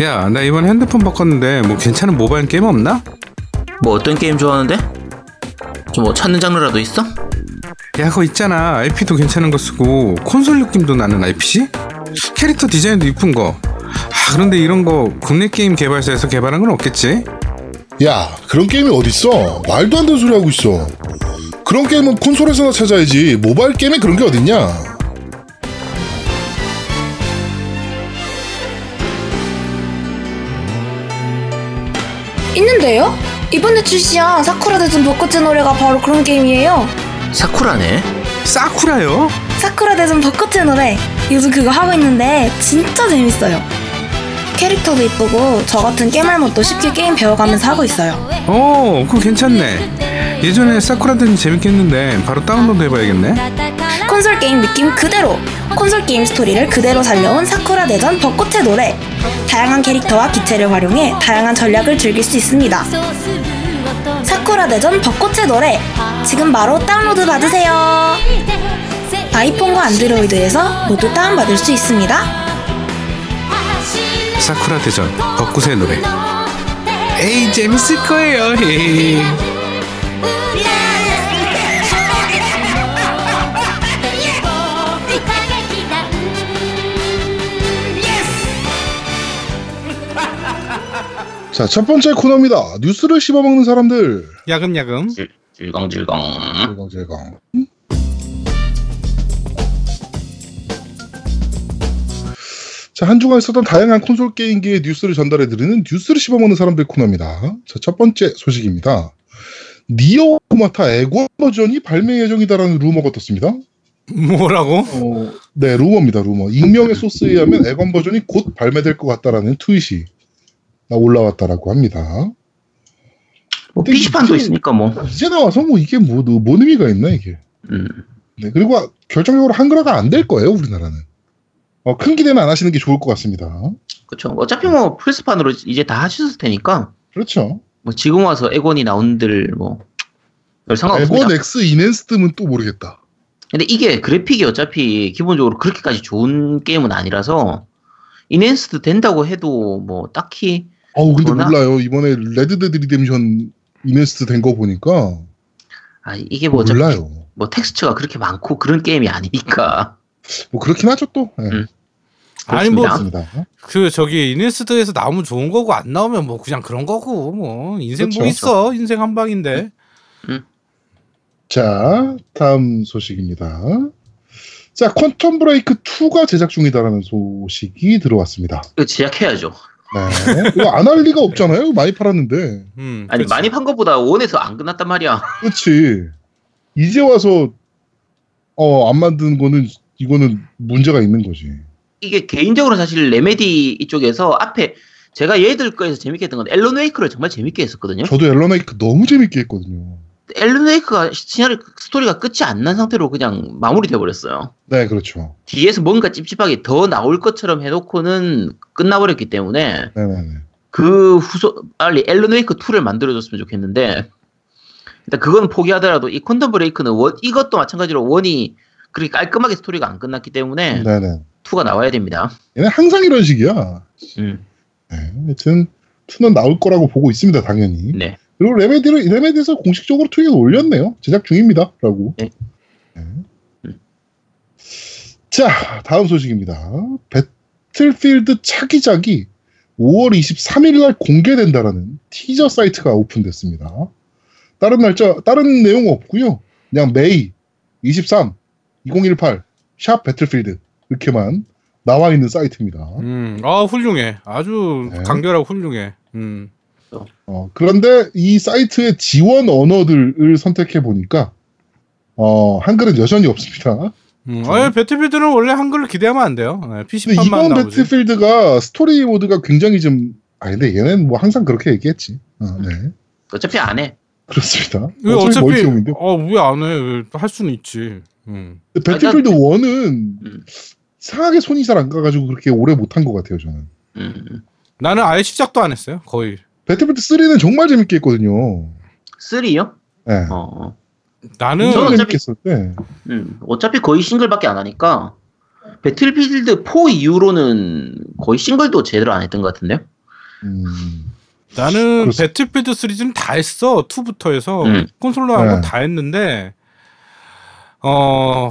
야, 나 이번 핸드폰 바꿨는데 뭐 괜찮은 모바일 게임 없나? 뭐 어떤 게임 좋아하는데? 좀 뭐 찾는 장르라도 있어? 야, 그거 있잖아. IP도 괜찮은 거 쓰고 콘솔 느낌도 나는 IPC? 캐릭터 디자인도 이쁜 거. 아, 그런데 이런 거 국내 게임 개발사에서 개발한 건 없겠지? 야, 그런 게임이 어딨어? 말도 안 되는 소리 하고 있어. 그런 게임은 콘솔에서나 찾아야지. 모바일 게임에 그런 게 어딨냐? 있는데요? 이번에 출시한 사쿠라 대전 벚꽃의 노래가 바로 그런 게임이에요. 사쿠라네. 사쿠라요? 사쿠라 대전 벚꽃의 노래. 요즘 그거 하고 있는데 진짜 재밌어요. 캐릭터도 이쁘고 저 같은 겜알못도 쉽게 게임 배워가면서 하고 있어요. 어, 그거 괜찮네. 예전에 사쿠라 대전 재밌게 했는데 바로 다운로드 해봐야겠네. 콘솔 게임 느낌 그대로 콘솔 게임 스토리를 그대로 살려온 사쿠라 대전 벚꽃의 노래 다양한 캐릭터와 기체를 활용해 다양한 전략을 즐길 수 있습니다 사쿠라 대전 벚꽃의 노래 지금 바로 다운로드 받으세요 아이폰과 안드로이드에서 모두 다운받을 수 있습니다 사쿠라 대전 벚꽃의 노래. 에이 재밌을 거예요. 에이. 자, 첫 번째 코너입니다. 뉴스를 씹어먹는 사람들. 야금야금. 질겅질겅. 질겅질겅. 자, 한 주간 있었던 다양한 콘솔 게임기의 뉴스를 전달해드리는 뉴스를 씹어먹는 사람들 코너입니다. 자, 첫 번째 소식입니다. 니어 오토마타 엑원 버전이 발매 예정이다라는 루머가 떴습니다. 뭐라고? 어, 네, 루머입니다, 루머. 익명의 소스에 의하면 엑원 버전이 곧 발매될 것 같다라는 트윗이 올라왔다라고 합니다. 뭐 PC판도 이게- 있으니까 뭐. 이제 나와서 뭐 이게 뭐, 뭔 의미가 있나, 이게. 음. 네, 그리고 결정적으로 한글화가 안 될 거예요, 우리나라는. 어, 큰 기대는 안 하시는 게 좋을 것 같습니다. 그렇죠. 어차피 뭐 플스판으로 이제 다 하셨을 테니까 그렇죠. 뭐 지금 와서 에곤이 나온들 뭐별 상관없습니다. 에곤 X 이넨스트면 또 모르겠다. 근데 이게 그래픽이 어차피 기본적으로 그렇게까지 좋은 게임은 아니라서 enhanced 된다고 해도 뭐 딱히 어우, 근데 그러나? 몰라요. 이번에 Red Dead Redemption enhanced 된 거 보니까 아 이게 뭐 몰라요. 뭐 텍스처가 그렇게 많고 그런 게임이 아니니까 뭐 그렇긴 하죠 또. 네, 음. 아니 뭐. 그 저기 enhanced에서 나오면 좋은 거고 안 나오면 뭐 그냥 그런 거고 뭐 인생 뭐 그렇죠. 있어 인생 한 방인데 자, 다음 소식입니다. 자, Quantum Break 2가 제작 중이다라는 소식이 들어왔습니다. 이거 제작해야죠. 네. 이거 안 할 리가 없잖아요. 많이 팔았는데. 음, 아니 그치. 많이 판 것보다 one에서 안 끝났단 말이야. 그렇지. 이제 와서 어, 안 만드는 거는 이거는 문제가 있는 거지. 이게 개인적으로 사실 Remedy 이쪽에서 앞에 제가 얘들 거에서 재밌게 했던 건 Alan Wake를 정말 재밌게 했었거든요. 저도 Alan Wake 너무 재밌게 했거든요. Alan Wake가 시나리 스토리가 끝이 안 난 상태로 그냥 마무리돼 버렸어요. 네, 그렇죠. 뒤에서 뭔가 찝찝하게 더 나올 것처럼 해놓고는 끝나버렸기 때문에 네네네. 그 후속 빨리 Alan Wake 2를 만들어줬으면 좋겠는데 일단 그건 포기하더라도 이 Quantum Break는 one, 이것도 마찬가지로 one이 그렇게 깔끔하게 스토리가 안 끝났기 때문에 네네. 2가 나와야 됩니다. 얘는 항상 이런 식이야. 음, 네, 하여튼 2는 나올 거라고 보고 있습니다, 당연히. 네. 그리고 Remedy를 Remedy에서 공식적으로 tweet을 올렸네요. 제작 중입니다라고. 네. 네. 음. 자, 다음 소식입니다. Battlefield 차기작이 5월 23일 날 공개된다라는 티저 사이트가 오픈됐습니다. 다른 날짜, 다른 내용 없고요. 그냥 May 23 2018 sharp Battlefield 이렇게만 나와 있는 사이트입니다. 음, 아 훌륭해 아주 네. 간결하고 훌륭해 음. 어, 그런데 이 사이트의 지원 언어들을 선택해 보니까 어, 한글은 여전히 없습니다. 음. 아, 배틀필드는 원래 한글을 기대하면 안 돼요 네, PC판만 이번 나오지 배틀필드가 스토리 모드가 굉장히 좀 아, 근데 얘는 뭐 항상 그렇게 얘기했지. 어, 네. 어차피 안 해. 그렇습니다. 왜 어차피 멀티홈인데. 어왜 안 해 할 수는 있지 음. 배틀필드 1은 음. 상하게 손이 잘 안 가가지고 그렇게 오래 못한 것 같아요, 저는. 음. 나는 아예 시작도 안 했어요 거의 배틀필드 3는 정말 재밌게 했거든요. 3요? 네. 어. 나는 저는 어차피- 재밌겠었는데 음, 어차피 거의 싱글밖에 안 하니까 배틀필드 4 이후로는 거의 싱글도 제대로 안 했던 것 같은데요. 음, 나는 그렇습- 배틀필드 시리즈는 다 했어. 2부터 해서 음. 콘솔로 한건 네. 다 했는데 어,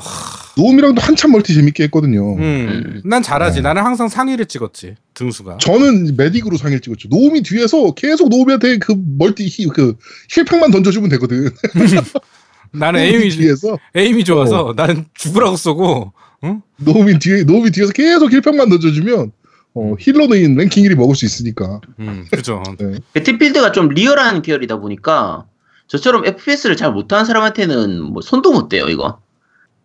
노움이랑도 한참 멀티 재밌게 했거든요. 음, 음. 난 잘하지. 네. 나는 항상 상위를 찍었지. 등수가. 저는 medic으로 상위를 찍었죠. 노움이 뒤에서 계속 노움이한테 그 멀티 히, 그 heal pack만 던져주면 되거든. 나는 aim이 뒤에서 aim이 좋아서 나는 죽으라고 쏘고. 응? 노움이 뒤에 노움이 뒤에서 계속 heal pack만 던져주면 어, healer는 랭킹 1위 먹을 수 있으니까. 음, 그죠. 네. Battlefield가 좀 real한 계열이다 보니까 저처럼 FPS를 잘 못하는 사람한테는 뭐 손도 못 대요 이거.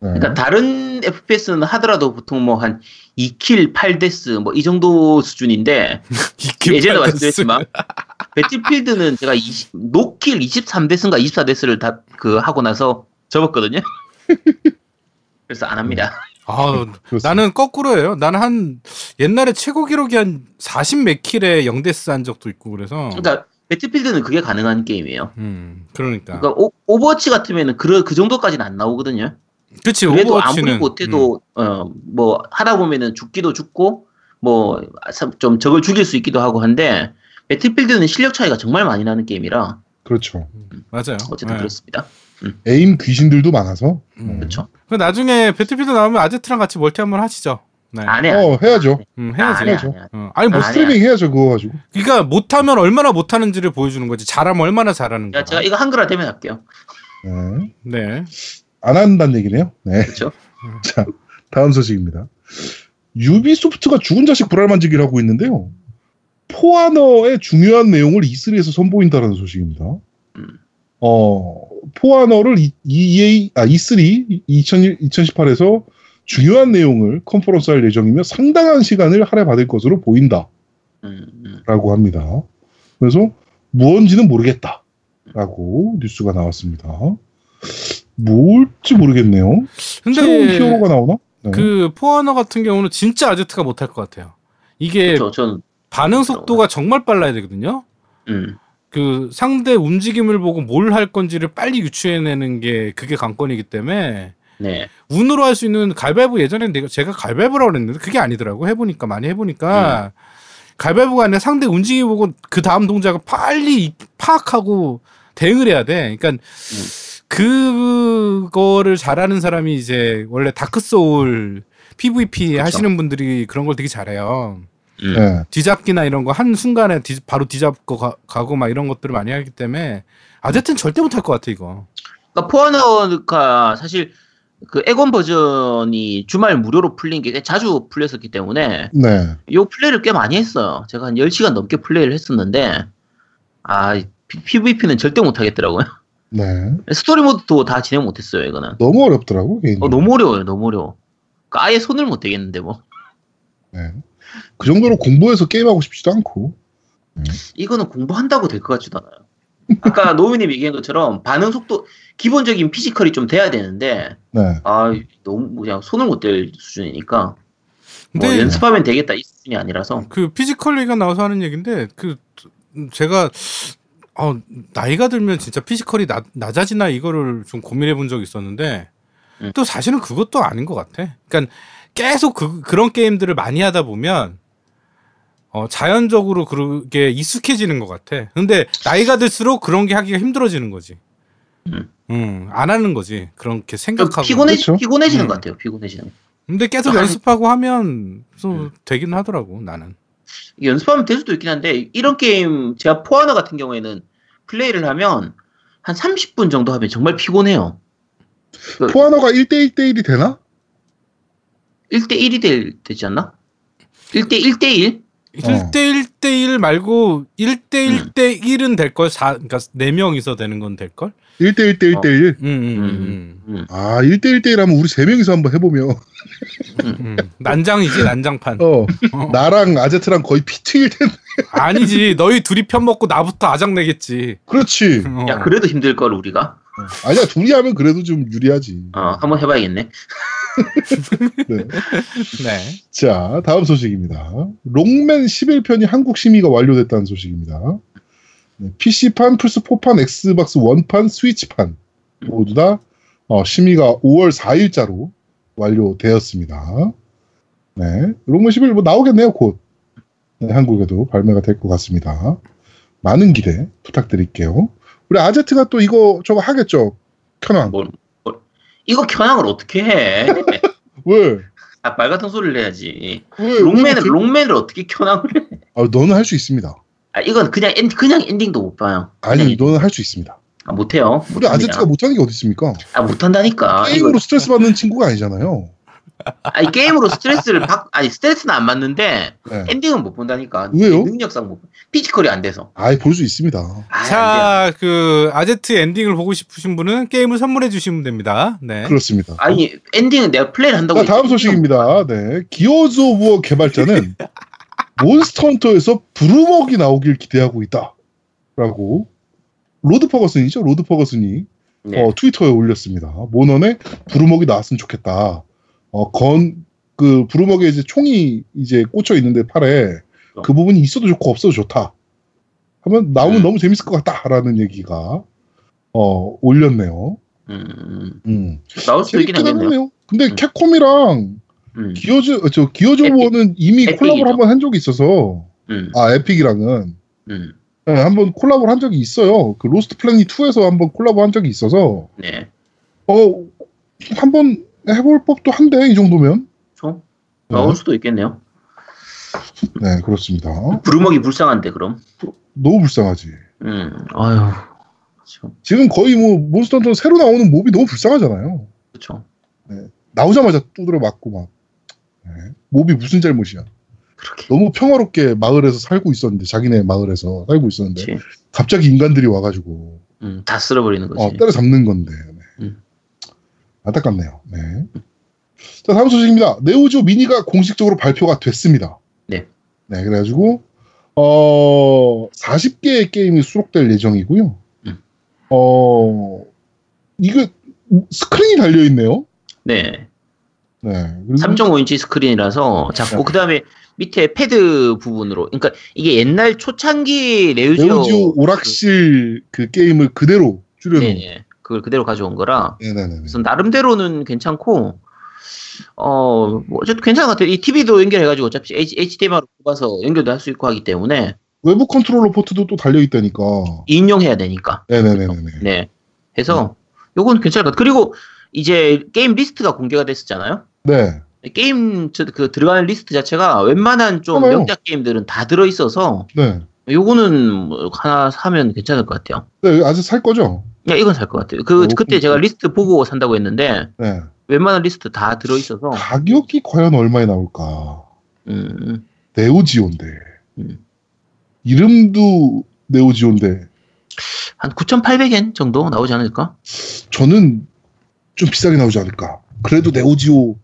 네. 그러니까 다른 FPS는 하더라도 보통 뭐 한 2 kill 8 death 뭐 이 정도 수준인데 예전에 팔 말씀드렸지만 Battlefield는 제가 20, no kill 23 death인가 24 death를 다 그 하고 나서 접었거든요. 그래서 안 합니다. 아. 나는 거꾸로예요. 나는 한 옛날에 최고 기록이 한 40 몇 kill에 0 death 한 적도 있고 그래서. 그러니까 Battlefield는 그게 가능한 게임이에요. 음, 그러니까. 그러니까 오, Overwatch 같으면은 그, 그 정도까지는 안 나오거든요. 그치 그래도 Overwatch는 아무리 못해도 어뭐 하다 보면은 죽기도 죽고 뭐 좀 적을 죽일 수 있기도 하고 한데 Battlefield는 실력 차이가 정말 많이 나는 게임이라 그렇죠. 음, 맞아요. 어쨌든 네. 그렇습니다. aim 귀신들도 많아서. 음. 그렇죠. 그 나중에 Battlefield 나오면 아제트랑 같이 멀티 한번 하시죠. 네. 안 해. 어 해야죠. 음, 안 해야지. 해, 해야죠. 안 해. 어. 아니 뭐 아. 스트리밍 해야죠 그거 가지고. 그러니까 못하면 얼마나 못하는지를 보여주는 거지. 잘하면 얼마나 잘하는 거야. 자, 제가 이거 한글화 되면 할게요. 네. 네. 안 한다는 얘기네요. 네. 그렇죠? 자, 다음 소식입니다. Ubisoft가 죽은 자식 불알만지기를 하고 있는데요. 포아너의 중요한 내용을 E3에서 선보인다는 소식입니다. 음. 어, 포아너를 이- EA, 아, E3 2000, 2018에서 중요한 내용을 컨퍼런스 할 예정이며 상당한 시간을 할애받을 것으로 보인다라고 음, 음. 합니다. 그래서 무언지는 모르겠다라고 뉴스가 나왔습니다. 뭘지 모르겠네요. 새로운 근데 히어로가 나오나? 네. 그 포아너 같은 경우는 진짜 아제트가 못할 것 같아요. 이게 그렇죠. 전 반응 속도가 정말 빨라야 되거든요. 음. 그 상대 움직임을 보고 뭘 할 건지를 빨리 유추해내는 게 그게 관건이기 때문에 네. 운으로 할 수 있는 갈바이브 예전에 내가 제가 갈바이브라고 그랬는데 그게 아니더라고 해보니까 많이 해보니까 갈바이브가 아니라 상대 움직임 보고 그 다음 동작을 빨리 파악하고 대응을 해야 돼. 그러니까 그거를 잘하는 사람이 이제 원래 Dark Souls PVP 그쵸. 하시는 분들이 그런 걸 되게 잘해요. 음. 네. 뒤잡기나 이런 거 한 순간에 뒤- 바로 뒤잡고 가, 가고 막 이런 것들을 많이 하기 때문에 아제트는 절대 못할 것 같아 이거. 그러니까 For Honor가 사실 그 에곤 버전이 주말 무료로 풀린 게 자주 풀렸었기 때문에 네. 요 플레이를 꽤 많이 했어요. 제가 한 10시간 넘게 플레이를 했었는데 아 PVP는 절대 못 하겠더라고요. 네. 스토리 모드도 다 진행 못 했어요, 이거는. 너무 어렵더라고, 개인적으로. 어, 너무 어려워요, 너무 어려워. 그러니까 아예 손을 못 대겠는데 뭐. 네. 그 정도로 공부해서 게임하고 싶지도 않고. 이거는 공부한다고 될 것 같지도 않아요. 아까 노우님 얘기한 것처럼 반응 속도 기본적인 physical이 좀 돼야 되는데 네. 아 너무 그냥 손을 못 댈 수준이니까 뭐 근데 연습하면 되겠다 이 수준이 아니라서 그 physical 얘기가 나와서 하는 얘기인데 그 제가 어, 나이가 들면 진짜 physical이 나, 낮아지나 이거를 좀 고민해 본 적이 있었는데 음. 또 사실은 그것도 아닌 것 같아. 그러니까 계속 그, 그런 게임들을 많이 하다 보면 어, 자연적으로 그게 익숙해지는 것 같아. 근데 나이가 들수록 그런 게 하기가 힘들어지는 거지. 음. 음, 안 하는 거지. 그렇게 좀 생각하고. 피곤해 그렇죠. 피곤해지는 음. 것 같아요. 피곤해지는. 근데 계속 아니- 연습하고 하면 또 음. 되긴 하더라고 나는. 연습하면 될 수도 있긴 한데 이런 게임 제가 포아너 같은 경우에는 플레이를 하면 한 30분 정도 하면 정말 피곤해요. 포아너가 1대1대1이 되나? 1대1이 될, 되지 않나? 1대 1대1? 어. 1대1대1 말고 1대1대1은 될 걸. 사 그러니까 네 명이서 되는 건 될 걸? 1대1대1대1. 음, 음, 음, 음. 아, 1대1대1 하면 우리 세 명이서 한번 해 보면, 음. 난장이지 난장판. 어, 어. 나랑 아제트랑 거의 피튀일 텐데. 아니지. 너희 둘이 편 먹고 나부터 아작 내겠지. 그렇지. 어. 야 그래도 힘들 걸 우리가. 아니야, 둘이 하면 그래도 좀 유리하지. 어 한번 해 봐야겠네. 네. 네. 자, 다음 소식입니다. 록맨 11편이 한국 심의가 완료됐다는 소식입니다. 네, PC판, 플스4판, Xbox One판, Switch판. 모두 다 어, 심의가 5월 4일자로 완료되었습니다. 네, 록맨 11 뭐 나오겠네요 곧 네, 한국에도 발매가 될 것 같습니다. 많은 기대 부탁드릴게요. 우리 아제트가 또 이거 저거 하겠죠? 켜놔. 뭘, 뭘. 이거 겨냥을 어떻게 해? 왜? 아, 말 같은 소리를 해야지. 왜? 록맨을, 왜? 록맨을 어떻게 겨냥을 해? 아, 너는 할 수 있습니다. 아, 이건 그냥, 엔, 그냥 엔딩도 못 봐요. 아니, 너는 할 수 있습니다. 아, 못해요. 우리. 아제트가 못하는 게 어디 있습니까? 아, 못한다니까. 게임으로 이거, 스트레스 받는 친구가 아니잖아요. 아니, 게임으로 스트레스를 받, 아니, 스트레스는 안 받는데, 네. 엔딩은 못 본다니까. 왜요? 능력상 못, 본- 피지컬이 안 돼서. 아이, 볼 수 있습니다. 아, 안 돼요. 자, 그 아제트 엔딩을 보고 싶으신 분은 게임을 선물해 주시면 됩니다. 네. 그렇습니다. 아니, 엔딩은 내가 플레이를 한다고. 자, 다음. 소식입니다. 네. 기어즈 오브 워 개발자는 몬스터 헌터에서 브루막이 나오길 기대하고 있다. 라고 로드 퍼거슨이죠. 로드 퍼거슨이 네. 어, 트위터에 올렸습니다. 모넌에 부루먹이 나왔으면 좋겠다. 어, 건, 그, 부루먹에 이제 총이 이제 꽂혀 있는데 팔에 그 부분이 있어도 좋고 없어도 좋다. 하면 나오면 음. 너무 재밌을 것 같다라는 얘기가 어, 올렸네요. 음, 음. 나올 수도 있긴 하겠네요. 근데 음. 캡콤이랑 음, 기어즈 어, 저 기어즈. 오버는 이미 에픽이죠. 콜라보를 한번 한 적이 있어서 음, 아 에픽이랑은 음, 네, 한번 콜라보를 한 적이 있어요. 그 로스트 플래닛 2에서 한번 콜라보 한 적이 있어서 네. 어 한번 해볼 법도 한데 이 정도면 좀 나올 수도 있겠네요. 네 그렇습니다. 브루막이 불쌍한데, 그럼. 너무 불쌍하지. 음, 아유. 그쵸. 지금 거의 뭐 몬스터 헌터 새로 나오는 몹이 너무 불쌍하잖아요. 그쵸. 나오자마자 두드려 맞고 막 네. 몹이 무슨 잘못이야. 그렇게. 너무 평화롭게 마을에서 살고 있었는데 자기네 마을에서 살고 있었는데 그치. 갑자기 인간들이 와가지고 음, 다 쓸어버리는 거지. 어, 때려 잡는 건데. 네. 음. 안타깝네요. 네. 자, 다음 소식입니다. 네오지오 미니가 공식적으로 발표가 됐습니다. 네. 네, 그래가지고, 어, 40개의 게임이 수록될 예정이고요. 음. 어, 이거, 스크린이 달려있네요. 네. 네. 그리고 3.5인치 스크린이라서 작고 네. 그 다음에 밑에 패드 부분으로 그러니까 이게 옛날 초창기 레우지오 네오지오 오락실 그 게임을 그대로 줄여놓은. 네네 그걸 그대로 가져온 거라 네네네. 그래서 나름대로는 괜찮고 어 뭐 어쨌든 괜찮은 것 같아요 이 TV도 연결해가지고 어차피 HDMI로 뽑아서 연결도 할 수 있고 하기 때문에 외부 컨트롤러 포트도 또 달려있다니까. 2인용 해야 되니까 네네네네. 네 해서 요건 괜찮을 것 같아요 그리고 이제 게임 리스트가 공개가 됐었잖아요 네. 게임 저- 그 들어가는 리스트 자체가 웬만한 좀 그러네요. 명작 게임들은 다 들어 있어서 네. 요거는 뭐 하나 사면 괜찮을 것 같아요. 네, 아직 살 거죠? 야 이건 살 것 같아요. 그 오, 그때 제가 리스트 보고 산다고 했는데 네. 웬만한 리스트 다 들어 있어서 가격이 과연 얼마에 나올까? 음, 네오지오인데. 음. 이름도 네오지오인데, 한 9,800엔 정도 나오지 않을까? 저는 좀 비싸게 나오지 않을까. 그래도 네오지오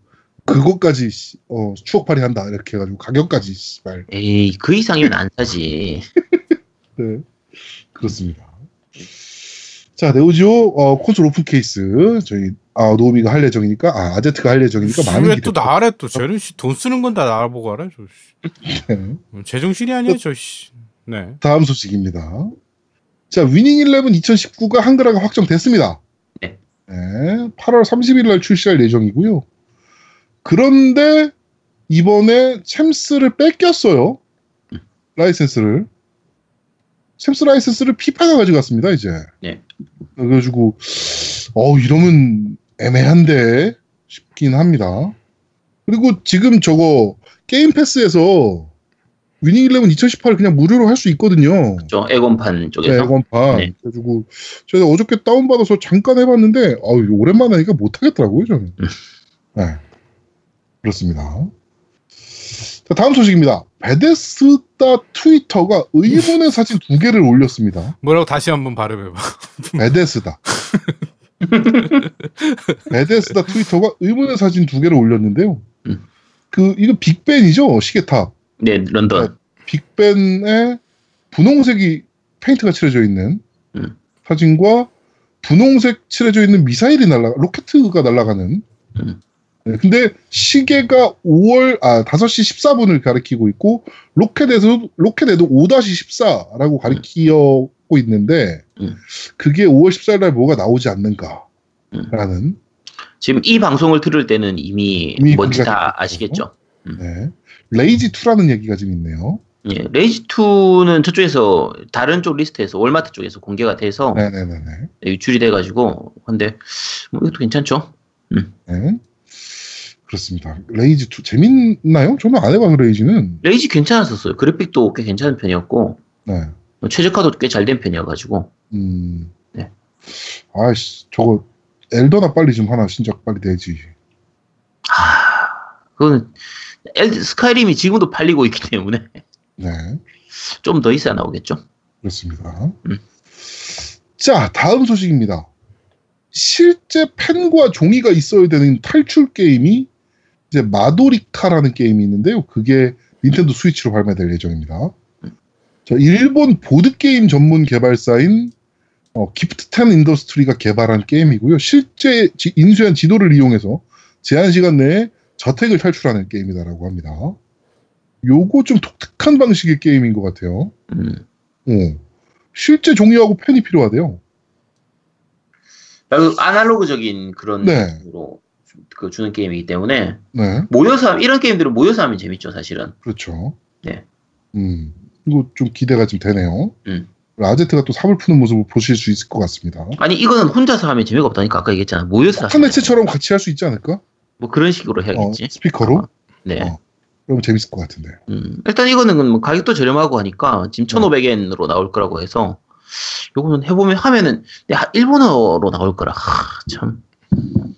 그것까지 씨, 어, 추억팔이 한다. 이렇게 해가지고 가격까지 씨발. 에이 그 이상이면 안 사지. 네. 그렇습니다. 자, 네오지오 어, 콘솔 오픈 케이스 저희 아, 노비가 할 예정이니까 아, 아제트가 할 예정이니까 많은 왜또 기대. 나래 또 쟤는 씨, 돈 쓰는 건다 나보고 하래 저 씨. 네. 제정신이 아니에요 저 씨. 네. 다음 소식입니다. 자, 위닝 11 2019가 한글화가 확정됐습니다. 네. 네, 8월 30일 날 출시할 예정이고요. 그런데 이번에 챔스를 뺏겼어요. 라이센스를. 챔스 라이센스를 피파가 가져갔습니다, 이제. 네. 그래가지고, 어, 이러면 애매한데 싶긴 합니다. 그리고 지금 저거 게임 패스에서 위닝 11 2018 그냥 무료로 할 수 있거든요. 저 에곤판 네, 쪽에서. 에건판. 네. 그래가지고 제가 어저께 다운받아서 잠깐 해봤는데 아유 오랜만에 하니까 못하겠더라고요 저는. 음. 네. 그렇습니다. 자, 다음 소식입니다. 베데스다 트위터가 의문의 사진 두 개를 올렸습니다. 뭐라고 다시 한번 발음해봐. 베데스다. 베데스다 트위터가 의문의 사진 두 개를 올렸는데요. 음. 그 이거 빅벤이죠 시계탑. 네 런던. 빅벤에 분홍색이 페인트가 칠해져 있는 음. 사진과 분홍색 칠해져 있는 미사일이 날아 로켓가 날아가는. 음. 네, 근데 시계가 5월 아 5시 14분을 가리키고 있고 로켓에도 로켓에도 5-14라고 가리키고 있는데 음. 그게 5월 14일 날 뭐가 나오지 않는가 라는 지금 이 방송을 들을 때는 이미 이미 뭔지 다. 아시겠죠. 네. 레이지 2라는 얘기가 지금 있네요. 예, 레이지 2는 저쪽에서 다른 쪽 리스트에서 월마트 쪽에서 공개가 돼서 네네네네. 유출이 돼가지고 근데 뭐 이것도 괜찮죠. 네. 그렇습니다. 레이지 2 재밌나요? 저는 안 해봐서 레이지는. 레이지 괜찮았었어요. 그래픽도 꽤 괜찮은 편이었고 네. 최적화도 꽤 잘 된 편이어가지고 음. 네. 아이씨, 저거 엘더나 빨리 좀 하나 신작 빨리 내지. 하, 그거는 엘- 스카이림이 지금도 팔리고 있기 때문에 네. 좀 더 있어야 나오겠죠. 그렇습니다. 음. 자, 다음 소식입니다. 실제 펜과 종이가 있어야 되는 탈출 게임이 이제 마도리카라는 게임이 있는데요. 그게 닌텐도 스위치로 발매될 예정입니다. 자, 일본 보드게임 전문 개발사인 어, 기프트텐 인더스트리가 개발한 게임이고요. 실제 지- 인쇄한 지도를 이용해서 제한 시간 내에 저택을 탈출하는 게임이다라고 합니다. 요거 좀 독특한 방식의 게임인 것 같아요. 음. 어. 실제 종이하고 펜이 필요하대요. 그 아날로그적인 그런 네. 주- 그 주는 게임이기 때문에 네, 모여서 이런 게임들은 모여서 하면 재밌죠 사실은. 그렇죠. 네. 음, 이거 좀 기대가 좀 되네요. 음. 라제트가 또 삽을 푸는 모습을 보실 수 있을 것 같습니다. 아니 이거는 혼자서 하면 재미가 없다니까 아까 얘기했잖아. 모여서 하면 카네체처럼 같이 할 수 있지 않을까? 뭐 그런 식으로 어, 해야겠지. 스피커로? 네. 어. 그러면 재밌을 것 같은데. 음, 일단 이거는 뭐 가격도 저렴하고 하니까 지금 1,500엔으로 나올 거라고 해서 요거는 해보면 하면은 일본어로 나올 거라 하, 참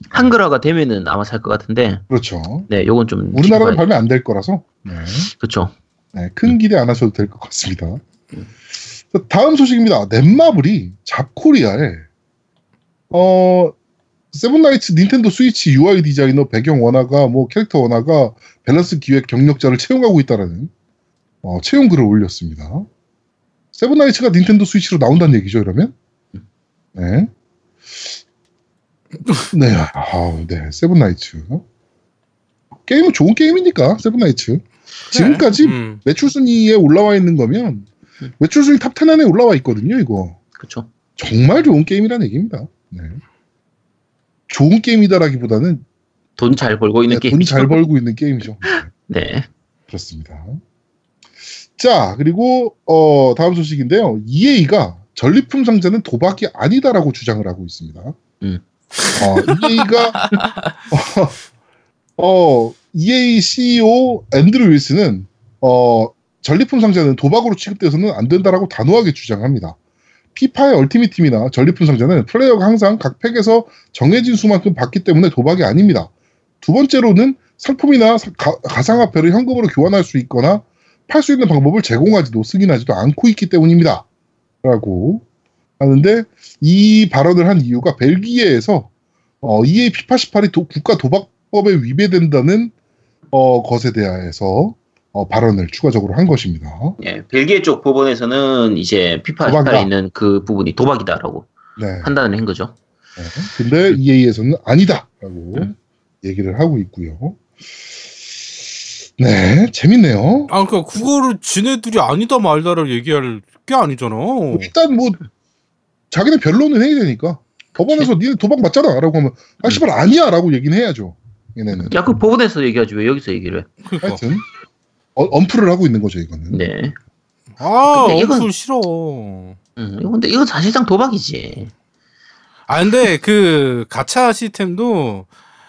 한글화가 되면은 아마 살 것 같은데 그렇죠. 네 요건 좀 우리나라는 발매 안 될 거라서 네. 그렇죠 네, 큰 기대 안 하셔도 될 것 같습니다. 자, 다음 소식입니다. 넷마블이 잡코리아에 어 세븐나이츠 닌텐도 스위치 UI 디자이너 배경 원화가 뭐 캐릭터 원화가 밸런스 기획 경력자를 채용하고 있다라는 어, 채용 글을 올렸습니다. 세븐나이츠가 닌텐도 스위치로 나온다는 얘기죠, 그러면? 네. 네, 아, 네, 세븐나이츠. 게임은 좋은 게임이니까, 세븐나이츠. 지금까지 음. 매출 순위에 올라와 있는 거면 음. 매출 순위 탑10 안에 올라와 있거든요, 이거. 그렇죠 정말 좋은 게임이라는 얘기입니다. 네. 좋은 게임이다라기보다는 돈 잘 벌고 있는 게임 돈잘 벌고 있는 게임이죠. 네, 네 그렇습니다. 자, 그리고 어, 다음 소식인데요. EA가 전리품 상자는 도박이 아니다라고 주장을 하고 있습니다. 음. 어, EA가 어, 어, EA CEO 앤드루 윌스는 어, 전리품 상자는 도박으로 취급돼서는 안 된다라고 단호하게 주장합니다. 피파의 얼티밋 팀이나 전리품 상자는 플레이어가 항상 각 팩에서 정해진 수만큼 받기 때문에 도박이 아닙니다. 두 번째로는 상품이나 사- 가, 가상화폐를 현금으로 교환할 수 있거나 팔 수 있는 방법을 제공하지도 승인하지도 않고 있기 때문입니다. 라고 하는데 이 발언을 한 이유가 벨기에에서 어, EA 피파 18이 도- 국가 도박법에 위배된다는 어, 것에 대해서 어, 발언을 추가적으로 한 것입니다. 예, 벨기에 쪽 법원에서는 이제 피파 도박이다. 18에 있는 그 부분이 도박이다라고 네. 판단을 한 거죠 네. 근데 EA에서는 아니다라고 음. 얘기를 하고 있고요. 네, 재밌네요. 아 그러니까 그거를 지네들이 아니다 말다를 얘기할 게 아니잖아. 일단 뭐 자기네 변론은 해야 되니까 법원에서 니네 도박 맞잖아라고 하면 아 씨발 아니야라고 얘기는 해야죠. 얘네는 야 그 법원에서 얘기하지 왜 여기서 얘기를 해 그러니까. 하여튼 어, 언플을 하고 있는 거죠 이거는. 네. 아 근데 이건- 싫어. 음, 근데 이건 사실상 도박이지 아 근데 그 가차 시스템도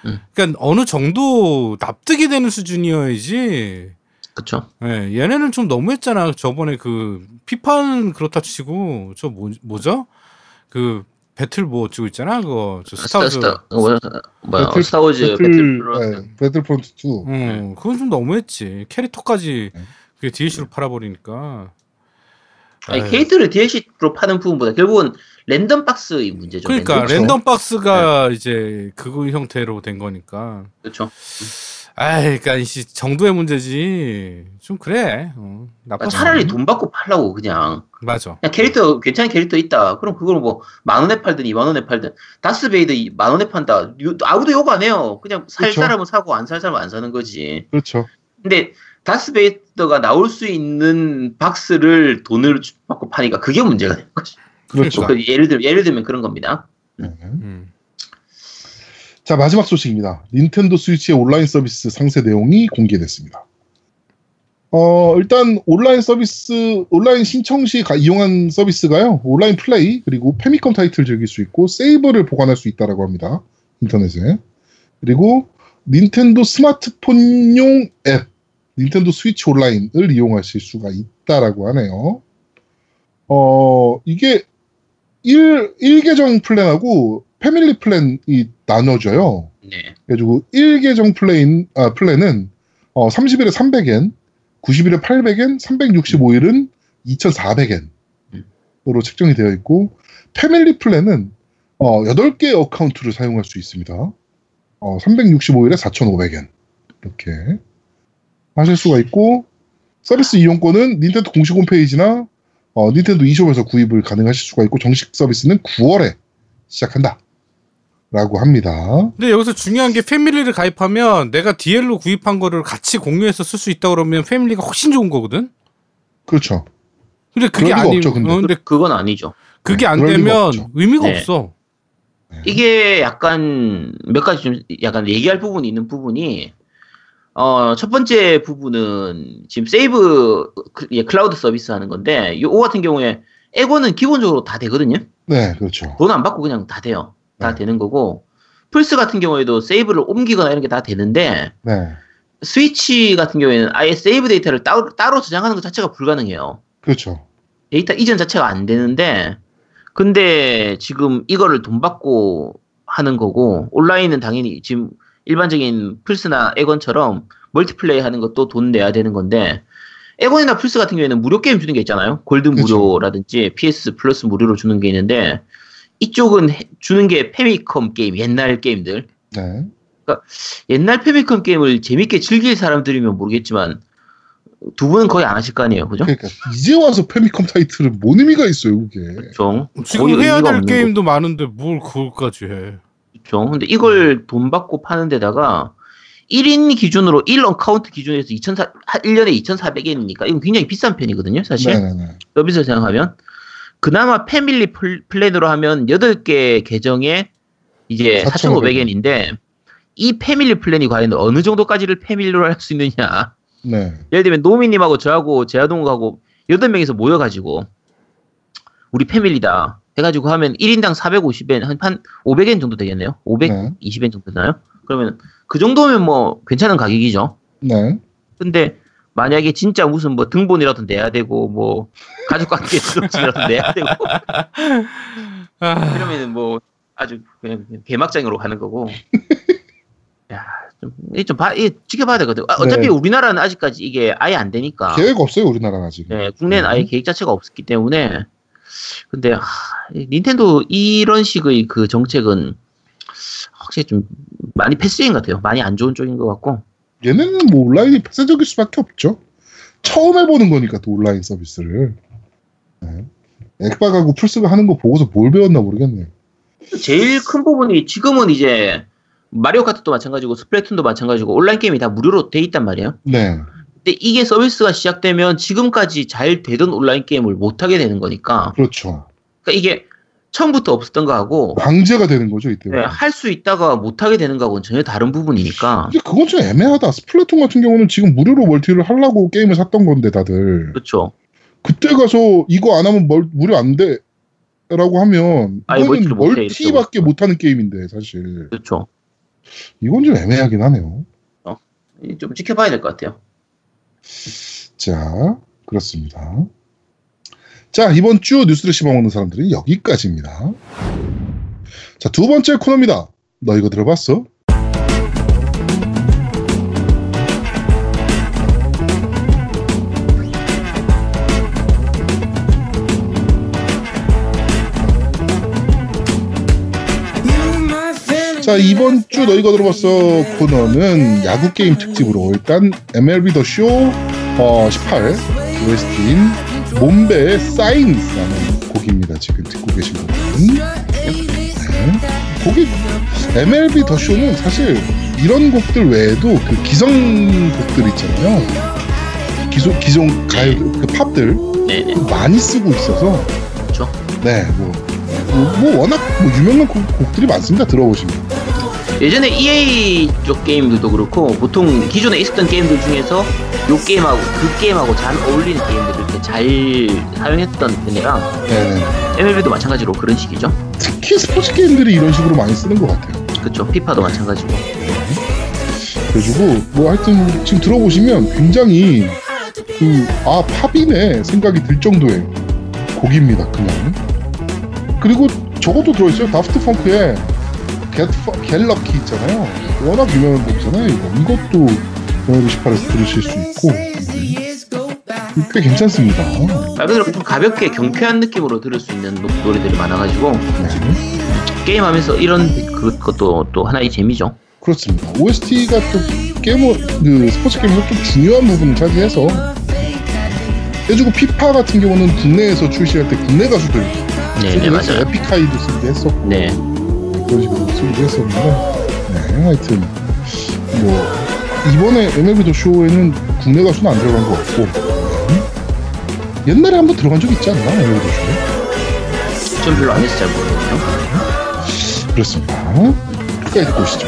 음. 그러니까 어느 정도 납득이 되는 수준이어야지. 그쵸 예, 얘네는 좀 너무했잖아. 저번에 그 피파는 그렇다 치고 저 뭐, 뭐죠? 그 배틀 뭐 찍고 있잖아. 그거 저 스타 스타즈. 스타 어, 뭐야 뭐야 배틀- 스타워즈 배틀, 배틀 네, 배틀프론트 2. 음, 그건 좀 너무했지. 캐릭터까지 네. 그게 DLC로 팔아버리니까. 아니. 캐릭터를 DLC로 파는 부분보다 결국은 랜덤 박스의 문제죠 그러니까 그렇죠. 랜덤 박스가 이제 그거 형태로 된 거니까. 그렇죠 아이, 그러니까 이 정도의 문제지. 좀 그래. 어, 나빠. 차라리 돈 받고 팔라고 그냥 맞아. 그냥 캐릭터 괜찮은 캐릭터 있다 그럼 그걸 뭐 만 원에 팔든 이만 원에 팔든 다스베이더 이- 만 원에 판다 요- 아무도 욕 안 해요 그냥 살 그렇죠. 사람은 사고 안 살 사람은 안 사는 거지 그렇죠. 근데 다스베이더가 나올 수 있는 박스를 돈을 주- 받고 파니까 그게 문제가 되는 거죠 그렇죠. 그 예를 들 예를 들면 그런 겁니다 네. 음. 자, 마지막 소식입니다. 닌텐도 스위치의 온라인 서비스 상세 내용이 공개됐습니다. 어, 일단 온라인 서비스, 온라인 신청 시 가- 이용한 서비스가요. 온라인 플레이, 그리고 패미컴 타이틀 즐길 수 있고, 세이브를 보관할 수 있다라고 합니다. 인터넷에. 그리고 닌텐도 스마트폰용 앱, 닌텐도 스위치 온라인을 이용하실 수가 있다라고 하네요. 어, 이게 1, 1계정 플랜하고 패밀리 플랜이 나눠져요. 네. 그래가지고 1계정 플랜, 아, 플랜은 어, 30일에 300엔, 90일에 800엔, 365일은 2,400엔으로 책정이 되어 있고, 패밀리 플랜은 어, 8개 account를 사용할 수 있습니다. 어, 365일에 4,500엔. 이렇게 하실 수가 있고, 서비스 이용권은 닌텐도 공식 홈페이지나 어, 닌텐도 e숍에서 구입을 가능하실 수가 있고, 정식 서비스는 9월에 시작한다. 라고 합니다. 근데 여기서 중요한 게 패밀리를 가입하면 내가 DL로 구입한 거를 같이 공유해서 쓸 수 있다 그러면 패밀리가 훨씬 좋은 거거든. 그렇죠. 근데 그게 아니 없죠, 근데. 어, 근데 그건 아니죠. 그게 네, 안 리가 되면. 의미가 네. 없어. 이게 약간 몇 가지 좀 약간 얘기할 부분이 있는 부분이 어, 첫 번째 부분은 지금 세이브 그- 예, 클라우드 서비스 하는 건데 이 같은 경우에 엑원은 기본적으로 다 되거든요. 네, 그렇죠. 돈 안 받고 그냥 다 돼요. 다 네. 되는 거고 플스 같은 경우에도 세이브를 옮기거나 이런 게 다 되는데 네, 스위치 같은 경우에는 아예 세이브 데이터를 따로, 따로 저장하는 것 자체가 불가능해요. 그렇죠. 데이터 이전 자체가 안 되는데 근데 지금 이거를 돈 받고 하는 거고 온라인은 당연히 지금 일반적인 플스나 엑원처럼 멀티플레이 하는 것도 돈 내야 되는 건데 엑원이나 플스 같은 경우에는 무료 게임 주는 게 있잖아요. 골드 그쵸. 무료라든지 PS 플러스 무료로 주는 게 있는데 이쪽은 해- 주는 게 패미컴 게임 옛날 게임들 네, 옛날 패미컴 게임을 재밌게 즐길 사람들이면 모르겠지만 두 분은 거의 안 하실 거 아니에요, 그죠? 그러니까 이제 와서 패미컴 타이틀은 뭔 의미가 있어요, 그게. 좀 지금 거의 해야 될 게임도 많은데 뭘 그걸까지 해. 그렇죠. 근데 이걸 돈 받고 파는 데다가 1인 기준으로 1 account 기준에서 2,400, 1년에 2,400엔이니까 이건 굉장히 비싼 편이거든요, 사실. 네, 네, 네. 서비스 생각하면. 그나마 패밀리 플- 플랜으로 하면 8개 계정에 이제 4,500엔인데 이 패밀리 플랜이 과연 어느 정도까지를 패밀리로 할 수 있느냐. 네, 예를 들면 노미님하고 저하고 제아동하고 8명이서 모여가지고 우리 패밀리다 해가지고 하면 1인당 450엔 한, 한 500엔 정도 되겠네요. 520엔 네. 정도 되나요? 그러면 그 정도면 뭐 괜찮은 가격이죠. 네. 근데 만약에 진짜 무슨 뭐 등본이라도 내야 되고 뭐 가족관계 등록증이라도 내야 되고 아, 이러면은 뭐 아주 그냥 개막장으로 가는 거고. 야, 좀, 좀 봐, 지켜봐야 되거든. 아, 어차피 네. 우리나라는 아직까지 이게 아예 안 되니까. 계획 없어요, 우리나라는 아직. 네, 국내는 아예 음. 계획 자체가 없었기 때문에. 근데, 하, 이 닌텐도 이런 식의 그 정책은 확실히 좀 많이 패스인 것 같아요. 많이 안 좋은 쪽인 것 같고. 얘네는 뭐 온라인이 폐쇄적일 수밖에 없죠. 처음 해보는 거니까 또 온라인 서비스를. 네. 엑박하고 플스가 하는 거 보고서 뭘 배웠나 모르겠네요. 제일 큰 부분이 지금은 이제 마리오 카트도 마찬가지고 스플래툰도 마찬가지고 온라인 게임이 다 무료로 돼 있단 말이에요. 네, 근데 이게 서비스가 시작되면 지금까지 잘 되던 온라인 게임을 못 하게 되는 거니까. 그렇죠. 그러니까 이게 처음부터 없었던 거하고 반대가 되는 거죠, 이때. 네, 할수 있다가 못 하게 되는 거하고는 전혀 다른 부분이니까. 근데 그건 좀 애매하다. 스플래툰 같은 경우는 지금 무료로 멀티를 하려고 게임을 샀던 건데 다들 그렇죠. 그때 가서 이거 안 하면 멀, 무료 안 돼. 라고 하면 이거는 멀티밖에 못 하는 게임인데 사실 그렇죠. 이건 좀 애매하긴 하네요. 좀 지켜봐야 될 것 같아요. 자 그렇습니다. 자 이번 주 뉴스를 씹어먹는 사람들은 여기까지입니다. 자 두 번째 코너입니다. 너 이거 들어봤어? 자 이번 주너 이거 들어봤어 코너는 야구 게임 특집으로 일단 MLB 더쇼 어, 18 OST인 몸베의 사인스라는 곡입니다. 지금 듣고 계신 곡은 네. 곡이 MLB 더 쇼는 사실 이런 곡들 외에도 그 기성 곡들 있잖아요. 기존 기존 가요 그 팝들 네네. 많이 쓰고 있어서 그렇죠. 네, 뭐, 뭐, 뭐 워낙 뭐 유명한 곡, 곡들이 많습니다. 들어보시면. 예전에 EA 쪽 게임들도 그렇고 보통 기존에 있었던 게임들 중에서 요 게임하고 그 게임하고 잘 어울리는 게임들을 잘 사용했던 편이라 네. MLB도 마찬가지로 그런 식이죠. 특히 스포츠 게임들이 이런 식으로 많이 쓰는 것 같아요. 그쵸. 피파도 마찬가지고. 그래가지고 뭐 하여튼 지금 들어보시면 굉장히 그 아 팝이네 생각이 들 정도의 곡입니다 그냥 그리고 저것도 들어있어요 다프트 Get Lucky 있잖아요 워낙 유명한 곡이잖아요 이것도 영화 98에서 들으실 수 있고 음, 꽤 괜찮습니다 말 그대로 좀 가볍게 경쾌한 느낌으로 들을 수 있는 노- 노래들이 많아가지고 네. 게임하면서 이런 그- 그것도 또 하나의 재미죠. 그렇습니다 OST가 또 게임 그 스포츠 게임에서 좀 중요한 부분을 차지해서 해주고 피파 같은 경우는 국내에서 출시할 때 국내 가수들 네, 네. 맞아요. 에픽하이도 쓰기도 했었고 네. 그런 식으로 쓰기도 했었는데 네 하여튼 뭐 이번에 MLB 도쇼에는 국내 가수는 안 들어간 것 같고 음? 옛날에 한번 들어간 적 있지 않나? MLB 도쇼에? 전 별로 안잘 모르겠네요. 그렇습니다. 끝까지 듣고 오시죠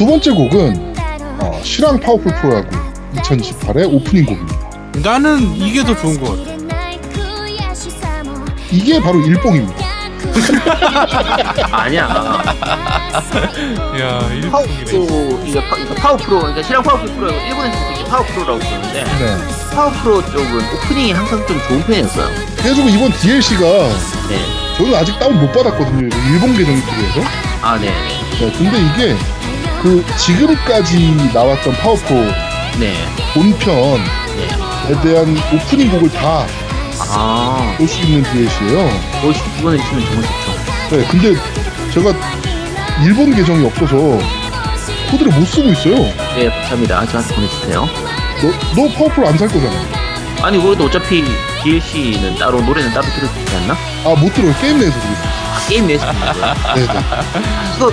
두 번째 곡은 어, 실황 파워풀 프로야구 2018의 오프닝 곡입니다 나는 이게 더 좋은 것 같아. 이게 바로 일뽕입니다 아니야. 야, 파워. 프로 이게 파, 이거 파워 프로 그러니까 실황 파워 프로 일본에서 이게 파워 프로라고 부르는데 네 파워 프로 쪽은 오프닝이 항상 좀 좋은 편이었어요. 그래가지고 이번 DLC가 네. 저는 아직 다운 못 받았거든요 일본 계정이 필요해서 아 네. 네, 근데 이게 그 지금까지 나왔던 파워프로 네. 본편에 네. 대한 오프닝 곡을 다볼 아. 수 있는 DLC예요. 뭐 이번에 있으면 정말 좋죠. 네, 근데 제가 일본 계정이 없어서 코드를 못 쓰고 있어요. 네, 감사합니다. 저한테 보내주세요. 너, 너 파워풀 안 살 거잖아. 아니 그래도 어차피 DLC는 따로 노래는 따로 들을 수 있지 않나? 아, 못 들어요. 게임 내에서 들을 수 아, 게임 내에서 듣는 거야. 있어요. 네네. 그거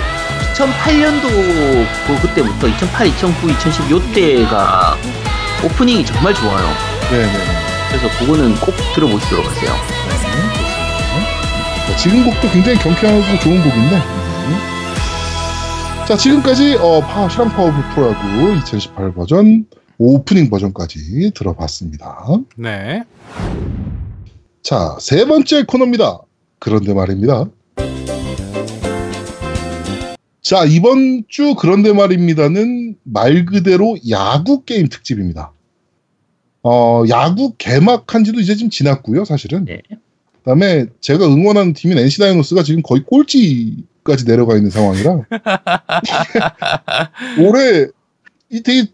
2008년도 그 그때부터 2008, 2009, 2010 요때가 오프닝이 정말 좋아요. 네네. 그래서 그거는 꼭 들어보시도록 하세요. 자, 지금 곡도 굉장히 경쾌하고 좋은 곡인데. 음. 자, 지금까지 어, 파, 실황 파워풀 프로야구 2018 버전 오프닝 버전까지 들어봤습니다. 네. 자, 세 번째 코너입니다. 그런데 말입니다. 자, 이번 주 그런데 말입니다는 말 그대로 야구 게임 특집입니다. 어, 야구 개막한 지도 이제 좀 지났고요, 사실은. 네. 그다음에 제가 응원하는 팀인 NC 다이노스가 지금 거의 꼴찌까지 내려가 있는 상황이라 올해 이 되게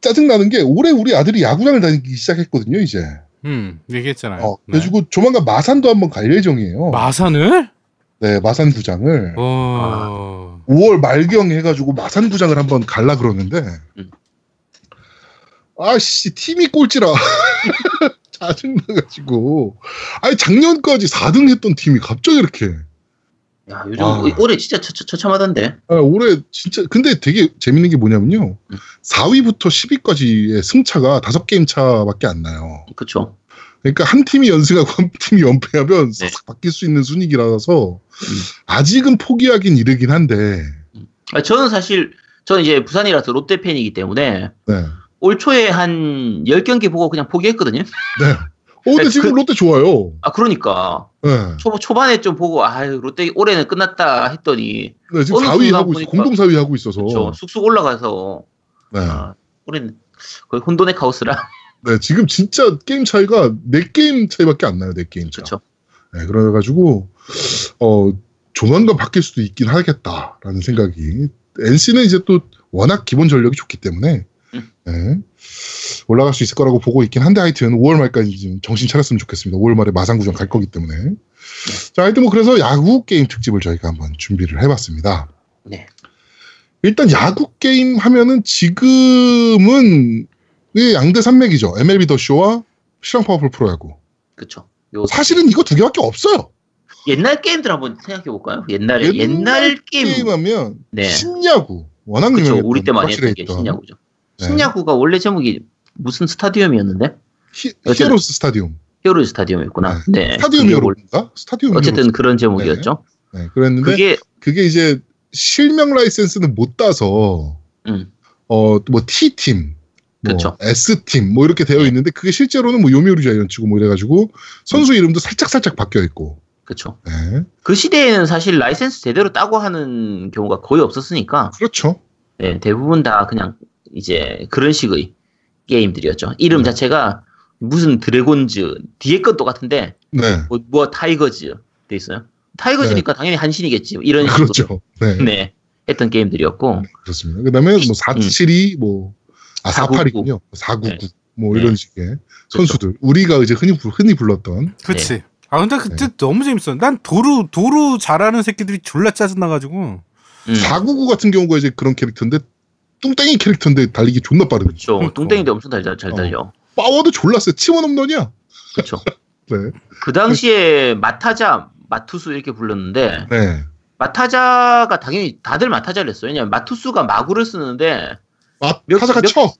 짜증나는 게 올해 우리 아들이 야구장을 다니기 시작했거든요, 이제. 음, 얘기했잖아요. 어, 네. 그래가지고 조만간 마산도 한번 갈 예정이에요. 마산을? 네, 마산 구장을. 어. 5월 말경 해가지고 마산 구장을 한번 갈라 그러는데. 음. 아씨, 팀이 꼴찌라. 짜증나가지고. 아니, 작년까지 4등 했던 팀이 갑자기 이렇게. 야, 요즘 아. 올해 진짜 처, 처 참하던데. 아, 올해 진짜 근데 되게 재밌는 게 뭐냐면요. 음. 4위부터 10위까지의 승차가 5게임 차밖에 안 나요. 그쵸. 그러니까 한 팀이 연승하고 한 팀이 연패하면 네. 싹 바뀔 수 있는 순위기라서 아직은 포기하긴 이르긴 한데. 아, 저는 사실, 저는 이제 부산이라서 롯데 팬이기 때문에 네. 올 초에 한 10경기 보고 그냥 포기했거든요. 네. 어, 근데 지금 그- 롯데 좋아요. 아, 그러니까. 네. 초, 초반에 좀 보고, 아 롯데 올해는 끝났다 했더니, 네, 지금 어느 4위 순간 하고 있어. 공동 4위 하고 있어서. 저 쑥쑥 올라가서, 네. 아, 올해는 거의 혼돈의 카오스라. 네, 지금 진짜 게임 차이가 4게임 차이밖에 안 나요, 4게임 차. 그쵸. 네, 그래가지고, 어, 조만간 바뀔 수도 있긴 하겠다라는 생각이. NC는 이제 또 워낙 기본 전력이 좋기 때문에, 음. 네, 올라갈 수 있을 거라고 보고 있긴 한데, 하여튼 5월 말까지 좀 정신 차렸으면 좋겠습니다. 5월 말에 마산구장 갈 거기 때문에. 자, 하여튼 뭐 그래서 야구 게임 특집을 저희가 한번 준비를 해봤습니다. 네. 일단 야구 게임 하면은 지금은 이 양대 산맥이죠. MLB 더 쇼와 실황 파워풀 프로야구. 요, 사실은 이거 두 개밖에 없어요. 옛날 게임들 한번 생각해 볼까요? 옛날에, 옛날, 게임. 하면 네. 신야구 워낙 그쵸. 유명했던 우리 때 많이 했던 게 신야구죠. 네. 신야구가 원래 제목이 무슨 스타디움이었는데? 히, 히어로스 스타디움. 히어로 스타디움이었구나. 네. 스타디움 그게 히어로인가? 스타디움 어쨌든 히어로. 그런 제목이었죠. 네, 그랬는데 그게, 그게 이제 실명 라이센스는 못 따서 음, 어뭐 T 팀, 뭐 그쵸. S 팀, 뭐 이렇게 되어 네. 있는데 그게 실제로는 뭐 요미우리 자이언츠고 뭐 이래가지고 선수 이름도 살짝 살짝 바뀌어 있고. 그쵸. 네, 그 시대에는 사실 라이센스 제대로 따고 하는 경우가 거의 없었으니까 그렇죠. 네, 대부분 다 그냥 이제 그런 식의 게임들이었죠. 이름 네. 자체가 무슨 드래곤즈 뒤에 것도 같은데 네, 뭐, 뭐 타이거즈 돼 있어요. 타이거즈니까 당연히 한신이겠지. 뭐 이런 식으로 그렇죠. 네, 네, 했던 게임들이었고 그렇습니다. 그다음에 뭐 472, 뭐 아, 499. 48이군요. 499. 뭐 네. 이런 식의 선수들. 우리가 이제 흔히, 불- 흔히 불렀던. 그치. 아, 근데 그때 네. 너무 재밌어. 난 도루, 도루 잘하는 새끼들이 졸라 짜증나가지고. 음, 499 같은 경우가 이제 그런 캐릭터인데, 뚱땡이 캐릭터인데 달리기 존나 빠르거든요. 그렇죠. 그러니까. 뚱땡이도 엄청 잘, 잘 어. 달려. 파워도 졸라 세. 치원 홈런이야. 그렇죠. 네. 그 당시에 마타자, 마투수 이렇게 불렀는데 네. 마타자가 당연히 다들 마타자를 했어요. 왜냐면 마투수가 마구를 쓰는데 아, 몇- 타자가 몇- 쳐.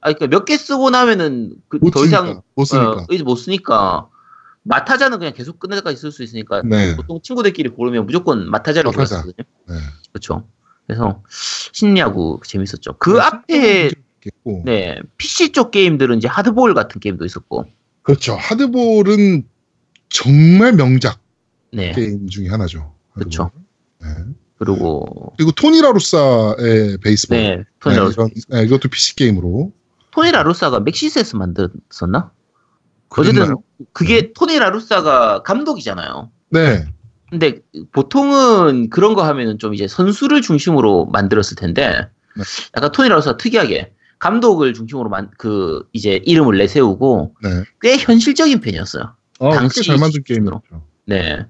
아 그러니까 몇 개 쓰고 나면은 그못더 쓰니까. 이상 못 쓰니까. 어, 이제 못 쓰니까 마타자는 그냥 계속 끝날 때까지 쓸 수 있으니까 네. 보통 친구들끼리 고르면 무조건 마타자를 마타자. 골랐거든요. 네. 그렇죠. 그래서 신야구 재밌었죠. 그 네, 앞에. 네 PC 쪽 게임들은 이제 하드볼 같은 게임도 있었고 그렇죠. 하드볼은 정말 명작 네 게임 중에 하나죠. 그쵸. 네. 그리고 그리고 토니 라루사의 베이스볼. 네 토니 네, 라루사 네, 이것도 PC 게임으로. 토니 라루사가 맥시스에서 만들었었나? 어쨌든? 그게 토니 라루사가 감독이잖아요. 네. 근데 보통은 그런 거 하면은 좀 이제 선수를 중심으로 만들었을 텐데 네. 약간 토니 라루사가 특이하게 감독을 중심으로 만, 그 이제 이름을 내세우고 네. 꽤 현실적인 편이었어요. 어, 당시 꽤잘 만든. 게임이죠. 네.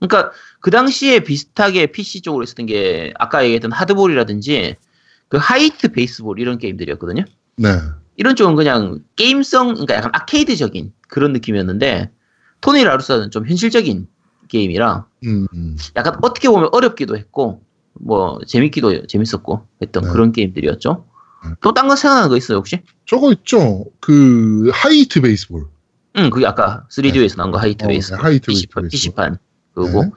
그러니까 그 당시에 비슷하게 PC 쪽으로 있었던 게 아까 얘기했던 하드볼이라든지 그 하이트 베이스볼 이런 게임들이었거든요. 네. 이런 쪽은 그냥 게임성, 그러니까 약간 아케이드적인 그런 느낌이었는데 토니 라루사는 좀 현실적인 게임이라 음, 음. 약간 어떻게 보면 어렵기도 했고 뭐 재밌기도 재밌었고 했던 네. 그런 게임들이었죠. 네. 또딴 거 생각나는 거 있어요 혹시? 저거 있죠. 그 하이트 베이스볼. 응, 그게 아까 3D에서 나온 거 하이트 어, 베이스, 네, 하이트 PC판, 베이스. PC판 그거고 네.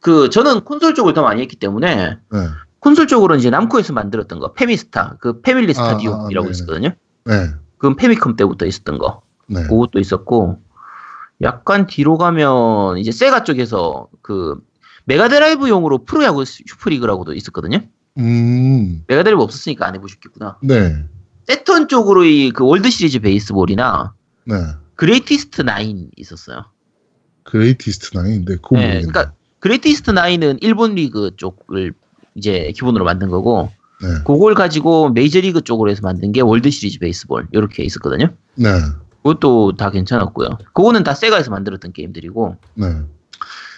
그 저는 콘솔 쪽을 더 많이 했기 때문에 네. 콘솔 쪽으로는 이제 남코에서 만들었던 거 패미스타, 그 패밀리 아, 스타디움이라고 아, 네네. 있었거든요. 네. 그건 패미컴 때부터 있었던 거. 네. 그것도 있었고 약간 뒤로 가면 이제 세가 쪽에서 그 메가드라이브용으로 프로야구 슈퍼리그라고도 있었거든요. 음. 메가드라이브 없었으니까 안 해보셨겠구나. 네. 세턴 쪽으로 이 그 월드 시리즈 베이스볼이나 네. Greatest Nine 있었어요. Greatest Nine인데 그거 네, 모르겠네. 그러니까 Greatest Nine은 일본 리그 쪽을 이제 기본으로 만든 거고 네. 그걸 가지고 메이저리그 쪽으로 해서 만든 게 월드 시리즈 베이스볼 이렇게 있었거든요. 네. 그것도 다 괜찮았고요. 그거는 다 세가에서 만들었던 게임들이고 네.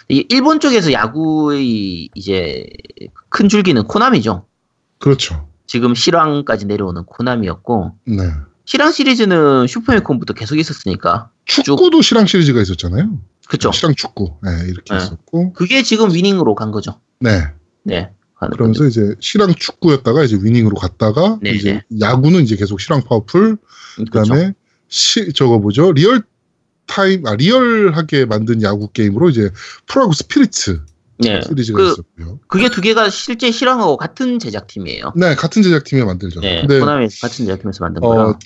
이 일본 쪽에서 야구의 이제 큰 줄기는 코나미죠. 그렇죠. 지금 실황까지 내려오는 코나미였고 네. 실황 시리즈는 슈퍼미콤부터 계속 있었으니까 축구도 실황 시리즈가 있었잖아요. 그쵸. 실황 축구. 네, 이렇게 네. 있었고. 그게 지금 위닝으로 간 거죠. 네. 네. 그러면서 거죠. 이제 실황 축구였다가 이제 위닝으로 갔다가 네, 이제 네. 야구는 이제 계속 실황 파워풀 그쵸. 그다음에 시 저거 뭐죠? 리얼 타임 아 리얼하게 만든 야구 게임으로 이제 프로야구 스피리츠 네. 시리즈가 그, 있었고요. 그게 두 개가 실제 실황하고 같은 제작팀이에요. 네, 같은 제작팀이 만들죠. 네. 근데 코나미 같은 제작팀에서 만든 어, 거라.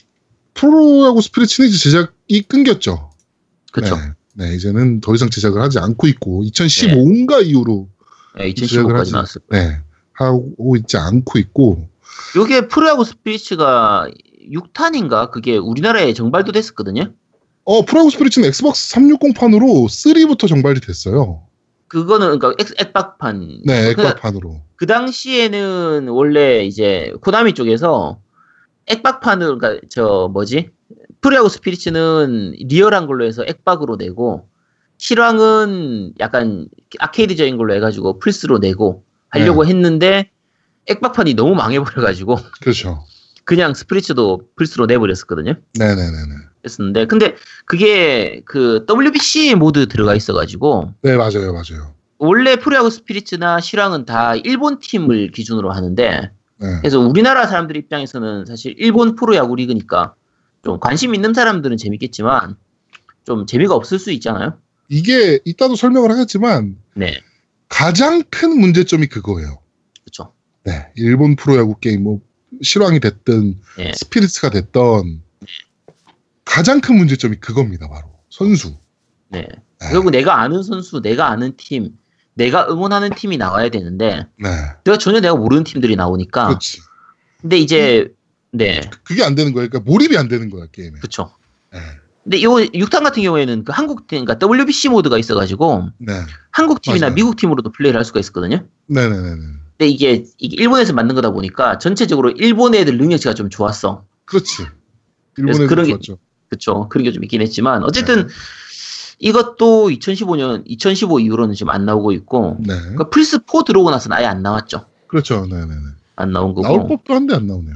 프로야구 스피리츠는 이제 제작이 끊겼죠. 그쵸. 네. 네, 이제는 더 이상 제작을 하지 않고 있고 2015인가 이후로 네, 제작을 2015까지 하지. 나왔을 네 하고 있지 않고 있고 요게 프로야구 스피리츠가 6탄인가 그게 우리나라에 정발도 됐었거든요. 어 프로야구 스피리츠는 엑스박스 360판으로 3부터 정발이 됐어요. 그거는 그러니까 엑, 액박판. 네, 그, 액박판으로. 그 당시에는 원래 이제 코나미 쪽에서 액박판을 그러니까 저 뭐지? 프로야구 스피리츠는 리얼한 걸로 해서 액박으로 내고 실황은 약간 아케이드적인 걸로 해가지고 플스로 내고 하려고 했는데 액박판이 너무 망해버려가지고 그렇죠. 그냥 스피리츠도 플스로 내버렸었거든요. 네네네네. 했었는데 근데 그게 그 WBC 모드 들어가 있어가지고 네 맞아요 맞아요. 원래 프로야구 스피리츠나 실황은 다 일본 팀을 기준으로 하는데 네. 그래서 우리나라 사람들 입장에서는 사실 일본 프로야구 리그니까 좀 관심 있는 사람들은 재밌겠지만 좀 재미가 없을 수 있잖아요. 이게 이따도 설명을 하겠지만 네, 가장 큰 문제점이 그거예요. 그렇죠. 네, 일본 프로야구 게임 뭐 실황이 됐든 네, 스피리츠가 됐던 가장 큰 문제점이 그겁니다 바로 선수. 네. 네. 결국 내가 아는 선수, 내가 아는 팀, 내가 응원하는 팀이 나와야 되는데 네, 내가 전혀 내가 모르는 팀들이 나오니까. 그렇지. 근데 이제 네, 그게 안 되는 거예요. 그러니까 몰입이 안 되는 거야 게임에. 그렇죠. 네, 근데 이거 6탄 같은 경우에는 그 한국 팀, 그러니까 WBC 모드가 있어가지고 네, 한국 팀이나 맞아요. 미국 팀으로도 플레이를 할 수가 있었거든요. 네네네네. 근데 이게, 이게 일본에서 만든 거다 보니까 전체적으로 일본 애들 능력치가 좀 좋았어. 그렇지. 일본에도 그런 게- 좋았죠. 그쵸. 그런 게 좀 있긴 했지만 어쨌든 이것도 2015년, 2015 이후로는 지금 안 나오고 있고 네, 그러니까 플스 4 들어오고 나서는 아예 안 나왔죠. 그렇죠. 네네네. 안 나온 거고. 나올 법도 한데 안 나오네요.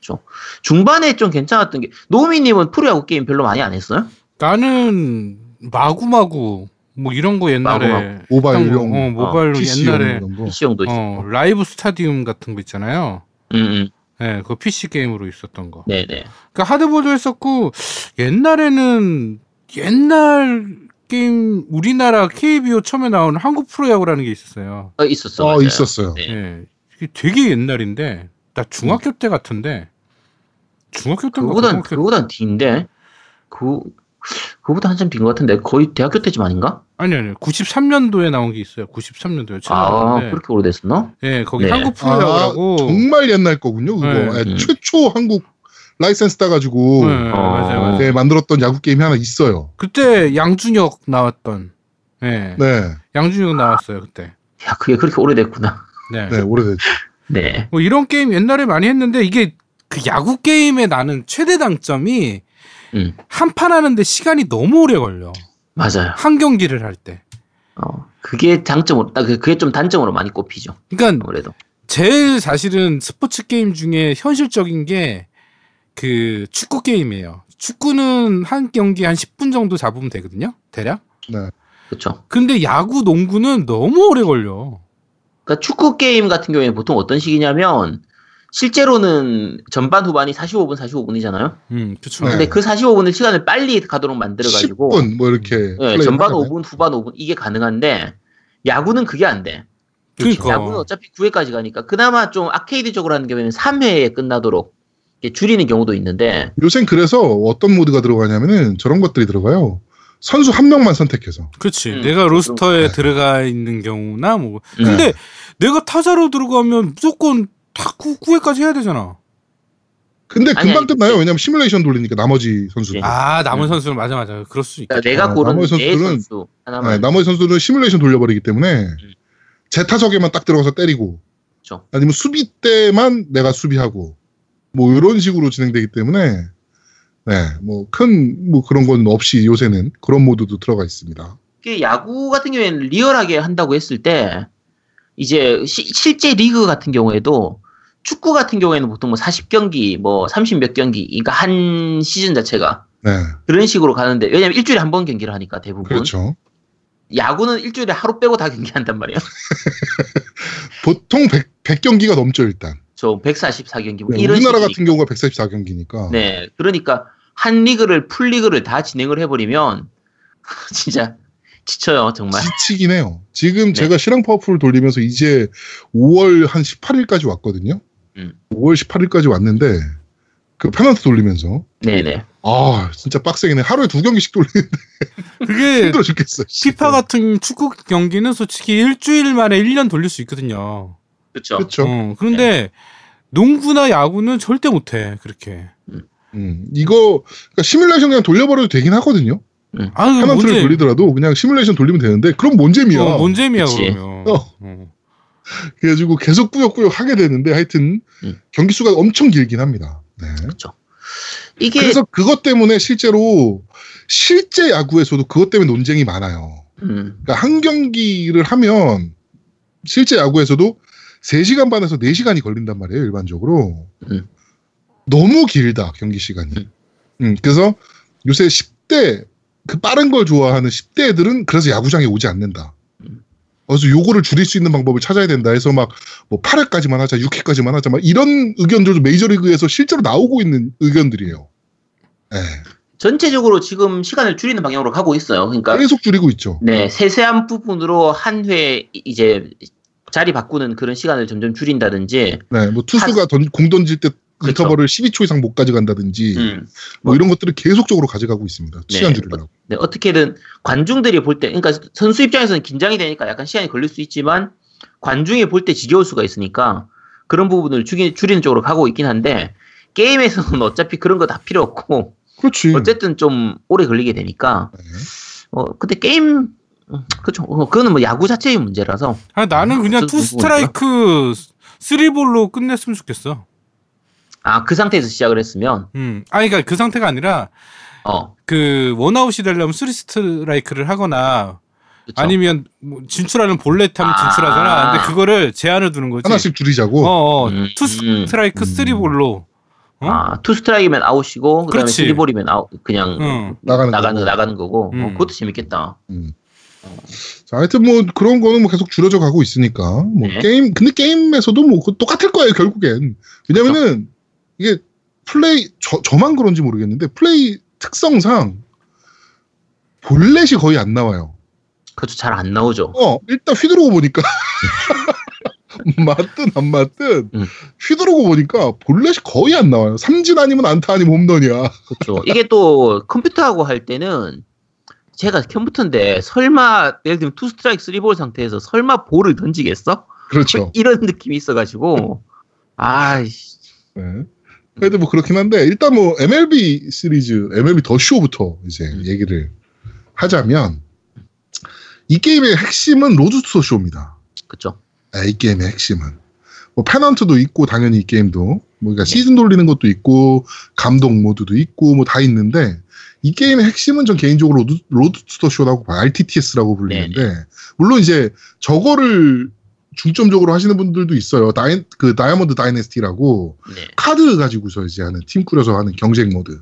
그렇죠. 중반에 좀 괜찮았던 게 노미님은 프로야구 게임 별로 많이 안 했어요? 나는 마구마구 뭐 이런 거 옛날에 마구마구. 모바일용, 어, 모바일로 PC용 옛날에. PC용도. 어, 라이브 스타디움 같은 거 있잖아요. 음, 음. 예, 그 PC 게임으로 있었던 거. 네네. 그러니까 하드볼도 했었고 옛날에는 옛날 게임 우리나라 KBO 처음에 나온 한국 프로야구라는 게 있었어요. 어, 있었어. 어 맞아요. 있었어요. 네. 예. 이게 되게 옛날인데 나 중학교 때 같은데 중학교 때인가 그거보단, 고등학교 그거보단 뒤인데, 그, 그거보다 한참 뒤인 것 같은데, 거의 대학교 때쯤 아닌가? 아니 아니 93년도에 나온 게 있어요. 93년도에 처음 아, 나왔는데 그렇게 오래됐었나? 예, 거기 네. 한국 프로야구라고 아, 정말 옛날 거군요. 그거 네. 예, 음. 최초 한국 라이센스 따가지고 네, 어. 맞아요, 맞아요. 네, 만들었던 야구 게임이 하나 있어요. 그때 양준혁 나왔던 예. 네, 양준혁 나왔어요, 그때. 야, 그게 그렇게 오래됐구나. 네. 네 오래됐죠. 네. 뭐 이런 게임 옛날에 많이 했는데 이게 그 야구 게임에 나는 최대 장점이 음, 한판 하는데 시간이 너무 오래 걸려. 맞아요. 한 경기를 할 때. 어, 그게 장점으로, 딱 그- 그게 좀 단점으로 많이 꼽히죠. 그러니까 아무래도. 제일 사실은 스포츠 게임 중에 현실적인 게 그 축구 게임이에요. 축구는 한 경기 한 10분 정도 잡으면 되거든요. 대략. 네, 그렇죠. 근데 야구, 농구는 너무 오래 걸려. 그러니까 축구 게임 같은 경우에는 보통 어떤 식이냐면, 실제로는 전반 후반이 45분, 45분이잖아요. 음, 그렇죠. 네. 근데 그 45분을 시간을 빨리 가도록 만들어 가지고, 10분 뭐 이렇게 예, 플레이를 전반 하잖아요. 5분, 후반 5분 이게 가능한데 야구는 그게 안 돼. 그러니까. 야구는 어차피 9회까지 가니까 그나마 좀 아케이드적으로 하는 경우에는 3회에 끝나도록 줄이는 경우도 있는데 요새 그래서 어떤 모드가 들어가냐면은 저런 것들이 들어가요. 선수 한 명만 선택해서. 그렇지. 음, 내가 로스터에 네. 들어가 있는 경우나 뭐. 음. 근데 내가 타자로 들어가면 무조건 다 9, 9회까지 해야 되잖아. 근데 금방 아니, 끝나요. 네. 왜냐면 시뮬레이션 돌리니까 나머지 선수들. 네. 아, 남은 음. 선수는 맞아, 맞아. 그럴 수 있겠다. 그러니까 내가 아, 고른 나머지 내 선수들은- 선수 네, 하나만 나머지 선수들은 시뮬레이션 돌려버리기 때문에 음. 제 타석에만 딱 들어가서 때리고 그렇죠. 아니면 수비 때만 내가 수비하고 뭐 이런 식으로 진행되기 때문에 네, 뭐큰뭐 그런 건 없이 요새는 그런 모드도 들어가 있습니다. 야구 같은 경우에는 리얼하게 한다고 했을 때 이제 시- 실제 리그 같은 경우에도 축구 같은 경우에는 보통 뭐 40경기, 뭐 30몇 경기, 그러니까 한 시즌 자체가 네, 그런 식으로 가는데 왜냐면 일주일에 한 번 경기를 하니까 대부분 그렇죠. 야구는 일주일에 하루 빼고 다 경기한단 말이에요. 보통 100, 100경기가 넘죠 일단. 저 144경기 뭐 네, 이런 우리나라. 같은 경우가 144경기니까. 네, 그러니까 한 리그를 풀 리그를 다 진행을 해버리면 진짜 지쳐요 정말. 지치긴 해요. 지금 네. 제가 실황 파워풀을 돌리면서 이제 5월 한 18일까지 왔거든요. 음. 5월 18일까지 왔는데 그 페넌트 돌리면서 네네. 아 진짜 빡세긴 해. 하루에 두 경기씩 돌리는데 그게 힘들어 죽겠어. 씨. 피파 같은 축구 경기는 솔직히 일주일 만에 1년 돌릴 수 있거든요. 그렇죠. 그렇죠. 어, 그런데 농구나 야구는 절대 못해 그렇게. 음, 이거 그러니까 시뮬레이션 그냥 돌려버려도 되긴 하거든요. 아, 페넌트를 뭔 돌리더라도 그냥 시뮬레이션 돌리면 되는데 그럼 뭔 재미야. 어, 뭔 재미야 그치. 그러면. 어. 어. 그래가지고 계속 꾸역꾸역 하게 되는데 하여튼 음. 경기 수가 엄청 길긴 합니다. 네. 이게 그래서 그것 때문에 실제로 실제 야구에서도 그것 때문에 논쟁이 많아요. 음, 그러니까 한 경기를 하면 실제 야구에서도 3시간 반에서 4시간이 걸린단 말이에요, 일반적으로. 음. 너무 길다, 경기 시간이. 음. 음, 그래서 요새 10대, 그 빠른 걸 좋아하는 10대 애들은 그래서 야구장에 오지 않는다. 음. 그래서 요거를 줄일 수 있는 방법을 찾아야 된다 해서 막 뭐 8회까지만 하자, 6회까지만 하자, 막 이런 의견들도 메이저리그에서 실제로 나오고 있는 의견들이에요. 예. 전체적으로 지금 시간을 줄이는 방향으로 가고 있어요. 그러니까 계속 줄이고 있죠. 네 세세한 부분으로 한 회 이제 자리 바꾸는 그런 시간을 점점 줄인다든지, 네, 뭐 투수가 던, 공 던질 때 그렇죠. 인터벌을 12초 이상 못 가져간다든지 음, 뭐 이런 것들을 계속적으로 가져가고 있습니다. 네, 시간 줄이려고. 네, 어떻게든 관중들이 볼 때, 그러니까 선수 입장에서는 긴장이 되니까 약간 시간이 걸릴 수 있지만 관중이 볼 때 지겨울 수가 있으니까 그런 부분을 줄이, 줄이는 쪽으로 가고 있긴 한데 게임에서는 어차피 그런 거 다 필요 없고 그렇지. 어쨌든 좀 오래 걸리게 되니까 네. 어 근데 게임 음, 그죠 어, 그거는 뭐 야구 자체의 문제라서 아, 나는 그냥 저 투 스트라이크 쓰리볼로 끝냈으면 좋겠어. 아 그 상태에서 시작을 했으면 음. 아니 그러니까 그 상태가 아니라 어 그 원아웃이 되려면 쓰리 스트라이크를 하거나 그쵸? 아니면 뭐 진출하는 볼넷 하면 아. 진출하잖아. 근데 그거를 제한을 두는 거지. 하나씩 줄이자고. 어, 어. 음, 투 스트라이크 음. 쓰리볼로. 어? 아, 투 스트라이크면 아웃이고 그다음에 그렇지. 쓰리볼이면 아웃 그냥 응. 나가는 나가는 거고. 나가는 거고 어, 음. 그것도 재밌겠다. 음. 자, 하여튼 뭐 그런 거는 뭐 계속 줄여져 가고 있으니까 뭐 네. 게임 근데 게임에서도 뭐 똑같을 거예요 결국엔 왜냐면은 이게 플레이 저 저만 그런지 모르겠는데 플레이 특성상 볼넷이 거의 안 나와요. 그것도 잘안 나오죠. 어 일단 휘두르고 보니까 맞든 안 맞든 음. 휘두르고 보니까 볼넷이 거의 안 나와요. 삼진 아니면 안타 아니면 홈런이야. 그렇죠. 이게 또 컴퓨터하고 할 때는 제가 컴퓨터인데 설마 예를 들면 투 스트라이크 쓰리볼 상태에서 설마 볼을 던지겠어? 그렇죠. 이런 느낌이 있어가지고 아이씨 네. 그래도 뭐 그렇긴 한데 일단 뭐 MLB 시리즈, MLB 더 쇼부터 이제 음. 얘기를 하자면 이 게임의 핵심은 Road to the Show입니다. 그쵸. 아, 이 게임의 핵심은 뭐 페넌트도 있고 당연히 이 게임도 뭐 그러니까 네. 시즌 돌리는 것도 있고 감독 모드도 있고 뭐 다 있는데 이 게임의 핵심은 전 개인적으로 Road, Road to the Show라고 봐요. RTTS라고 불리는데 물론 이제 저거를 중점적으로 하시는 분들도 있어요. 다이, 그 Diamond Dynasty라고 네. 카드 가지고서 이제 하는 팀 꾸려서 하는 경쟁 모드.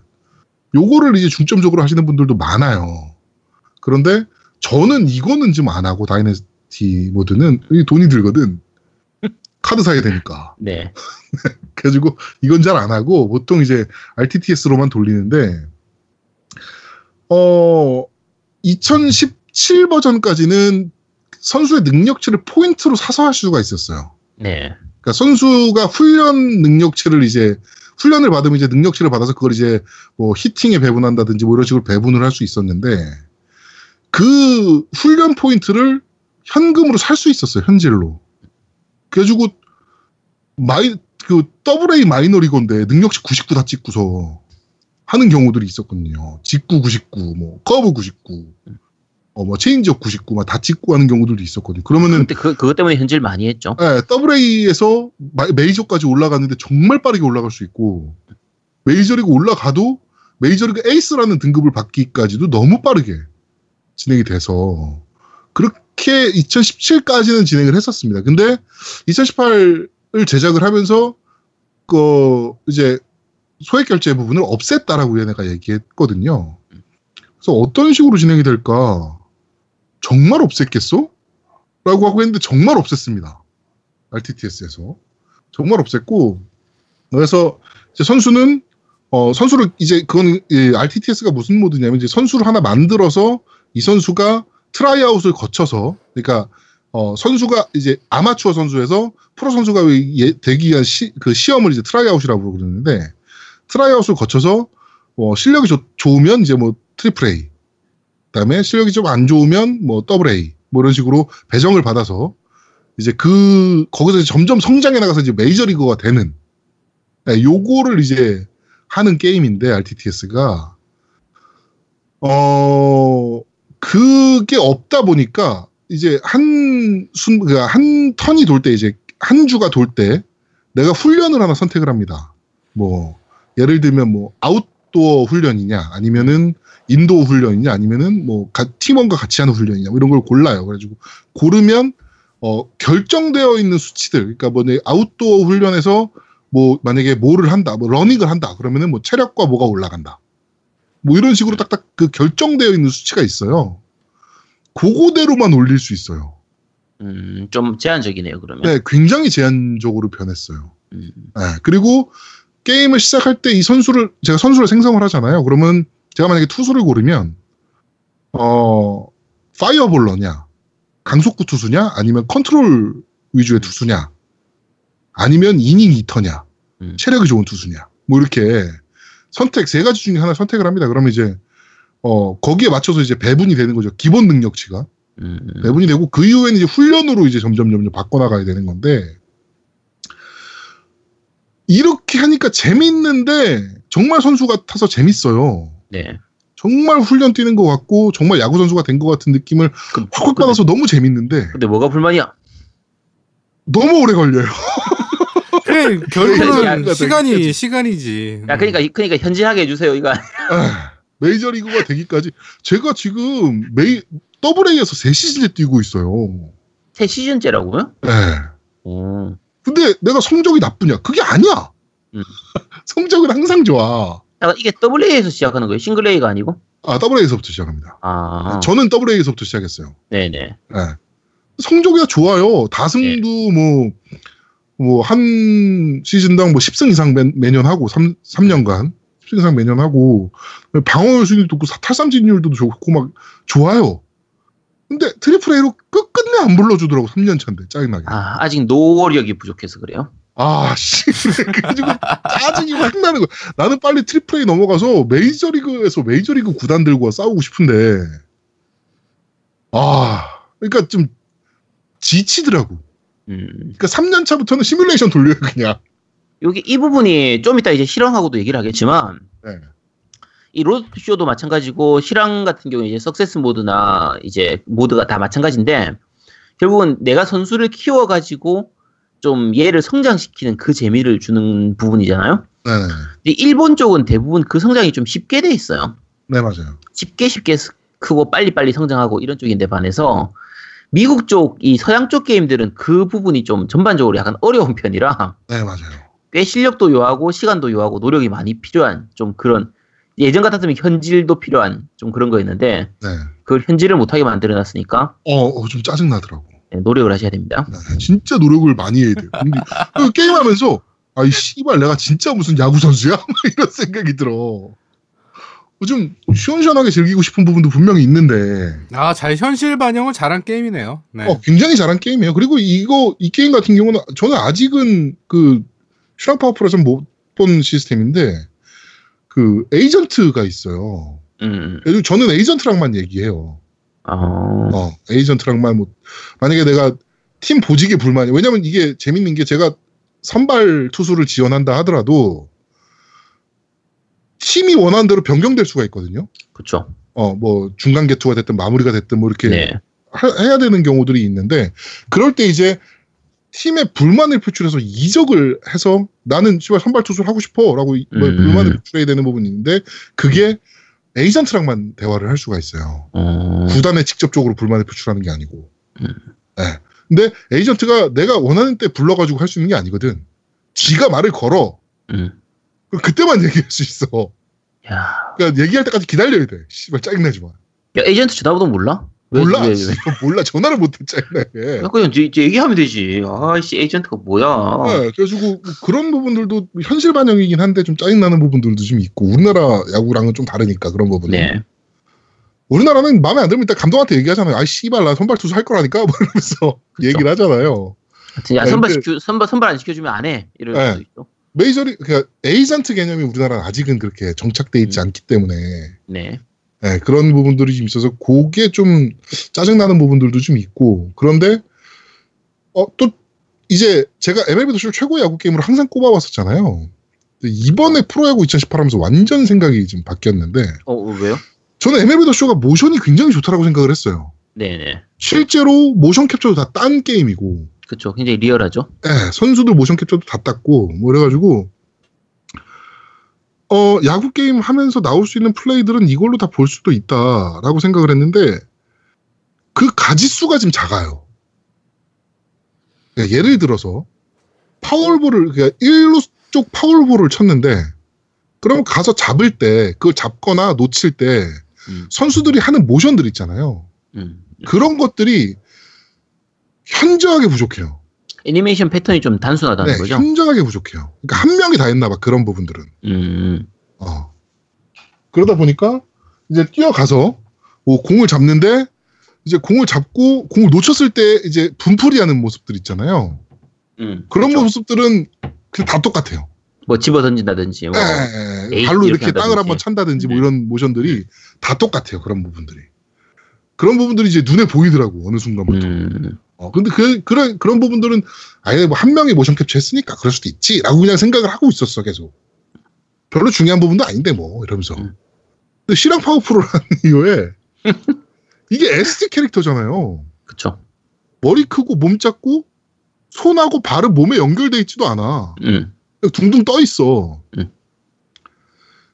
요거를 이제 중점적으로 하시는 분들도 많아요. 그런데 저는 이거는 좀안 하고 Dynasty 모드는 이 돈이 들거든. 카드 사야 되니까. 네. 그래가지고 이건 잘 안 하고 보통 이제 RTTS로만 돌리는데 어 2017 버전까지는 선수의 능력치를 포인트로 사서 할 수가 있었어요. 네. 그러니까 선수가 훈련 능력치를 이제 훈련을 받으면 이제 능력치를 받아서 그걸 이제 뭐 히팅에 배분한다든지 뭐 이런 식으로 배분을 할 수 있었는데 그 훈련 포인트를 현금으로 살 수 있었어요 현질로. 그래가지고 마이 그 더블 A 마이너리건데 능력치 99다 찍고서 하는 경우들이 있었거든요. 직구 99, 뭐 커브 99. 어, 뭐 체인지업 99 막다 찍고 하는 경우들도 있었거든요. 그러면은 그때 그 그것 때문에 현질 많이 했죠. 예, 더블 A에서 마- 메이저까지 올라갔는데 정말 빠르게 올라갈 수 있고 메이저리그 올라가도 메이저리그 에이스라는 등급을 받기까지도 너무 빠르게 진행이 돼서 그렇게 2017까지는 진행을 했었습니다. 근데 2018을 제작을 하면서 그 이제 소액 결제 부분을 없앴다라고 얘네가 얘기했거든요. 그래서 어떤 식으로 진행이 될까? 정말 없앴겠어? 라고 하고 했는데 정말 없앴습니다. RTTS에서. 정말 없앴고, 그래서 선수는, 어, 선수를 이제 그건 이 RTTS가 무슨 모드냐면 이제 선수를 하나 만들어서 이 선수가 tryout을 거쳐서, 그러니까, 어, 선수가 이제 아마추어 선수에서 프로 선수가 예- 되기 위한 시, 그 시험을 이제 tryout이라고 그러는데, tryout을 거쳐서, 어, 실력이 좋, 좋으면 이제 뭐 트리플 A, 그다음에 실력이 좀 안 좋으면 뭐 더블 A 뭐 이런 식으로 배정을 받아서 이제 그 거기서 점점 성장해 나가서 이제 메이저리그가 되는 네, 요거를 이제 하는 게임인데 RTTS가 어 그게 없다 보니까 이제 한순한 그러니까 한 턴이 돌 때 이제 한 주가 돌 때 내가 훈련을 하나 선택을 합니다. 뭐 예를 들면 뭐 아웃 도어 훈련이냐 아니면은 인도어 훈련이냐 아니면은 뭐 가- 팀원과 같이 하는 훈련이냐 뭐 이런 걸 골라요. 그래가지고 고르면 어 결정되어 있는 수치들 그러니까 뭐 내 아웃도어 훈련에서 뭐 만약에 뭐를 한다 뭐 러닝을 한다 그러면은 뭐 체력과 뭐가 올라간다 뭐 이런 식으로 딱딱 그 결정되어 있는 수치가 있어요. 그거대로만 올릴 수 있어요. 음, 좀 제한적이네요, 그러면. 네, 굉장히 제한적으로 변했어요. 음, 네, 그리고 게임을 시작할 때 이 선수를 제가 선수를 생성을 하잖아요. 그러면 제가 만약에 투수를 고르면 어 fireballer냐, 강속구 투수냐, 아니면 컨트롤 위주의 투수냐, 아니면 inning eater냐, 음. 체력이 좋은 투수냐, 뭐 이렇게 선택 세 가지 중에 하나 선택을 합니다. 그러면 이제 어 거기에 맞춰서 이제 배분이 되는 거죠. 기본 능력치가. 음, 배분이 되고 그 이후에는 이제 훈련으로 이제 점점 점점 바꿔 나가야 되는 건데 이렇게 하니까 재밌는데 정말 선수 같아서 재밌어요. 네. 정말 훈련 뛰는 것 같고 정말 야구 선수가 된 것 같은 느낌을 그, 확확 받아서 너무 재밌는데 근데 뭐가 불만이야? 너무 오래 걸려요. 그래, 야, 결국은 야, 시간이 되겠지. 시간이지. 야, 그러니까 그러니까 현질하게 해주세요, 이거. 아, 메이저리그가 되기까지 제가 지금 메이 더블 A에서 3 시즌째 뛰고 있어요. 새 시즌째라고요? 네. 오. 근데 내가 성적이 나쁘냐? 그게 아니야. 음. 성적은 항상 좋아. 약간 이게 WA에서 시작하는 거예요? 싱글 A가 아니고? 아, 더블 A에서부터 시작합니다. 아, 저는 더블 A에서부터 시작했어요. 네네. 예. 성적이 좋아요. 다승도 뭐, 뭐, 한 시즌당 뭐 10승 이상 매, 매년 하고, 3, 삼년간 10승 이상 매년 하고, 방어율 순위도 좋고, 탈삼진율도 좋고, 막, 좋아요. 근데 트리플 A로 끝끝내 안 불러주더라고, 3년 차인데, 짜증나게. 아, 아직 노력이 부족해서 그래요? 아, 씨. 그래가지고 짜증이 확 나는 거야. 나는 빨리 트리플 A 넘어가서 메이저리그에서 메이저리그 구단들과 싸우고 싶은데, 아, 그러니까 좀 지치더라고. 음. 그러니까 3년 차부터는 시뮬레이션 돌려요, 그냥. 여기 이 부분이 좀 이따 이제 실황하고도 얘기를 하겠지만, 네. 이 Road Show도 마찬가지고, 실황 같은 경우에 이제 success 모드나 이제 모드가 다 마찬가지인데, 결국은 내가 선수를 키워 가지고 좀 얘를 성장시키는 그 재미를 주는 부분이잖아요? 네네. 근데 일본 쪽은 대부분 그 성장이 좀 쉽게 돼 있어요. 네, 맞아요. 쉽게 쉽게 스- 크고 빨리 빨리 성장하고 이런 쪽인데 반해서 미국 쪽, 이 서양 쪽 게임들은 그 부분이 좀 전반적으로 약간 어려운 편이라 네, 맞아요. 꽤 실력도 요하고 시간도 요하고 노력이 많이 필요한 좀 그런 예전 같았으면 현질도 필요한 좀 그런 거였는데 네. 그걸 현질을 못하게 만들어놨으니까 어, 어, 좀 짜증 나더라고. 네, 노력을 하셔야 됩니다. 네, 진짜 노력을 많이 해야 돼요. 그 게임하면서, 아이, 씨발, 내가 진짜 무슨 야구 선수야? 막 이런 생각이 들어. 좀 시원시원하게 즐기고 싶은 부분도 분명히 있는데, 아, 잘 현실 반영을 잘한 게임이네요. 네. 어, 굉장히 잘한 게임이에요. 그리고 이거, 이 게임 같은 경우는 저는 아직은 그 슈랑 파워풀에서 못 본 시스템인데, 그 에이전트가 있어요. 음, 저는 에이전트랑만 얘기해요. 어, 어, 에이전트랑만 뭐, 만약에 내가 팀 보직에 불만이, 왜냐면 이게 재밌는 게 제가 선발 투수를 지원한다 하더라도 팀이 원하는 대로 변경될 수가 있거든요. 그쵸. 어뭐 중간 개투가 됐든 마무리가 됐든 뭐 이렇게 네. 하- 해야 되는 경우들이 있는데 그럴 때 이제 팀의 불만을 표출해서 이적을 해서 나는 씨발 선발 투수를 하고 싶어라고 이- 뭐 음. 불만을 표출해야 되는 부분이 있는데 그게 에이전트랑만 대화를 할 수가 있어요. 어, 구단에 직접적으로 불만을 표출하는 게 아니고. 음. 예. 근데 에이전트가 내가 원하는 때 불러가지고 할 수 있는 게 아니거든. 지가 말을 걸어. 음. 그때만 얘기할 수 있어. 야. 그러니까 얘기할 때까지 기다려야 돼. 씨발 짜증나지 마. 야, 에이전트 전화번호 몰라? 왜, 몰라. 왜, 왜? 씨발 몰라. 전화를 짜증나게. 야, 그냥 이제, 이제 얘기하면 되지. 아이씨, 에이전트가 뭐야. 네, 그래가지고 뭐 그런 부분들도 현실 반영이긴 한데 좀 짜증나는 부분들도 좀 있고 우리나라 야구랑은 좀 다르니까 그런 부분이. 네. 우리나라는 마음에 안 들면 일단 감독한테 얘기하잖아요. 아이 씨발 나 선발 투수 할 거라니까 뭐 이러면서 얘기를 하잖아요. 야, 네, 선발 시켜, 선발, 선발 안 시켜주면 안 해. 이럴 네. 수도 있어. 메이저리 그러니까 에이전트 개념이 우리나라는 아직은 그렇게 정착돼 있지 음. 않기 때문에 네. 네, 그런 부분들이 좀 있어서 그게 좀 짜증나는 부분들도 좀 있고 그런데 어 또 이제 제가 MLB 도쇼 최고의 야구 게임으로 항상 꼽아왔었잖아요. 이번에 프로야구 2018 하면서 완전 생각이 좀 바뀌었는데 어, 어, 왜요? 저는 MLB 도쇼가 모션이 굉장히 좋다라고 생각을 했어요. 네네. 실제로 모션 캡처도 다 딴 게임이고 그쵸. 굉장히 리얼하죠. 예, 선수들 모션 캡처도 다 땄고 뭐 그래가지고 어 야구 게임 하면서 나올 수 있는 플레이들은 이걸로 다 볼 수도 있다라고 생각을 했는데 그 가지수가 좀 작아요. 그러니까 예를 들어서 파울볼을 그러니까 1루 쪽 파울볼을 쳤는데 그러면 가서 잡을 때 그걸 잡거나 놓칠 때 음. 선수들이 하는 모션들 있잖아요. 음. 그런 것들이 현저하게 부족해요. 애니메이션 패턴이 좀 단순하다는 네, 거죠. 현저하게 부족해요. 그러니까 한 명이 다 했나 봐 그런 부분들은. 음. 어. 그러다 보니까 이제 뛰어가서 뭐 공을 잡는데 이제 공을 잡고 공을 놓쳤을 때 이제 분풀이하는 모습들 있잖아요. 음. 그런 그쵸. 모습들은 다 똑같아요. 뭐 집어 던진다든지 뭐. 예, 에이, 발로 이렇게 이렇게 땅을. 한번 찬다든지 뭐 네. 이런 모션들이 다 똑같아요. 그런 부분들이. 그런 부분들이 이제 눈에 보이더라고 어느 순간부터. 음. 어, 근데 그, 그런, 그런 부분들은 아예 뭐 한 명이 모션 캡처 했으니까 그럴 수도 있지. 라고 그냥 생각을 하고 있었어, 계속. 별로 중요한 부분도 아닌데, 뭐, 이러면서. 음. 근데 실황 파워프로라는 이유에 이게 SD 캐릭터잖아요. 그쵸. 머리 크고 몸 작고 손하고 발은 몸에 연결돼 있지도 않아. 음. 둥둥 떠 있어. 음.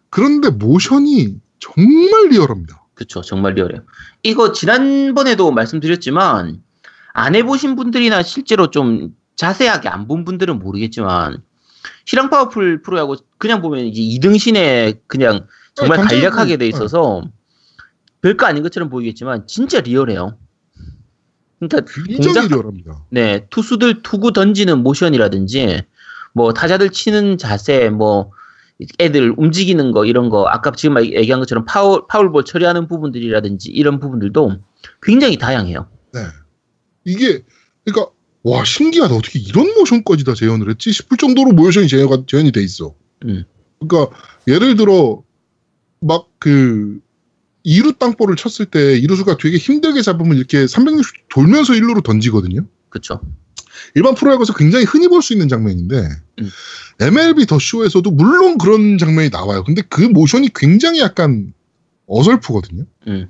그런데 모션이 정말 리얼합니다. 그쵸. 정말 리얼해요. 이거 지난번에도 말씀드렸지만, 안 해보신 분들이나 실제로 좀 자세하게 안 본 분들은 모르겠지만, 실황 파워풀 프로하고 그냥 보면 이제 이등신에 그냥 정말 네, 간략하게 돼 네. 있어서, 별거 아닌 것처럼 보이겠지만, 진짜 리얼해요. 그러니까, 굉장히 리얼합니다. 네, 투수들 투구 던지는 모션이라든지, 뭐, 타자들 치는 자세, 뭐, 애들 움직이는 거, 이런 거, 아까 지금 얘기한 것처럼 파울, 파울볼 처리하는 부분들이라든지, 이런 부분들도 굉장히 다양해요. 네. 이게, 그러니까, 와, 신기하다. 어떻게 이런 모션까지 다 재현을 했지? 싶을 정도로 모션이 재현가, 재현이 돼 있어. 음. 그러니까, 예를 들어, 막 그, 이루 땅볼을 쳤을 때 이루수가 되게 힘들게 잡으면 이렇게 360 돌면서 1루로 던지거든요. 그쵸. 일반 프로야구에서 굉장히 흔히 볼 수 있는 장면인데, 음. MLB 더 쇼에서도 물론 그런 장면이 나와요. 근데 그 모션이 굉장히 약간 어설프거든요. 음.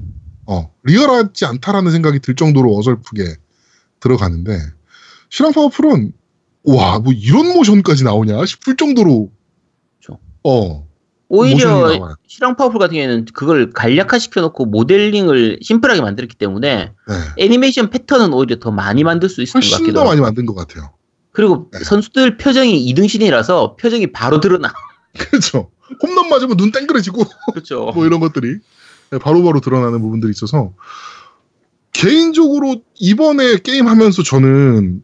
어, 리얼하지 않다라는 생각이 들 정도로 어설프게 들어가는데, 실황 파워풀은, 와, 뭐 이런 모션까지 나오냐 싶을 정도로, 그쵸. 어, 오히려. 실황 파워풀 같은 경우에는 그걸 간략화 시켜놓고 모델링을 심플하게 만들었기 때문에 네. 애니메이션 패턴은 오히려 더 많이 만들 수 있을 것 훨씬 같기도 더 하고. 많이 만든 것 같아요. 그리고 네. 선수들 표정이 이등신이라서 표정이 바로 드러나. 그렇죠. 홈런 맞으면 눈 땡그레지고, 그렇죠. 뭐 이런 것들이 네, 바로 바로 드러나는 부분들이 있어서, 개인적으로 이번에 게임 하면서 저는,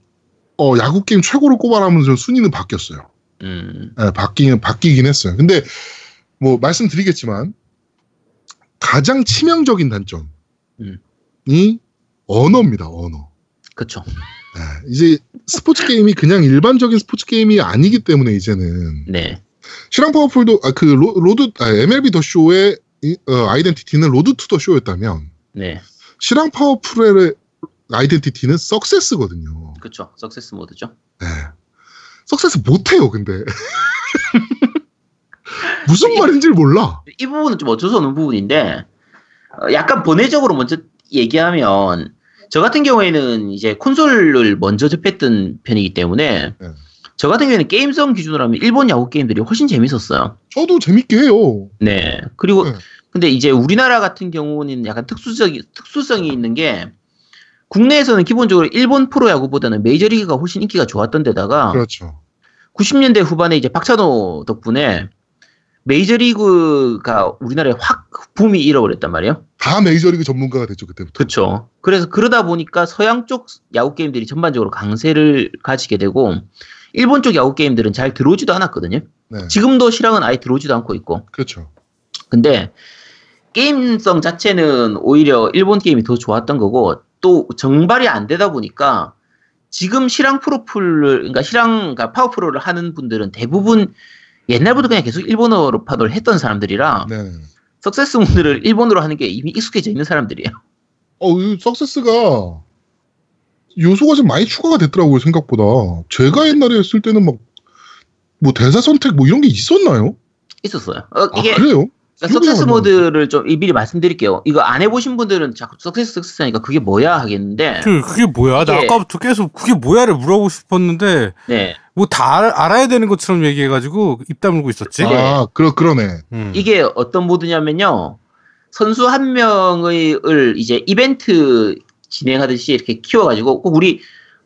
어, 야구 게임 최고로 꼽아라면서 순위는 바뀌었어요. 음. 예, 바뀌긴, 바뀌긴 했어요. 근데, 뭐, 말씀드리겠지만, 가장 치명적인 단점이 음. 언어입니다, 언어. 그쵸. 예, 이제 스포츠 게임이 그냥 일반적인 스포츠 게임이 아니기 때문에 이제는 네. 실황 파워풀도 아, 그 로, 로드 아, MLB 더 쇼의 이, 어, 아이덴티티는 Road to the Show였다면 네. 실황 파워풀의 아이덴티티는 Success거든요. 그쵸. Success 모드죠. 예. Success 못해요, 근데. 무슨 말인지 몰라. 이 부분은 좀 어쩔 수 없는 부분인데, 어, 약간 번외적으로 먼저 얘기하면 저 같은 경우에는 이제 콘솔을 먼저 접했던 편이기 때문에 네. 저 같은 경우에는 게임성 기준으로 하면 일본 야구 게임들이 훨씬 재밌었어요. 저도 재밌게 해요. 네. 그리고 네. 근데 이제 우리나라 같은 경우는 약간 특수적이 특수성이 있는 게 국내에서는 기본적으로 일본 프로야구보다는 메이저리그가 훨씬 인기가 좋았던 데다가 그렇죠. 90년대 후반에 이제 박찬호 덕분에 메이저리그가 우리나라에 확 붐이 일어버렸단 말이에요. 다 메이저리그 전문가가 됐죠 그때부터. 그렇죠. 그래서 그러다 보니까 서양 쪽 야구 게임들이 전반적으로 강세를 가지게 되고 일본 쪽 야구 게임들은 잘 들어오지도 않았거든요. 네. 지금도 실황은 아예 들어오지도 않고 있고. 그렇죠. 근데 게임성 자체는 오히려 일본 게임이 더 좋았던 거고 또 정발이 안 되다 보니까 지금 실황 프로풀을 그러니까 실황 그러니까 파워 프로를 하는 분들은 대부분 옛날부터 그냥 계속 일본어로 파도를 했던 사람들이라 네. 석세스 모드를 일본어로 하는 게 이미 익숙해져 있는 사람들이에요. 어, 이 석세스가 요소가 좀 많이 추가가 됐더라고요 생각보다. 제가 옛날에 했을 때는 막 뭐 대사 선택 뭐 이런 게 있었나요? 있었어요. 어, 이게 아 그래요? 그러니까 석세스. 모드를 좀 미리 말씀드릴게요. 이거 안 해보신 분들은 자꾸 석세스 석세스 하니까 그게 뭐야 하겠는데 그, 그게 뭐야? 나 아까부터 계속 그게 뭐야를 물어보고 싶었는데 네. 뭐 다 알아야 되는 것처럼 얘기해가지고 입 다물고 있었지. 네. 아 그러 그러네. 음. 이게 어떤 모드냐면요. 선수 한 명을 이제 이벤트 진행하듯이 이렇게 키워가지고 꼭 우리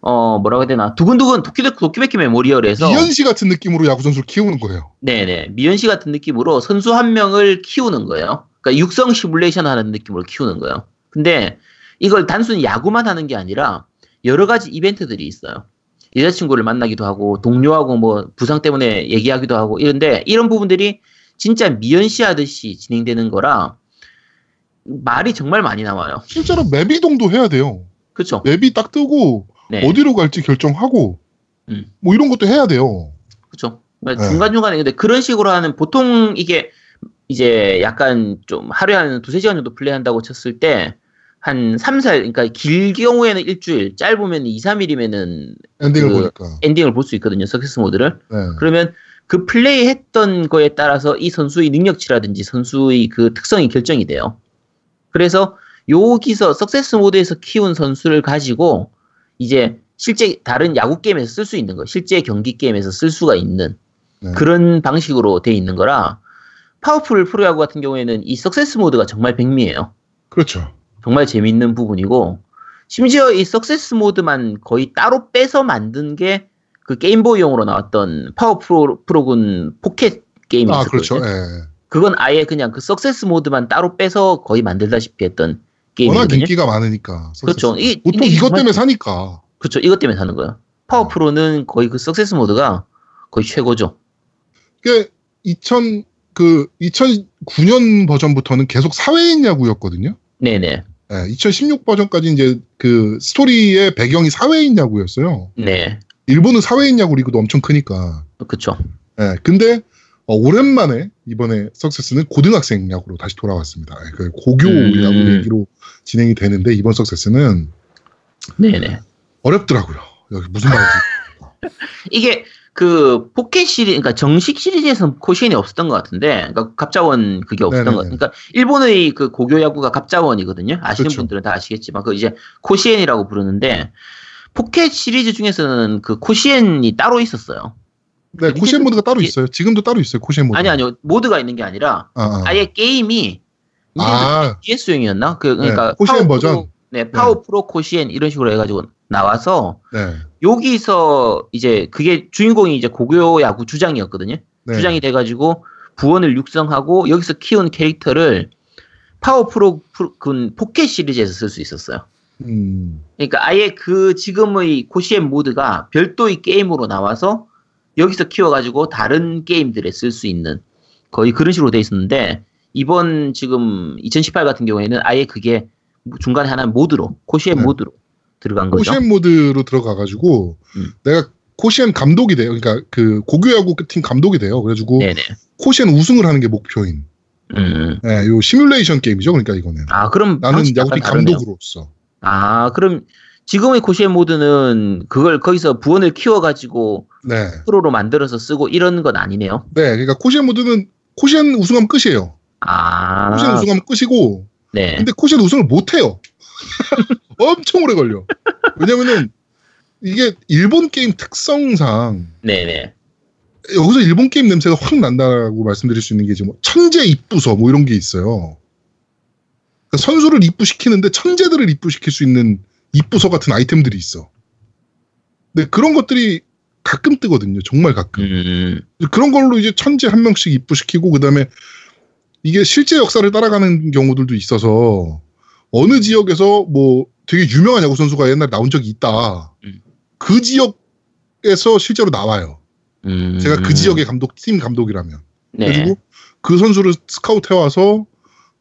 어 뭐라고 해야 되나 두근두근 도끼 도끼베키 메모리얼에서 이현시 같은 느낌으로 야구 선수를 키우는 거예요. 네네 미연시 같은 느낌으로 선수 한 명을 키우는 거예요. 그러니까 육성 시뮬레이션 하는 느낌으로 키우는 거예요. 근데 이걸 단순히 야구만 하는 게 아니라 여러 가지 이벤트들이 있어요. 여자친구를 만나기도 하고 동료하고 뭐 부상 때문에 얘기하기도 하고 이런데 이런 부분들이 진짜 미연시 하듯이 진행되는 거라 말이 정말 많이 나와요. 실제로 맵 이동도 해야 돼요. 그렇죠? 맵이 딱 뜨고 네. 어디로 갈지 결정하고 음. 뭐 이런 것도 해야 돼요. 그렇죠. 네. 중간 중간에 근데 그런 식으로 하는 보통 이게 이제 약간 좀 하루에 한 두세 시간 정도 플레이한다고 쳤을 때 한 3, 4일, 그러니까 길 경우에는 일주일, 짧으면 2, 3일이면은 엔딩을 그- 보니까. 엔딩을 볼 수 있거든요. 서키스 모드를. 네. 그러면 그 플레이 했던 거에 따라서 이 선수의 능력치라든지 선수의 그 특성이 결정이 돼요. 그래서 여기서 Success 모드에서 키운 선수를 가지고 이제 실제 다른 야구 게임에서 쓸 수 있는 거, 실제 경기 게임에서 쓸 수가 있는 네. 그런 방식으로 돼 있는 거라 파워풀 프로야구 같은 경우에는 이 Success 모드가 정말 백미예요. 그렇죠. 정말 재밌는 부분이고 심지어 이 Success 모드만 거의 따로 빼서 만든 게 그 게임보이용으로 나왔던 파워 프로, 프로군 포켓 게임이 아 있었거든요. 그렇죠. 예. 그건 아예 그냥 그 Success 모드만 따로 빼서 거의 만들다시피 했던 게임이거든요. 인기가 많으니까. 그렇죠. 이- 보통 이것 때문에 사니까. 그렇죠. 이것 때문에 사는 거예요. 파워 프로는 거의 그 Success 모드가 거의 최고죠. 그게 2000, 그 2009년 버전부터는 계속 사회인 야구였거든요. 네네. 예, 2016 버전까지 이제 그 스토리의 배경이 사회인 야구였어요. 네. 일본은 사회인 야구 리그도 엄청 크니까. 그렇죠. 예, 근데 어, 오랜만에 이번에 Success는 고등학생 야구로 다시 돌아왔습니다. 예, 그 고교 음. 야구 얘기로 진행이 되는데 이번 석세스는 네네. 어렵더라고요. 여기 무슨 말인지. 이게 그 포켓 시리즈, 그러니까 정식 시리즈에서는 코시엔이 없었던 것 같은데, 그러니까 갑자원 그게 없었던 네네네. 것. 그러니까 일본의 그 고교 야구가 갑자원이거든요. 아시는 그렇죠. 분들은 다 아시겠지만 그 이제 코시엔이라고 부르는데 포켓 시리즈 중에서는 그 코시엔이 따로 있었어요. 네, 코시엔 모드가 따로 있어요. 지금도 따로 있어요. 코시엔 모드. 아니 아니요 모드가 있는 게 아니라 아, 아. 아예 게임이 아, GS용이었나? 그 그러니까 네, 코시엔 파워 버전. 프로, 네, 파워 프로 코시엔 이런 식으로 해가지고 나와서 네. 여기서 이제 그게 주인공이 이제 고교 야구 주장이었거든요. 네. 주장이 돼가지고 부원을 육성하고 여기서 키운 캐릭터를 파워 프로 프로- 그 포켓 시리즈에서 쓸 수 있었어요. 음, 그러니까 아예 그 지금의 코시엔 모드가 별도의 게임으로 나와서 여기서 키워가지고 다른 게임들에 쓸 수 있는 거의 그런 식으로 돼 있었는데 이번 지금 2018 같은 경우에는 아예 그게 중간에 하나 모드로 코시엔 네. 모드로 들어간 거죠. 코시엔 모드로 들어가 가지고 음. 내가 코시엔 감독이 돼요. 그러니까 그 고교야구 팀 감독이 돼요. 그래가지고 네네. 코시엔 우승을 하는 게 목표인. 음. 네, 요 시뮬레이션 게임이죠. 그러니까 이거는. 아 그럼 나는 야구팀. 감독으로서. 아 그럼 지금의 코시엔 모드는 그걸 거기서 부원을 키워가지고 네. 프로로 만들어서 쓰고 이런 건 아니네요. 네, 그러니까 코시엔 모드는 코시엔 우승하면 끝이에요. 아 코시엔 우승하면 끝이고 네. 근데 코시엔 우승을 못 해요. 엄청 오래 걸려. 왜냐면은 이게 일본 게임 특성상 네네. 여기서 일본 게임 냄새가 확 난다고 말씀드릴 수 있는 게 지금 뭐 천재 입부서 뭐 이런 게 있어요. 그러니까 선수를 입부시키는데 천재들을 입부시킬 수 있는 입부서 같은 아이템들이 있어. 근데 그런 것들이 가끔 뜨거든요. 정말 가끔. 음. 그런 걸로 이제 천재 한 명씩 입부시키고 그다음에 이게 실제 역사를 따라가는 경우들도 있어서 어느 지역에서 뭐 되게 유명한 야구 선수가 옛날에 나온 적이 있다. 음. 그 지역에서 실제로 나와요. 음. 제가 그 지역의 감독 팀 감독이라면 네. 그리고 그 선수를 스카우트 해와서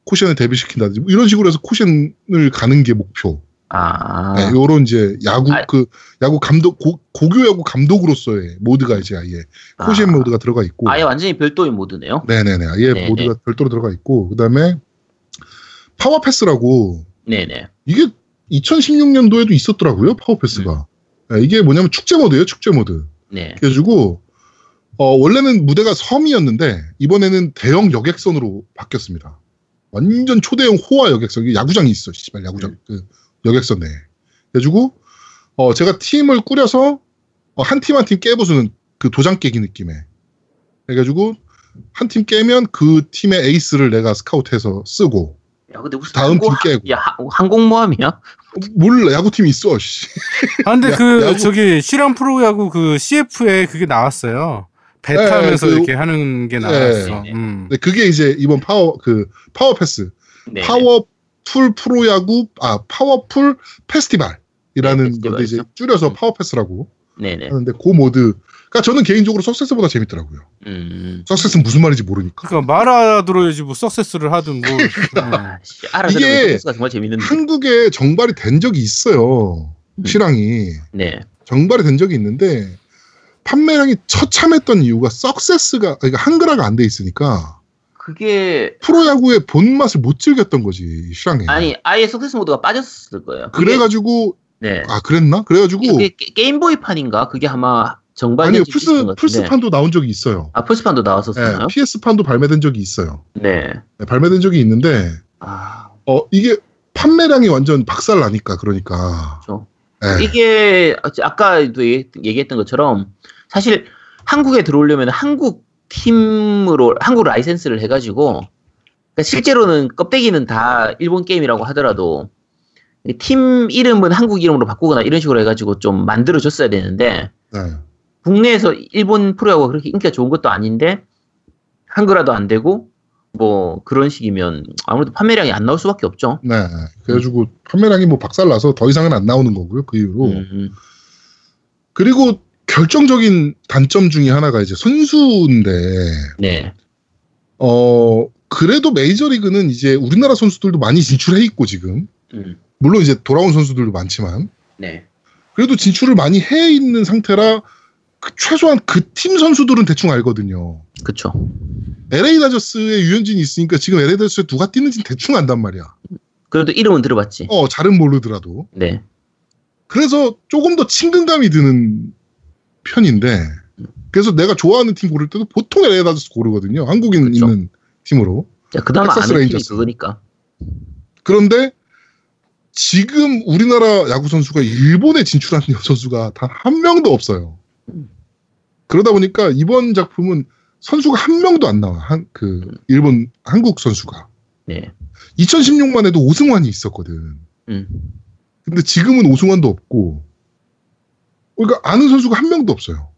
코시엔에 데뷔시킨다든지 뭐 이런 식으로 해서 코시엔을 가는 게 목표. 아. 네, 요런 이제 야구 아. 그 야구 감독 고, 고교 야구 감독으로서의 모드가 이제 아예 코시엔 아. 모드가 들어가 있고. 아예 완전히 별도의 모드네요. 네네네. 아예 네네. 모드가 별도로 들어가 있고 그다음에 파워 페스라고 네네. 이게 2016년도에도 있었더라고요. 파워 페스가. 네, 이게 뭐냐면 축제 모드예요. 축제 모드. 네. 그래가지고 어, 원래는 무대가 섬이었는데 이번에는 대형 여객선으로 바뀌었습니다. 완전 초대형 호화 여객선. 야구장이 있어. 씨발 야구장. 그 여객선 내에. 그래가지고 어, 제가 팀을 꾸려서 어, 한팀 한 팀 깨부수는 그 도장 깨기 느낌에. 그래가지고 한 팀 깨면 그 팀의 에이스를 내가 스카우트해서 쓰고 야, 근데 무슨 다음 팀 항공- 깨고. 야, 하- 항공모함이야? 어, 몰라 야구팀이 있어. 씨. 아 근데 야- 그 야구- 저기 실황 프로야구 그 CF에 그게 나왔어요. 배 네, 타면서 그- 이렇게 하는 게 나왔어. 네, 네. 음. 근데 그게 이제 이번 파워 그 파워 페스 네. 파워 풀 프로야구 아 파워풀 페스티벌이라는 네, 건데 이제. 줄여서 음. 파워 페스라고 네네. 하는데 그 모드가 저는 개인적으로 Success보다 재밌더라고요. 음. Success는 무슨 말인지 모르니까. 그러니까 말아들어야지 뭐 석세스를 하든 뭐. 아, 씨, 알아들으면 이게 정말 재밌는데. 한국에 정발이 된 적이 있어요. 음. 실황이 네. 정발이 된 적이 있는데 판매량이 처참했던 이유가 석세스가 그러니까 한글화가 안 돼 있으니까 그게 프로야구의 본맛을 못 즐겼던 거지 이 실황에. 아니 아예 석세스 모드가 빠졌을 거예요. 그게- 그래가지고 네. 아 그랬나? 그래가지고 그게 게- 게임보이 판인가? 그게 아마 정발이 아니요 플스. 플스판도 나온 적이 있어요. 아 플스판도 나왔었나요? PS판도 발매된 적이 있어요. 네. 네, 발매된 적이 있는데 아 어 이게 판매량이 완전 박살 나니까 그러니까. 그렇죠. 네. 이게 아까도 얘기- 얘기했던 것처럼 사실 한국에 들어오려면 한국 팀으로 한국 라이센스를 해가지고 그러니까 실제로는 껍데기는 다 일본 게임이라고 하더라도 팀 이름은 한국 이름으로 바꾸거나 이런 식으로 해가지고 좀 만들어줬어야 되는데 네. 국내에서 일본 프로야구가 그렇게 인기가 좋은 것도 아닌데 한글화도 안 되고 뭐 그런 식이면 아무래도 판매량이 안 나올 수밖에 없죠. 네. 그래가지고 판매량이 뭐 박살 나서 더 이상은 안 나오는 거고요. 그 이후로. 음, 그리고 결정적인 단점 중에 하나가 이제 선수인데 네. 어 그래도 메이저리그는 이제 우리나라 선수들도 많이 진출해 있고 지금 음, 물론 이제 돌아온 선수들도 많지만 네. 그래도 진출을 많이 해 있는 상태라 그 최소한 그 팀 선수들은 대충 알거든요. 그쵸. LA 다저스에 류현진이 있으니까 지금 LA 다저스에 누가 뛰는지 대충 안단 말이야. 그래도 이름은 들어봤지. 어, 잘은 모르더라도. 네. 그래서 조금 더 친근감이 드는 편인데, 그래서 내가 좋아하는 팀 고를 때도 보통 LA 다저스 고르거든요. 한국인 그쵸. 있는 팀으로. 자, 그나마 아는 팀이 레인저스. 그거니까. 그런데 지금 우리나라 야구 선수가 일본에 진출한 선수가 단 한 명도 없어요. 그러다 보니까 이번 작품은 선수가 한 명도 안 나와. 한, 그, 일본, 한국 선수가. 네. 2016만 해도 오승환이 있었거든. 음. 근데 지금은 오승환도 없고, 그러니까 아는 선수가 한 명도 없어요.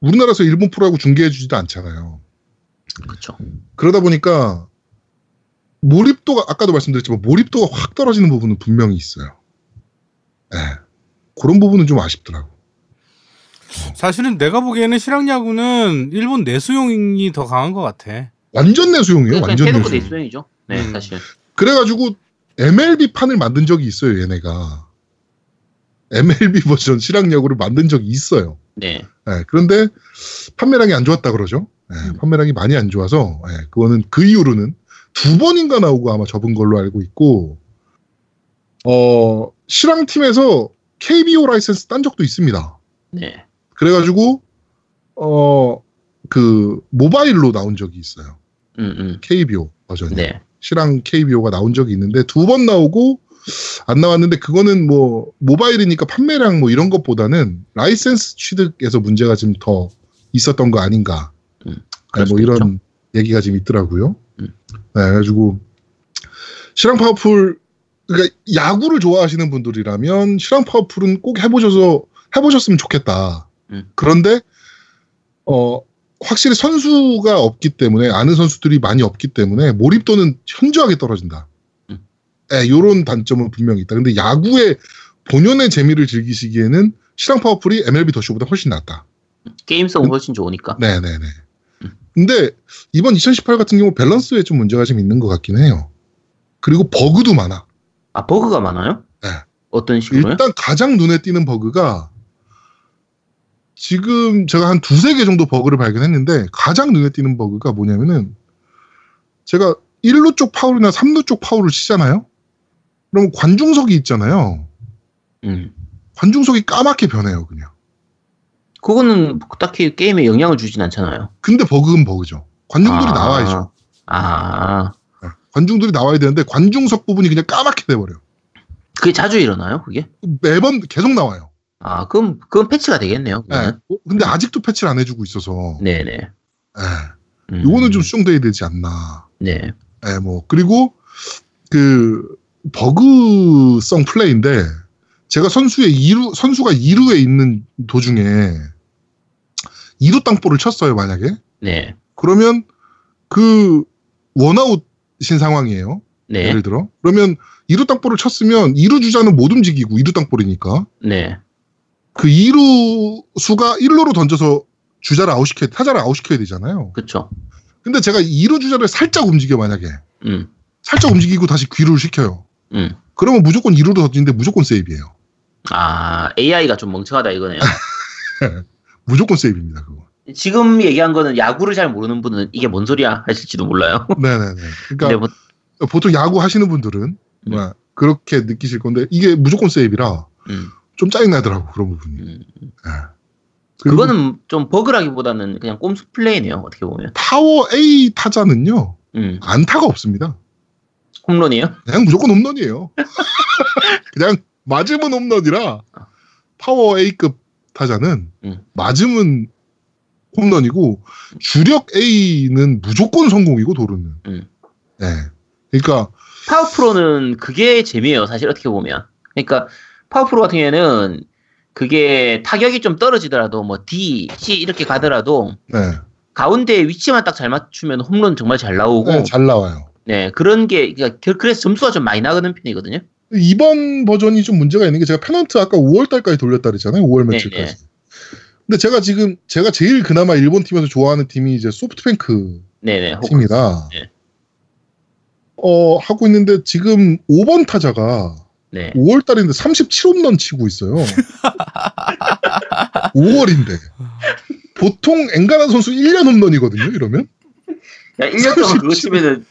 우리나라에서 일본 프로하고 중계해주지도 않잖아요. 그쵸. 그러다 보니까 몰입도가 아까도 말씀드렸지만 몰입도가 확 떨어지는 부분은 분명히 있어요. 예. 그런 부분은 좀 아쉽더라고. 사실은 내가 보기에는 실학야구는 일본 내수용이 더 강한 것 같아. 완전 내수용이에요. 그러니까 완전 내수용. 내수용이죠. 네, 음. 사실. 그래가지고 MLB 판을 만든 적이 있어요. 얘네가 MLB 버전 실학야구를 만든 적이 있어요. 네. 예, 그런데 판매량이 안 좋았다 그러죠. 예, 음. 판매량이 많이 안 좋아서 예, 그거는 그 이후로는 두 번인가 나오고 아마 접은 걸로 알고 있고 어 실황 팀에서 KBO 라이센스 딴 적도 있습니다. 네. 그래가지고 어 그 모바일로 나온 적이 있어요. 음, 음. KBO 버전이. 네. 실황 KBO가 나온 적이 있는데 두 번 나오고 안 나왔는데 그거는 뭐 모바일이니까 판매량 뭐 이런 것보다는 라이센스 취득에서 문제가 좀 더 있었던 거 아닌가. 음, 네, 뭐 이런 얘기가 지금 있더라고요. 음. 네, 그래가지고 실황 파워풀 그러니까 야구를 좋아하시는 분들이라면 실황 파워풀은 꼭 해보셔서 해보셨으면 좋겠다. 음. 그런데 어 확실히 선수가 없기 때문에 아는 선수들이 많이 없기 때문에 몰입도는 현저하게 떨어진다. 음. 예, 요런 단점은 분명히 있다. 근데 야구의 본연의 재미를 즐기시기에는 실황 파워풀이 MLB The Show보다 훨씬 낫다. 게임성은 훨씬 좋으니까. 네네네. 음. 근데 이번 2018 같은 경우 밸런스에 좀 문제가 좀 있는 것 같긴 해요. 그리고 버그도 많아. 아 버그가 많아요? 네. 어떤 식으로요? 일단 가장 눈에 띄는 버그가 지금 제가 한 두세 개 정도 버그를 발견했는데 가장 눈에 띄는 버그가 뭐냐면은 제가 1루 쪽 파울이나 3루 쪽 파울을 치잖아요. 그럼 관중석이 있잖아요. 음. 관중석이 까맣게 변해요, 그냥. 그거는 딱히 게임에 영향을 주진 않잖아요. 근데 버그는 버그죠. 관중들이 아. 나와야죠. 아, 관중들이 나와야 되는데 관중석 부분이 그냥 까맣게 돼버려요. 그게 자주 일어나요? 그게? 매번 계속 나와요. 아, 그럼 그건 패치가 되겠네요. 예. 그거는. 어, 근데 아직도 패치를 안 해주고 있어서. 네, 네. 예. 음. 요거는 좀 수정돼야 되지 않나. 네. 예, 뭐. 그리고 그 버그성 플레이인데 제가 선수의 2루, 선수가 2루에 있는 도중에 2루 땅볼을 쳤어요, 만약에. 네. 그러면 그 원아웃인 상황이에요. 네. 예를 들어. 그러면 2루 땅볼을 쳤으면 2루 주자는 못 움직이고 2루 땅볼이니까 네. 그 2루 수가 1루로 던져서 주자를 아웃시켜야 타자를 아웃시켜야 되잖아요. 그쵸. 근데 제가 2루 주자를 살짝 움직여 만약에 음. 살짝 움직이고 다시 귀루를 시켜요. 음. 그러면 무조건 2루로 던지는데 무조건 세이브예요. 아, AI가 좀 멍청하다 이거네요. 무조건 세이브입니다. 그거. 지금 얘기한 거는 야구를 잘 모르는 분은 이게 뭔 소리야 하실지도 몰라요. 네네네. 그러니까 뭐, 보통 야구 하시는 분들은 음. 뭐 그렇게 느끼실 건데 이게 무조건 세이브라 음, 좀 짜증 나더라고 그런 부분이. 음. 예. 그리고 그거는 좀 버그라기보다는 그냥 꼼수 플레이네요. 어떻게 보면. 파워 A 타자는요 음. 안타가 없습니다. 홈런이에요? 그냥 무조건 홈런이에요. 그냥 맞으면 홈런이라 파워 A급 타자는 음. 맞으면 홈런이고 주력 A는 무조건 성공이고 도루는. 음. 네. 그러니까 파워 프로는 그게 재미예요. 사실 어떻게 보면. 그러니까 파워 프로 같은 경우에는 그게 타격이 좀 떨어지더라도 뭐 D, C 이렇게 가더라도 네. 가운데 위치만 딱 잘 맞추면 홈런 정말 잘 나오고 네, 잘 나와요. 네, 그런 게 그러니까 결- 그래서 점수가 좀 많이 나가는 편이거든요. 이번 버전이 좀 문제가 있는 게 제가 페넌트 아까 5월 달까지 돌렸다 그랬잖아요. 5월 네, 며칠까지. 네. 근데 제가 지금 제가 제일 그나마 일본 팀에서 좋아하는 팀이 이제 소프트뱅크 네네. 혹- 팀이다. 네. 어, 하고 있는데 지금 5번 타자가 네. 5월 달인데 37홈런 치고 있어요. 5월인데. 보통 엥간한 선수 1년 홈런이거든요, 이러면. 야, 1년 동안 그거 37. 치면은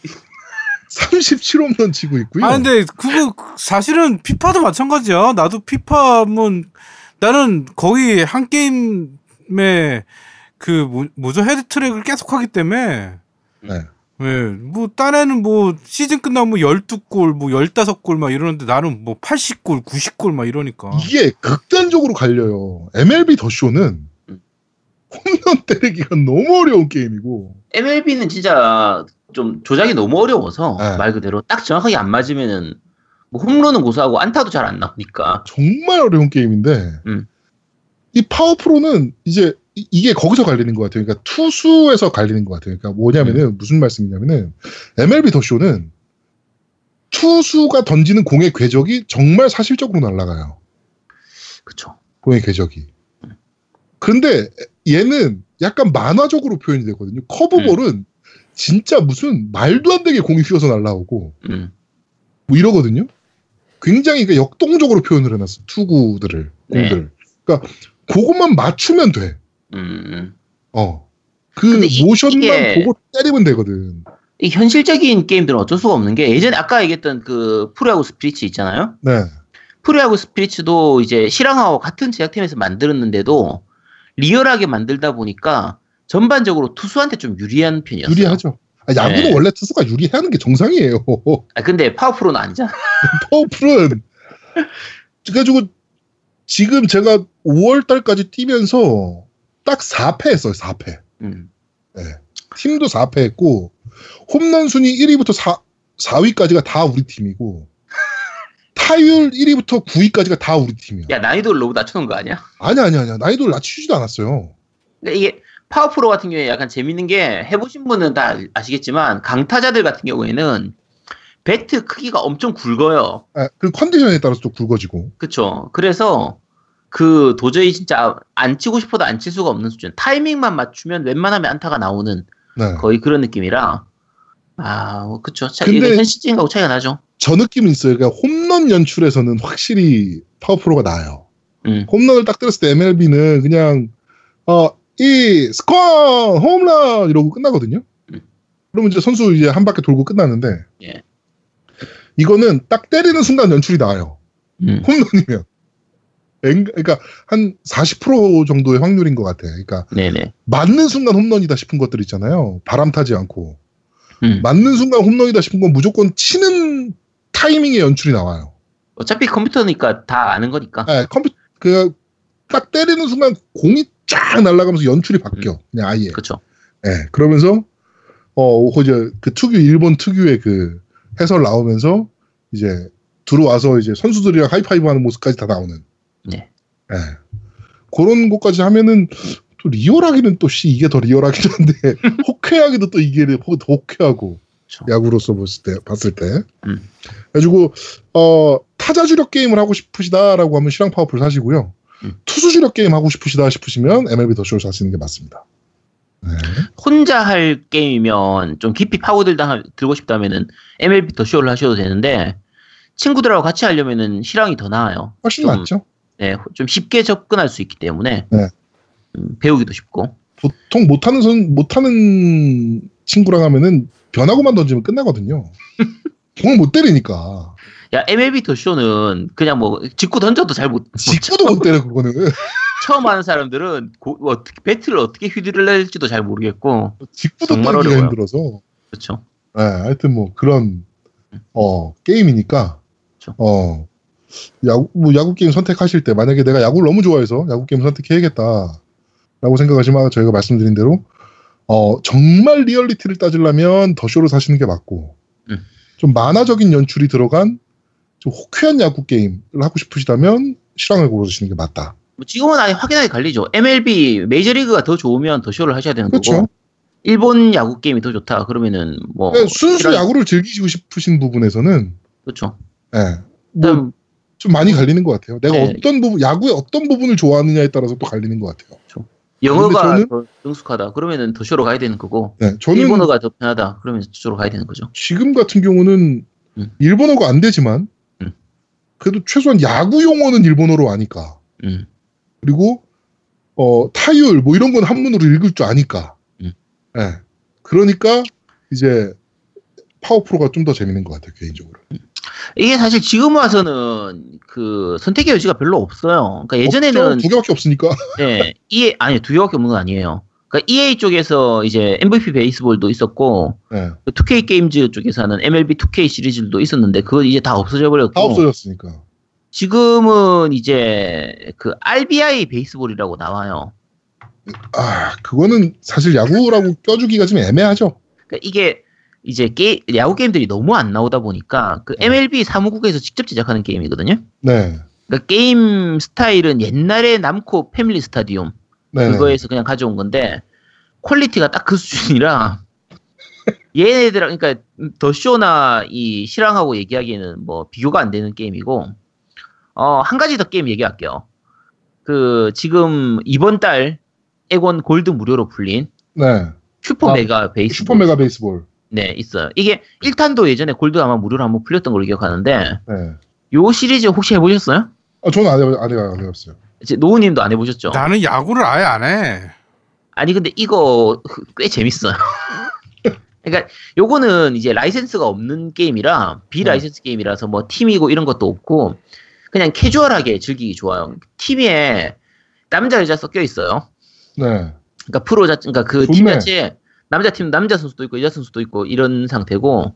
37홈런 치고 있고요. 아 근데 그거 사실은 FIFA도 마찬가지야. 나도 FIFA면 나는 거의 한 게임에 그 뭐, 뭐죠 해트트릭을 계속 하기 때문에 네. 예, 뭐 딴에는 뭐 시즌 끝나면 뭐 12골, 뭐 15골 막 이러는데 나는 뭐 80골, 90골 막 이러니까. 이게 극단적으로 갈려요. MLB 더 쇼는 음. 홈런 때리기가 너무 어려운 게임이고. MLB는 진짜 좀 조작이 너무 어려워서 네. 말 그대로 딱 정확하게 안 맞으면은 뭐 홈런은 고사하고 안타도 잘 안 나오니까. 정말 어려운 게임인데 음. 이 파워 프로는 이제 이- 이게 거기서 갈리는 것 같아요. 그러니까 투수에서 갈리는 것 같아요. 그러니까 뭐냐면은 음. 무슨 말씀이냐면은 MLB 더 쇼는 투수가 던지는 공의 궤적이 정말 사실적으로 날아가요. 그쵸. 공의 궤적이. 그런데 얘는 약간 만화적으로 표현이 되거든요. 커브볼은 진짜 무슨 말도 안 되게 공이 휘어서 날아오고 음. 뭐 이러거든요. 굉장히 그 역동적으로 표현을 해놨어 투구들을 네. 공들. 그러니까 그것만 맞추면 돼. 음. 어. 그 이- 모션만 이게- 보고 때리면 되거든. 이 현실적인 게임들은 어쩔 수가 없는 게 예전에 아까 얘기했던 그 프로야구 Spirit 있잖아요. 네. 프로야구 Spirit도 이제 실황하고 같은 제작팀에서 만들었는데도 리얼하게 만들다 보니까 전반적으로 투수한테 좀 유리한 편이었어요. 유리하죠. 아, 야구는 네. 원래 투수가 유리하는 게 정상이에요. 아, 근데 파워프로는 아니잖아. 파워풀은 그래가지고 지금 제가 5월 달까지 뛰면서 딱 4패 했어요. 4패. 음. 팀도 4패 했고 홈런 순위 1위부터 4, 4위까지가 다 우리 팀이고 타율 1위부터 9위까지가 다 우리 팀이야. 야, 난이도를 너무 낮춰놓은 거 아니야? 아니야 아니야 아니야. 나이도를 낮추지도 않았어요. 근데 이게 파워프로 같은 경우에 약간 재밌는 게 해보신 분은 다 아시겠지만 강타자들 같은 경우에는 배트 크기가 엄청 굵어요. 아, 그 컨디션에 따라서 또 굵어지고. 그쵸. 그래서 그 도저히 진짜 안 치고 싶어도 안 칠 수가 없는 수준. 타이밍만 맞추면 웬만하면 안타가 나오는 네. 거의 그런 느낌이라. 아, 뭐 그쵸. 차, 근데- 이거 현실적인하고 차이가 나죠. 저 느낌은 있어요. 그러니까 홈런 연출에서는 확실히 파워프로가 나아요. 음. 홈런을 딱 때렸을 때 MLB는 그냥 어 이 스코어 홈런 이러고 끝나거든요. 음. 그러면 이제 선수 이제 한 바퀴 돌고 끝나는데 예. 이거는 딱 때리는 순간 연출이 나와요. 음. 홈런이면. 엥- 그러니까 한 40% 정도의 확률인 것 같아. 그러니까 네네. 맞는 순간 홈런이다 싶은 것들 있잖아요. 바람 타지 않고 음. 맞는 순간 홈런이다 싶은 건 무조건 치는 타이밍에 연출이 나와요. 어차피 컴퓨터니까 다 아는 거니까. 예, 컴퓨터 그딱 때리는 순간 공이 쫙 날아가면서 연출이 바뀌어. 그냥 아예. 그쵸. 예. 그러면서 어 이제 그 특유 일본 특유의 그 해설 나오면서 이제 들어와서 이제 선수들이랑 하이파이브 하는 모습까지 다 나오는. 네. 예. 그런 것까지 하면은 또 리얼하기는 또 씨 이게 더 리얼하긴 한데 호쾌하기도 또 이게 더 호쾌하고 그쵸. 야구로서 봤을 때 봤을 때. 음. 그래가지고 어 타자 주력 게임을 하고 싶으시다라고 하면 실황 파워풀 사시고요. 음. 투수 주력 게임 하고 싶으시다 싶으시면 MLB 더 쇼를 사시는 게 맞습니다. 네. 혼자 할 게임이면 좀 깊이 파고들다 들고 싶다면은 MLB 더 쇼를 하셔도 되는데 친구들하고 같이 하려면은 실황이 더 나아요. 훨씬 좀- 낫죠. 네, 좀 쉽게 접근할 수 있기 때문에 네. 음, 배우기도 쉽고. 보통 못하는 선 못하는 친구랑 하면은 변화구만 던지면 끝나거든요. 공을 못 때리니까 야 MLB 더 쇼는 그냥 뭐 직구 던져도 잘 못. 못 직구도 쳐. 못 때려 그거는 처음 하는 사람들은 고- 뭐 어떻게 배트를 어떻게 휘두를 낼지도 잘 모르겠고. 직구도 정말 어려워요. 힘들어서 그렇죠. 네, 하여튼 뭐 그런 어 게임이니까 그쵸. 어 야구 뭐 야구 게임 선택하실 때 만약에 내가 야구를 너무 좋아해서 야구 게임 선택해야겠다라고 생각하시면 저희가 말씀드린 대로 어 정말 리얼리티를 따지려면 The Show를 사시는 게 맞고 음. 좀 만화적인 연출이 들어간 좀 호쾌한 야구 게임을 하고 싶으시다면 실황을 고르시는 게 맞다. 뭐 지금은 아예 확연하게 갈리죠. MLB 메이저리그가 더 좋으면 더 쇼를 하셔야 되는 그렇죠. 거고. 일본 야구 게임이 더 좋다. 그러면은 뭐 그러니까 순수 이런- 야구를 즐기시고 싶으신 부분에서는 그렇죠. 예, 뭐 그다음 좀 많이 갈리는 것 같아요. 내가 네. 어떤 부분, 야구의 어떤 부분을 좋아하느냐에 따라서 또 갈리는 것 같아요. 영어가 근데 저는- 더 능숙하다. 그러면은 더 쇼로 가야 되는 거고. 네, 저는 일본어가 더 편하다. 그러면 쇼로 가야 되는 거죠. 지금 같은 경우는 음. 일본어가 안 되지만 음. 그래도 최소한 야구 용어는 일본어로 아니까 음. 그리고 어 타율 뭐 이런 건 한문으로 읽을 줄 아니까. 음. 네, 그러니까 이제 파워프로가 좀 더 재밌는 것 같아요 개인적으로. 이게 사실 지금 와서는 그 선택의 여지가 별로 없어요. 그러니까 예전에는 없죠? 두 개밖에 없으니까. 네, EA 아니 두 개밖에 없는 건 아니에요. 그러니까 EA 쪽에서 이제 MVP 베이스볼도 있었고 네, 그 2K Games 쪽에서는 MLB 2K 시리즈도 있었는데 그건 이제 다 없어져 버렸고 다 없어졌으니까. 지금은 이제 그 RBI Baseball이라고 나와요. 아 그거는 사실 야구라고 껴주기가 좀 애매하죠. 그러니까 이게 이제 게, 야구 게임들이 너무 안 나오다 보니까 그 MLB 사무국에서 직접 제작하는 게임이거든요. 네, 그러니까 게임 스타일은 옛날에 Namco Family Stadium 네. 그거에서 그냥 가져온 건데 퀄리티가 딱 그 수준이라 얘네들 그러니까 The Show나 이 실황하고 얘기하기에는 뭐 비교가 안 되는 게임이고 어 한 가지 더 게임 얘기할게요. 그 지금 이번 달 액원 골드 무료로 풀린 네. 슈퍼 아, Mega Base Super Mega Baseball. 네 있어요. 이게 1탄도 예전에 골드 아마 무료로 한번 풀렸던 걸로 기억하는데 네. 요 시리즈 혹시 해보셨어요? 아, 저는 안, 해, 안, 해, 안 해봤어요. 이제 노우님도 안 해보셨죠? 나는 야구를 아예 안 해. 아니 근데 이거 꽤 재밌어요. 그러니까 요거는 이제 라이센스가 없는 게임이라 비라이센스 게임이라서 뭐 팀이고 이런 것도 없고 그냥 캐주얼하게 즐기기 좋아요. 팀에 남자 여자 섞여 있어요. 네. 그러니까 프로 자 그러니까 그. 팀 자체에 남자 팀 남자 선수도 있고 여자 선수도 있고 이런 상태고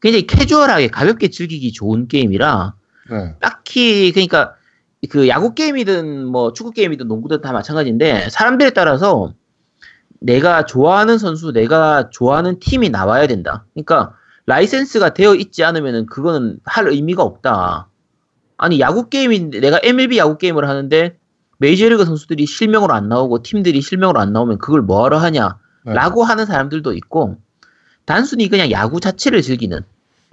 굉장히 캐주얼하게 가볍게 즐기기 좋은 게임이라 네. 딱히 그러니까 그 야구 게임이든 뭐 축구 게임이든 농구든 다 마찬가지인데 사람들에 따라서 내가 좋아하는 선수, 내가 좋아하는 팀이 나와야 된다. 그러니까 라이센스가 되어 있지 않으면은 그거는 할 의미가 없다. 아니 야구 게임인데 내가 MLB 야구 게임을 하는데 메이저리그 선수들이 실명으로 안 나오고 팀들이 실명으로 안 나오면 그걸 뭐하러 하냐? 네. 라고 하는 사람들도 있고 단순히 그냥 야구 자체를 즐기는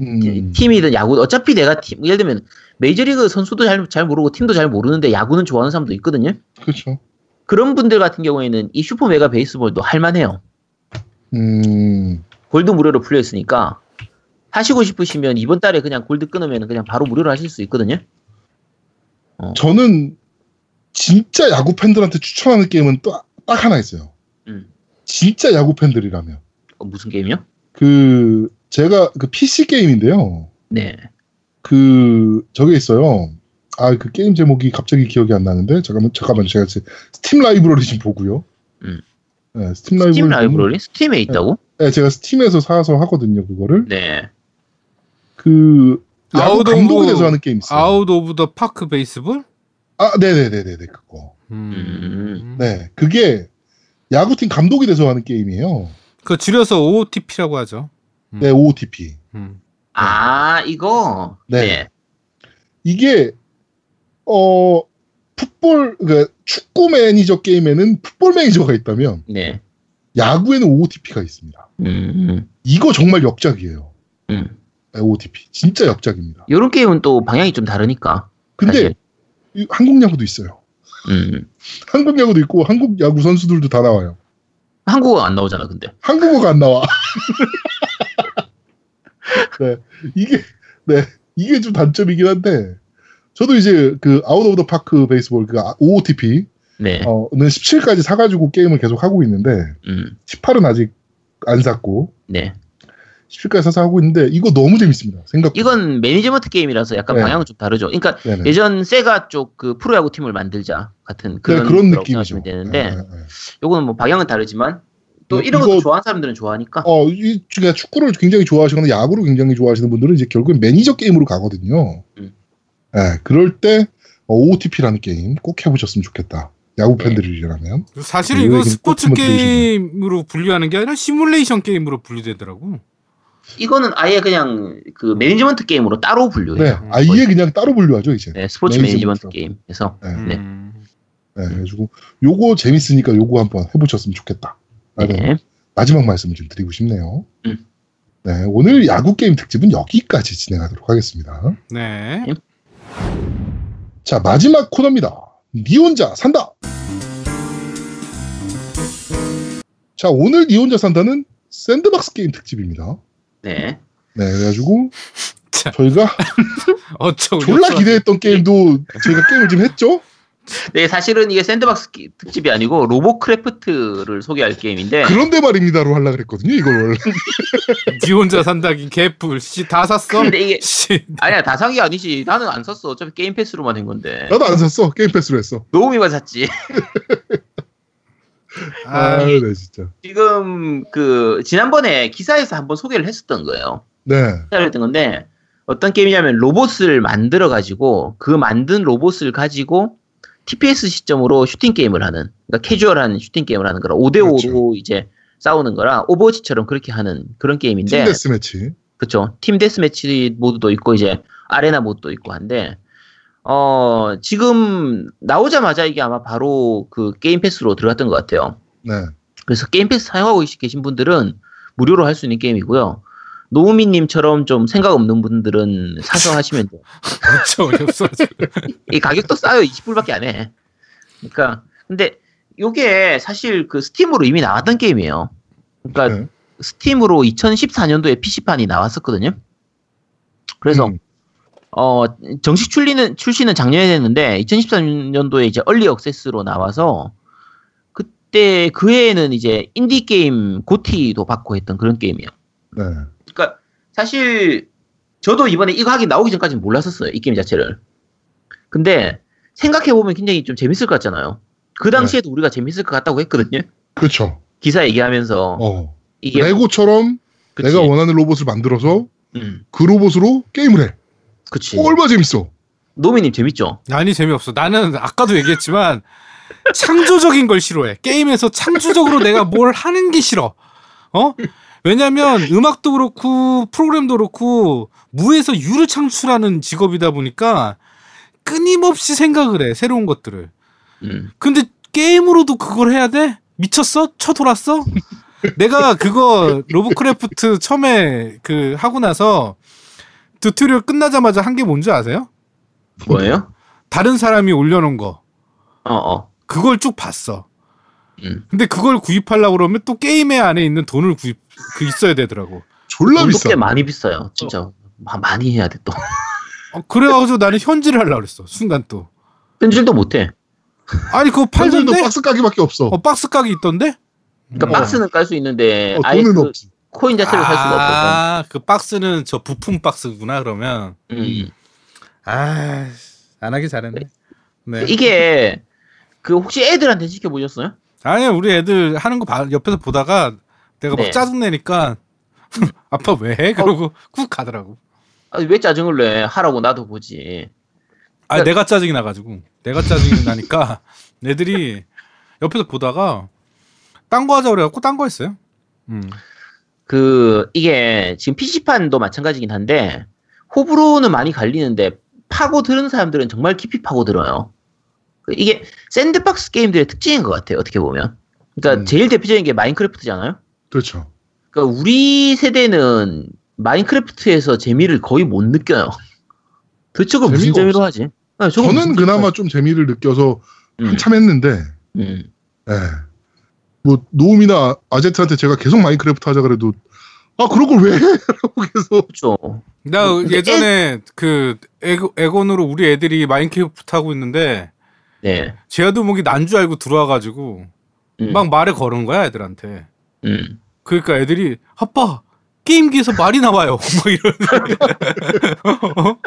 음, 팀이든 야구 어차피 내가 팀 예를 들면 메이저리그 선수도 잘, 잘 모르고 팀도 잘 모르는데 야구는 좋아하는 사람도 있거든요. 그렇죠. 그런 분들 같은 경우에는 이 슈퍼 메가 베이스볼도 할만해요. 음, 골드 무료로 풀려 있으니까 하시고 싶으시면 이번 달에 그냥 골드 끊으면 그냥 바로 무료로 하실 수 있거든요. 저는 진짜 야구 팬들한테 추천하는 게임은 또 딱 하나 있어요. 음. 진짜 야구 팬들이라면 어, 무슨 게임이요? 그 제가 그 PC 게임인데요. 네. 그 저게 있어요. 아 그 게임 제목이 갑자기 기억이 안 나는데 잠깐만 잠깐만 제가 스팀 라이브러리 지금 보고요. 음. 네, 스팀 라이브러리. 스팀 라이브러리? Steam에 있다고? 네, 제가 Steam에서 사서 하거든요 그거를. 네. 그 야구 감독에 대해서 하는 게임 있어요. Out of the Park Baseball? 아, 네네네네네 그거. 음. 네, 그게 야구팀 감독이 돼서 하는 게임이에요. 그 줄여서 OOTP라고 하죠. 음. 네, OOTP. 음. 아, 이거? 네. 네. 이게 어 풋볼 그 축구 매니저 게임에는 Football Manager가 있다면 네. 야구에는 OOTP가 있습니다. 음. 이거 정말 역작이에요. 음. 네, OOTP 진짜 역작입니다. 요런 게임은 또 방향이 좀 다르니까. 근데 사실. 이 한국 야구도 있어요. 음. 한국 야구도 있고 한국 야구 선수들도 다 나와요. 한국어 안 나오잖아, 근데. 한국어가 안 나와. 네, 이게 네 이게 좀 단점이긴 한데 저도 이제 그 Out of the Park Baseball 그 OOTP 네. 어는 17까지 사가지고 게임을 계속 하고 있는데 음. 18은 아직 안 샀고 네. 17까지 사서 하고 있는데 이거 너무 재밌습니다. 생각. 이건 매니지먼트 게임이라서 약간 네. 방향은 좀 다르죠. 그러니까 네네. 예전 Sega 쪽 그 프로야구 팀을 만들자 같은 네, 그런, 그런 거라고 느낌이죠. 되는데 네, 네, 네. 요거는 뭐 방향은 다르지만 또 네, 이런 것도 이거- 좋아하는 사람들은 좋아하니까. 어, 이 중에 축구를 굉장히 좋아하시거나 야구를 굉장히 좋아하시는 분들은 이제 결국엔 매니저 게임으로 가거든요. 음. 네, 그럴 때 어, OOTP라는 게임 꼭 해보셨으면 좋겠다. 야구 네. 팬들이라면. 사실은 네, 이거 스포츠 게임으로 분류하는 게 아니라 시뮬레이션 게임으로 분류되더라고. 이거는 아예 그냥 그 매니지먼트 게임으로 따로 분류해요. 네, 아예 그냥 따로 분류하죠 이제. 네, 스포츠 매니지먼트. 매니지먼트 게임에서 네, 네. 음. 네, 그래가지고 요거 재밌으니까 요거 한번 해보셨으면 좋겠다. 네. 마지막 말씀을 좀 드리고 싶네요. 음. 네, 오늘 야구 게임 특집은 여기까지 진행하도록 하겠습니다. 네. 자, 마지막 코너입니다. 니 혼자 산다! 자, 오늘 니 혼자 산다는 sandbox 게임 특집입니다. 네. 네, 그래가지고 자. 저희가 어쩌고 졸라. 기대했던 게임도 저희가 게임을 좀 했죠? 네, 사실은 이게 sandbox 기- 특집이 아니고 Robocraft를 소개할 게임인데 그런데 말입니다로 하려고 그랬거든요, 이걸. 니 혼자 산다기 개뿔 씨 다 샀어. 근데 이게 씨. 아니야 다 산 게 아니지 나는 안 샀어 어차피 Game Pass로만 된 건데 나도 안 샀어. Game Pass로 했어. 노움이만 샀지 아, 아, 네, 진짜. 지금 그 지난번에 기사에서 한번 소개를 했었던 거예요 네. 소개를 했던 건데 어떤 게임이냐면 로봇을 만들어 가지고 그 만든 로봇을 가지고 TPS 시점으로 슈팅 게임을 하는 그러니까 캐주얼한 슈팅 게임을 하는 거라 5대 5로 그렇죠. 이제 싸우는 거라 Overwatch처럼 그렇게 하는 그런 게임인데 team death match. 그쵸. team death match 모드도 있고, 이제, arena 모드도 있고 한데, 어, 지금 나오자마자 이게 아마 바로 그 Game Pass로 들어갔던 것 같아요. 네. 그래서 Game Pass 사용하고 계신 분들은 무료로 할 수 있는 게임이고요. 노움이님처럼 좀 생각 없는 분들은 사서 하시면 돼요. 어쩌고 없어. 이 가격도 싸요. 20불밖에 안 해. 그러니까, 근데, 요게 사실 그 Steam으로 이미 나왔던 게임이에요. 그러니까, 네. Steam으로 2014년도에 PC판이 나왔었거든요. 그래서 음, 어 정식 출리는 출시는 작년에 됐는데 2014년도에 이제 early access로 나와서 그때 그 해에는 이제 인디 게임 GOTY도 받고 했던 그런 게임이에요. 네. 사실 저도 이번에 이거 하기 나오기 전까지는 몰랐었어요 이 게임 자체를. 근데 생각해 보면 굉장히 좀 재밌을 것 같잖아요. 그 당시에도 우리가 재밌을 것 같다고 했거든요. 그렇죠. 기사 얘기하면서 어. 이게 레고처럼 그치. 내가 원하는 로봇을 만들어서 음, 그 로봇으로 게임을 해. 그치. 어, 얼마나 재밌어. 노미님 재밌죠? 아니 재미없어. 나는 아까도 얘기했지만 창조적인 걸 싫어해. 게임에서 창조적으로 내가 뭘 하는 게 싫어. 어? 왜냐면 음악도 그렇고 프로그램도 그렇고 무에서 유를 창출하는 직업이다 보니까 끊임없이 생각을 해. 새로운 것들을. 음. 근데 게임으로도 그걸 해야 돼? 미쳤어? 쳐돌았어? 내가 그거 Robocraft 처음에 그 하고 나서 tutorial 끝나자마자 한 게 뭔지 아세요? 뭐예요? 다른 사람이 올려놓은 거. 어, 어. 그걸 쭉 봤어. 음. 근데 그걸 구입하려고 그러면 또 게임의 안에 있는 돈을 구입, 그 있어야 되더라고. 졸라 돈도 비싸. 꽤 많이 비싸요. 진짜. 마- 많이 해야 돼, 또. 어, 그래가지고 나는 현질을 하려고 그랬어. 순간 또. 편질도 못해. 아니, 그거 팔던데 팔던데? 박스 가게밖에 없어. 어, 박스 가게 있던데? 그러니까 어. 박스는 깔 수 있는데, 어, 아예 돈은 그 없지. 코인 자체를 살 수가 없어서. 아, 그 박스는 저 부품 박스구나, 그러면. 음. 아, 안 하기 잘했네. 네. 이게, 그 혹시 애들한테 시켜보셨어요? 아니야, 우리 애들 하는 거 봐- 옆에서 보다가 내가 막 네. 짜증 내니까 아빠 왜 해? 그러고 꾹 가더라고. 아니, 왜 짜증을 내? 하라고 나도 보지. 아, 그러니까- 내가 짜증이 나가지고. 내가 짜증이 나니까 애들이 옆에서 보다가 딴 거 하자 그래갖고 딴 거 했어요. 음. 그, 이게, 지금 PC판도 마찬가지긴 한데, 호불호는 많이 갈리는데, 파고 들은 사람들은 정말 깊이 파고 들어요. 그 이게 sandbox 게임들의 특징인 것 같아요, 어떻게 보면. 그러니까 음. 제일 대표적인 게 Minecraft잖아요? 그렇죠. 그러니까 우리 세대는 Minecraft에서 재미를 거의 못 느껴요. 도대체 그걸 무슨 재미로 하지? 아, 저는 무슨 그나마 재미로 좀 재미를 느껴서 하지? 한참 했는데, 음, 음. 예. 뭐, 노움이나 아제트한테 제가 계속 Minecraft 하자 그래도, 아, 그런 걸왜 해? 라고 계속. 그렇죠. 나 예전에 그 엑원, 엑원으로 우리 애들이 Minecraft 하고 있는데 네. 제아도목이 난 줄 알고 들어와가지고 음, 막 말을 거는 거야 애들한테. 음. 그러니까 애들이 아빠 게임기에서 말이 나와요. 막 이런.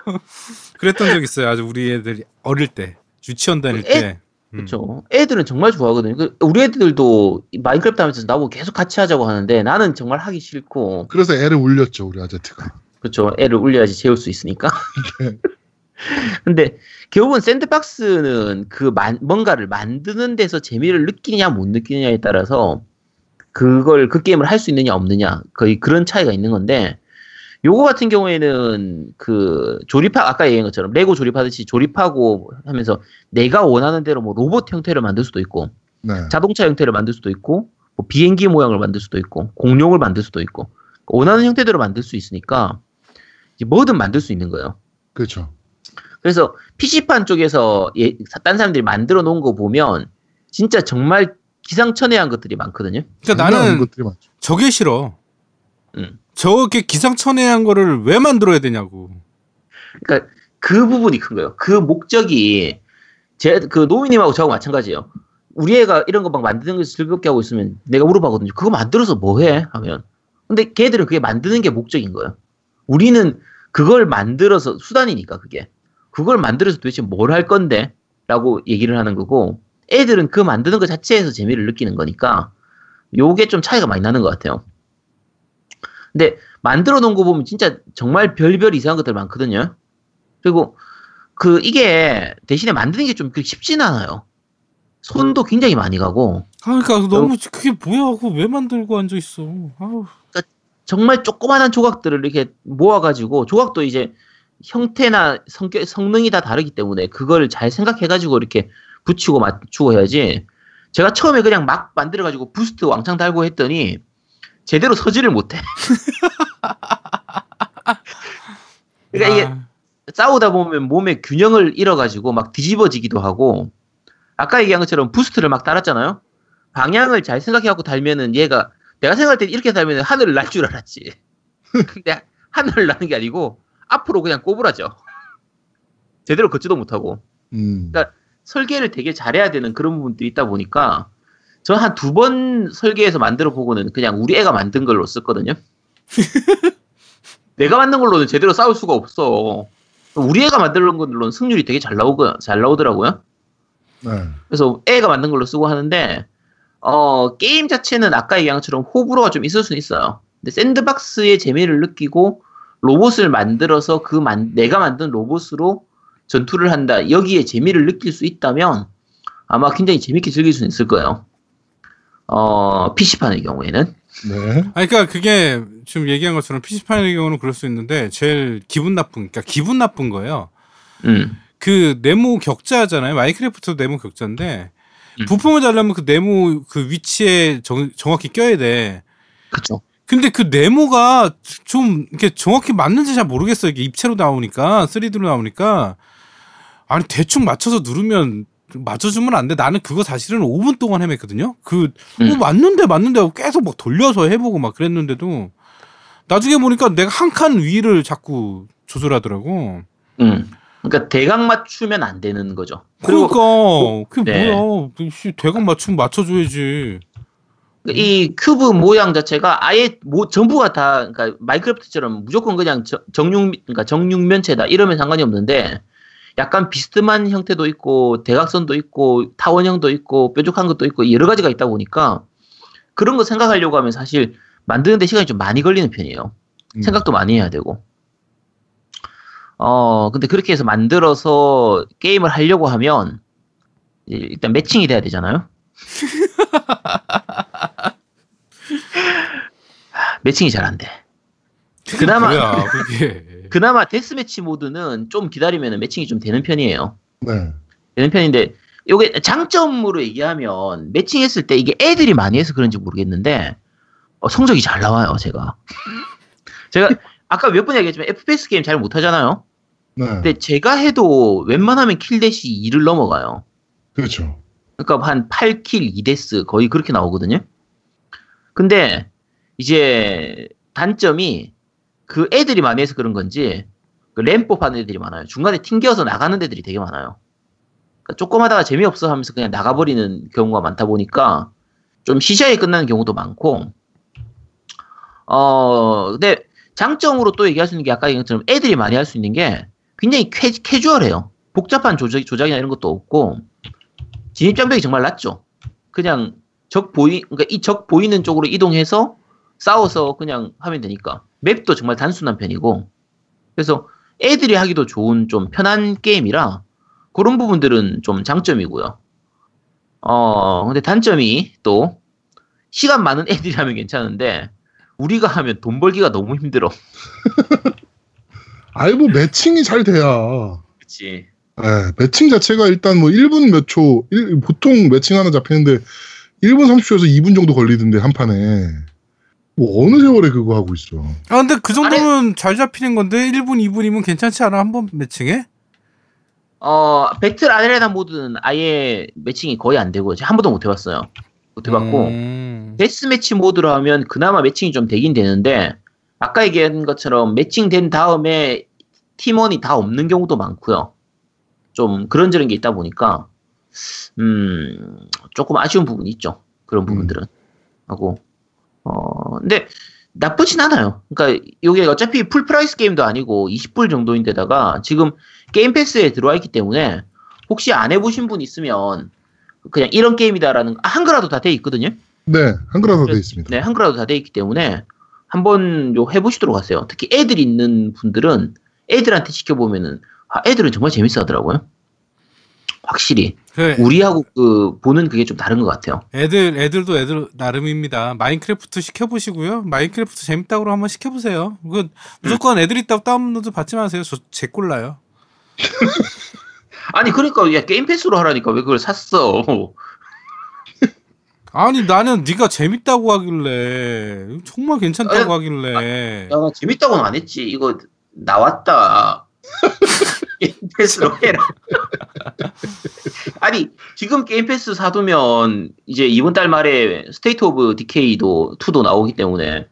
그랬던 적 있어요. 아주 우리 애들이 어릴 때 유치원 다닐 때. 음. 그렇죠. 애들은 정말 좋아하거든요. 그 우리 애들도 이 마인크래프트 하면서 나보고 계속 같이 하자고 하는데 나는 정말 하기 싫고 그래서 애를 울렸죠, 우리 아제트가. 그렇죠. 애를 울려야지 재울 수 있으니까. 네. 근데 결국은 샌드박스는 그 만- 뭔가를 만드는 데서 재미를 느끼느냐 못 느끼느냐에 따라서 그걸 그 게임을 할 수 있느냐 없느냐 거의 그런 차이가 있는 건데 요거 같은 경우에는 그 조립하 아까 얘기한 것처럼 레고 조립하듯이 조립하고 하면서 내가 원하는 대로 뭐 로봇 형태를 만들 수도 있고 네. 자동차 형태를 만들 수도 있고 뭐 비행기 모양을 만들 수도 있고 공룡을 만들 수도 있고 원하는 형태대로 만들 수 있으니까 뭐든 만들 수 있는 거예요. 그렇죠. 그래서 PC판 쪽에서 예, 딴 사람들이 만들어 놓은 거 보면 진짜 정말 기상천외한 것들이 많거든요. 그러니까 나는 것들이 많죠. 저게 싫어. 음. 저게 기상천외한 거를 왜 만들어야 되냐고. 그러니까 그 부분이 큰 거예요. 그 목적이 제 그 노미님하고 저하고 마찬가지예요. 우리 애가 이런 거 막 만드는 거 즐겁게 하고 있으면 내가 물어봐거든요. 그거 만들어서 뭐 해? 하면. 근데 걔들은 그게 만드는 게 목적인 거예요. 우리는 그걸 만들어서 수단이니까 그게. 그걸 만들어서 도대체 뭘 할 건데? 라고 얘기를 하는 거고 애들은 그 만드는 것 자체에서 재미를 느끼는 거니까 요게 좀 차이가 많이 나는 것 같아요. 근데 만들어 놓은 거 보면 진짜 정말 별별 이상한 것들 많거든요. 그리고 그 이게 대신에 만드는 게 좀 그렇게 쉽진 않아요. 손도 굉장히 많이 가고 아, 그러니까 너무 그게 뭐야 하고 왜 만들고 앉아 있어. 아우. 정말 조그마한 조각들을 이렇게 모아가지고 조각도 이제 형태나 성격, 성능이 다 다르기 때문에 그걸 잘 생각해가지고 이렇게 붙이고 맞추고 해야지. 제가 처음에 그냥 막 만들어가지고 boost 왕창 달고 했더니 제대로 서지를 못해. 그러니까 이게 아, 싸우다 보면 몸의 균형을 잃어가지고 막 뒤집어지기도 하고 아까 얘기한 것처럼 boost를 막 달았잖아요. 방향을 잘 생각해갖고 달면은 얘가 내가 생각할 때 이렇게 달면 하늘을 날 줄 알았지. 근데 하늘을 나는 게 아니고 앞으로 그냥 꼬부라져. 제대로 걷지도 못하고 음. 그러니까 설계를 되게 잘해야 되는 그런 부분들이 있다 보니까 저 한 두 번 설계해서 만들어 보고는 그냥 우리 애가 만든 걸로 썼거든요. 내가 만든 걸로는 제대로 싸울 수가 없어. 우리 애가 만든 걸로는 승률이 되게 잘 나오고 잘 나오더라고요. 네. 그래서 애가 만든 걸로 쓰고 하는데 어, 게임 자체는 아까 얘기한 것처럼 호불호가 좀 있을 수는 있어요. 근데 샌드박스의 재미를 느끼고 로봇을 만들어서 그 만, 내가 만든 로봇으로 전투를 한다. 여기에 재미를 느낄 수 있다면 아마 굉장히 재밌게 즐길 수는 있을 거예요. 어, PC판의 경우에는. 네. 아니, 그러니까 그게 지금 얘기한 것처럼 PC판의 경우는 그럴 수 있는데 제일 기분 나쁜, 그러니까 기분 나쁜 거예요. 음. 그 네모 격자잖아요. 마이크래프트도 네모 격자인데 음. 부품을 달려면 그 네모 그 위치에 정, 정확히 껴야 돼. 그쵸. 근데 그 네모가 좀 이렇게 정확히 맞는지 잘 모르겠어요. 이게 입체로 나오니까 3D로 나오니까 아니 대충 맞춰서 누르면 맞춰주면 안 돼. 나는 그거 사실은 5분 동안 헤맸거든요. 그 음. 어, 맞는데 맞는데 하고 계속 막 돌려서 해보고 막 그랬는데도 나중에 보니까 내가 한 칸 위를 자꾸 조절하더라고. 음. 그러니까 대각 맞추면 안 되는 거죠. 그러니까 그게 네. 뭐야? 씨, 대각 맞춤 맞춰줘야지. 이 큐브 모양 자체가 아예 뭐 전부가 다 그러니까 Minecraft처럼 무조건 그냥 저- 정육 그러니까 정육면체다 이러면 상관이 없는데 약간 비스듬한 형태도 있고 대각선도 있고 타원형도 있고 뾰족한 것도 있고 여러 가지가 있다 보니까 그런 거 생각하려고 하면 사실 만드는데 시간이 좀 많이 걸리는 편이에요. 음. 생각도 많이 해야 되고. 어, 근데 그렇게 해서 만들어서 게임을 하려고 하면 일단 매칭이 돼야 되잖아요. 매칭이 잘 안 돼. 그나마 뭐야 그게. 그나마 데스매치 모드는 좀 기다리면 매칭이 좀 되는 편이에요. 네. 되는 편인데 요게 장점으로 얘기하면 매칭했을 때 이게 애들이 많이 해서 그런지 모르겠는데 어, 성적이 잘 나와요 제가 제가 아까 몇 번 얘기했지만 FPS 게임 잘 못하잖아요 네. 근데 제가 해도 웬만하면 킬뎃이 2를 넘어가요 그렇죠. 그러니까 한 8 kill 2 death 거의 그렇게 나오거든요. 근데 이제 단점이 그 애들이 많이 해서 그런 건지 그 램법 하는 애들이 많아요. 중간에 튕겨서 나가는 애들이 되게 많아요. 그러니까 조금 하다가 재미없어 하면서 그냥 나가버리는 경우가 많다 보니까 좀 시시하게 끝나는 경우도 많고 어 근데 장점으로 또 얘기할 수 있는 게 아까 얘기한 것처럼 애들이 많이 할 수 있는 게 굉장히 캐, 캐주얼해요. 복잡한 조작, 조작이나 이런 것도 없고 진입장벽이 정말 낮죠 그냥 적 보이 그러니까 이 적 보이는 쪽으로 이동해서 싸워서 그냥 하면 되니까 맵도 정말 단순한 편이고 그래서 애들이 하기도 좋은 좀 편한 게임이라 그런 부분들은 좀 장점이고요. 어, 근데 단점이 또 시간 많은 애들이 하면 괜찮은데 우리가 하면 돈 벌기가 너무 힘들어. 아이 뭐 매칭이 잘 돼야. 그치. 네, 매칭 자체가 일단 뭐 1분 몇 초, 일- 보통 매칭 하나 잡히는데 1분 30초에서 2분 정도 걸리던데 한 판에. 뭐 어느 세월에 그거 하고 있어. 아 근데 그 정도면 잘 잡히는 건데 1분 2분이면 괜찮지 않아? 한 번 매칭해? 어, 배틀 아레나 모드는 아예 매칭이 거의 안 되고 한 번도 못 해봤어요. 못 해봤고 음. 데스 매치 모드로 하면 그나마 매칭이 좀 되긴 되는데 아까 얘기한 것처럼 매칭된 다음에 팀원이 다 없는 경우도 많고요. 좀 그런저런 게 있다 보니까 음 조금 아쉬운 부분이 있죠. 그런 부분들은 하고 어 근데 나쁘진 않아요. 그러니까 이게 어차피 full price 게임도 아니고 20불 정도인데다가 지금 게임 패스에 들어와 있기 때문에 혹시 안 해보신 분 있으면 그냥 이런 게임이다라는 아, 한글화도 다 돼 있거든요. 네, 한글화로 돼 있습니다. 네, 한글화도 다 돼 있기 때문에 한번 요 해보시도록 하세요. 특히 애들 있는 분들은 애들한테 시켜보면은 아, 애들은 정말 재밌어 하더라고요. 확실히 그래, 우리하고 그 보는 그게 좀 다른 것 같아요. 애들 애들도 애들 나름입니다. 마인크래프트 시켜보시고요. 마인크래프트 재밌다고 한번 시켜보세요. 그 무조건 애들 있다고 다운로드 받지 마세요. 저 제 꼴 나요. 아니 그러니까 야 게임 패스로 하라니까 왜 그걸 샀어? 아니 나는 네가 재밌다고 하길래 정말 괜찮다고 하길래 야, 나 재밌다고는 안 했지. 이거 나왔다. 게임 패스로 해라. 아니, 지금 게임 패스 사두면 이제 이번 달 말에 State of Decay도 2도 나오기 때문에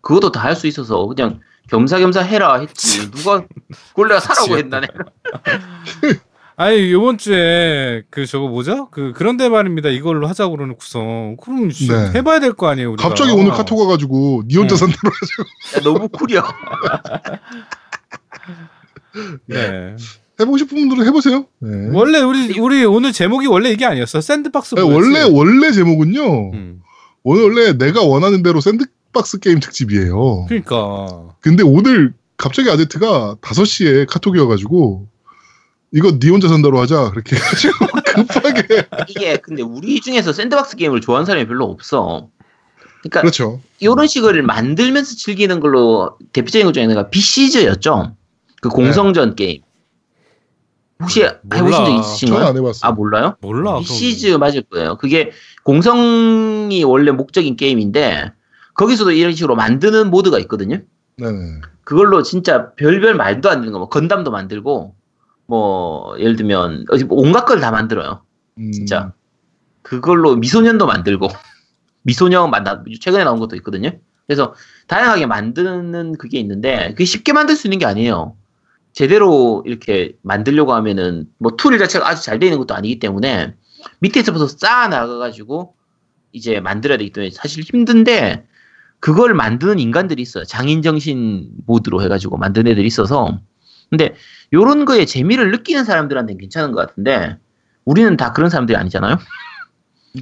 그것도 다 할 수 있어서 그냥 겸사겸사 해라 했지. 누가 그걸 내가 사라고 했나 내가. 아니 요번 주에 그 저거 뭐죠? 그 그런데 말입니다. 이걸로 하자고 그러는 구성. 그럼 씨, 네. 해봐야 될 거 아니에요. 우리가. 갑자기 오늘 카톡 와가지고 니 혼자 네. 산다고 해가지고 야, 너무 쿨이야. 네. 해보고 싶은 분들은 해보세요. 네. 원래 우리 우리 오늘 제목이 원래 이게 아니었어. sandbox. 네? 원래 원래 제목은요. 음. 오늘 원래 내가 원하는 대로 sandbox 게임 특집이에요. 그러니까 근데 오늘 갑자기 아제트가 5시에 카톡이 와가지고 이거 니 혼자 산다로 하자 그렇게 해가지고 급하게 이게 근데 우리 중에서 샌드박스 게임을 좋아하는 사람이 별로 없어. 그러니까 그렇죠. 이런 식을 만들면서 즐기는 걸로 대표적인 것 중에 하나가 비시즈였죠. 그 공성전 게임. 혹시 몰라. 해보신 적 있으신가요? 안 해봤어요. 아 몰라요? 몰라. 비시즈 맞을 거예요. 그게 공성이 원래 목적인 게임인데 거기서도 이런 식으로 만드는 모드가 있거든요. 네네. 그걸로 진짜 별별 말도 안 되는 거, 뭐 건담도 만들고 뭐 예를 들면 온갖 걸 다 만들어요. 음, 진짜. 그걸로 미소년도 만들고 미소년 만나 최근에 나온 것도 있거든요. 그래서 다양하게 만드는 그게 있는데 그게 쉽게 만들 수 있는 게 아니에요. 제대로 이렇게 만들려고 하면은 뭐 툴 자체가 아주 잘 되어 있는 것도 아니기 때문에 밑에서부터 쌓아 나가가지고 이제 만들어야 되기 때문에 사실 힘든데 그걸 만드는 인간들이 있어요. 장인정신 모드로 해가지고 만드는 애들이 있어서 근데 요런 거에 재미를 느끼는 사람들한테는 괜찮은 것 같은데 우리는 다 그런 사람들이 아니잖아요.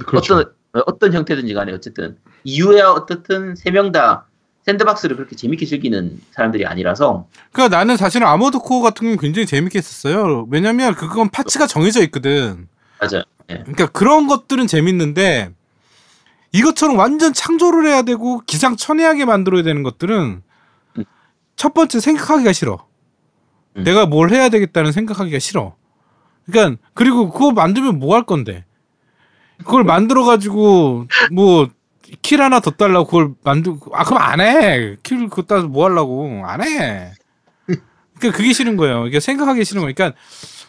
그렇죠. 어떤 어떤 형태든지 간에 어쨌든 이유야 어떻든 세 명 다 샌드박스를 그렇게 재밌게 즐기는 사람들이 아니라서 그러니까 나는 사실은 아모드 코어 같은 경우는 굉장히 재밌게 했었어요. 왜냐면 그건 파츠가 정해져 있거든. 맞아. 예. 그러니까 그런 것들은 재밌는데 이것처럼 완전 창조를 해야 되고 기상천외하게 만들어야 되는 것들은 음. 첫 번째 생각하기가 싫어. 음. 내가 뭘 해야 되겠다는 생각하기가 싫어. 그러니까 그리고 그거 만들면 뭐 할 건데? 그걸 만들어 가지고 뭐 kill 하나 더 달라고 그걸 만들고 아 그럼 안 해. kill 그거 따서 뭐 하려고 안 해. 그러니까 그게 싫은 거예요. 이게 생각하기 싫은 거예요. 그러니까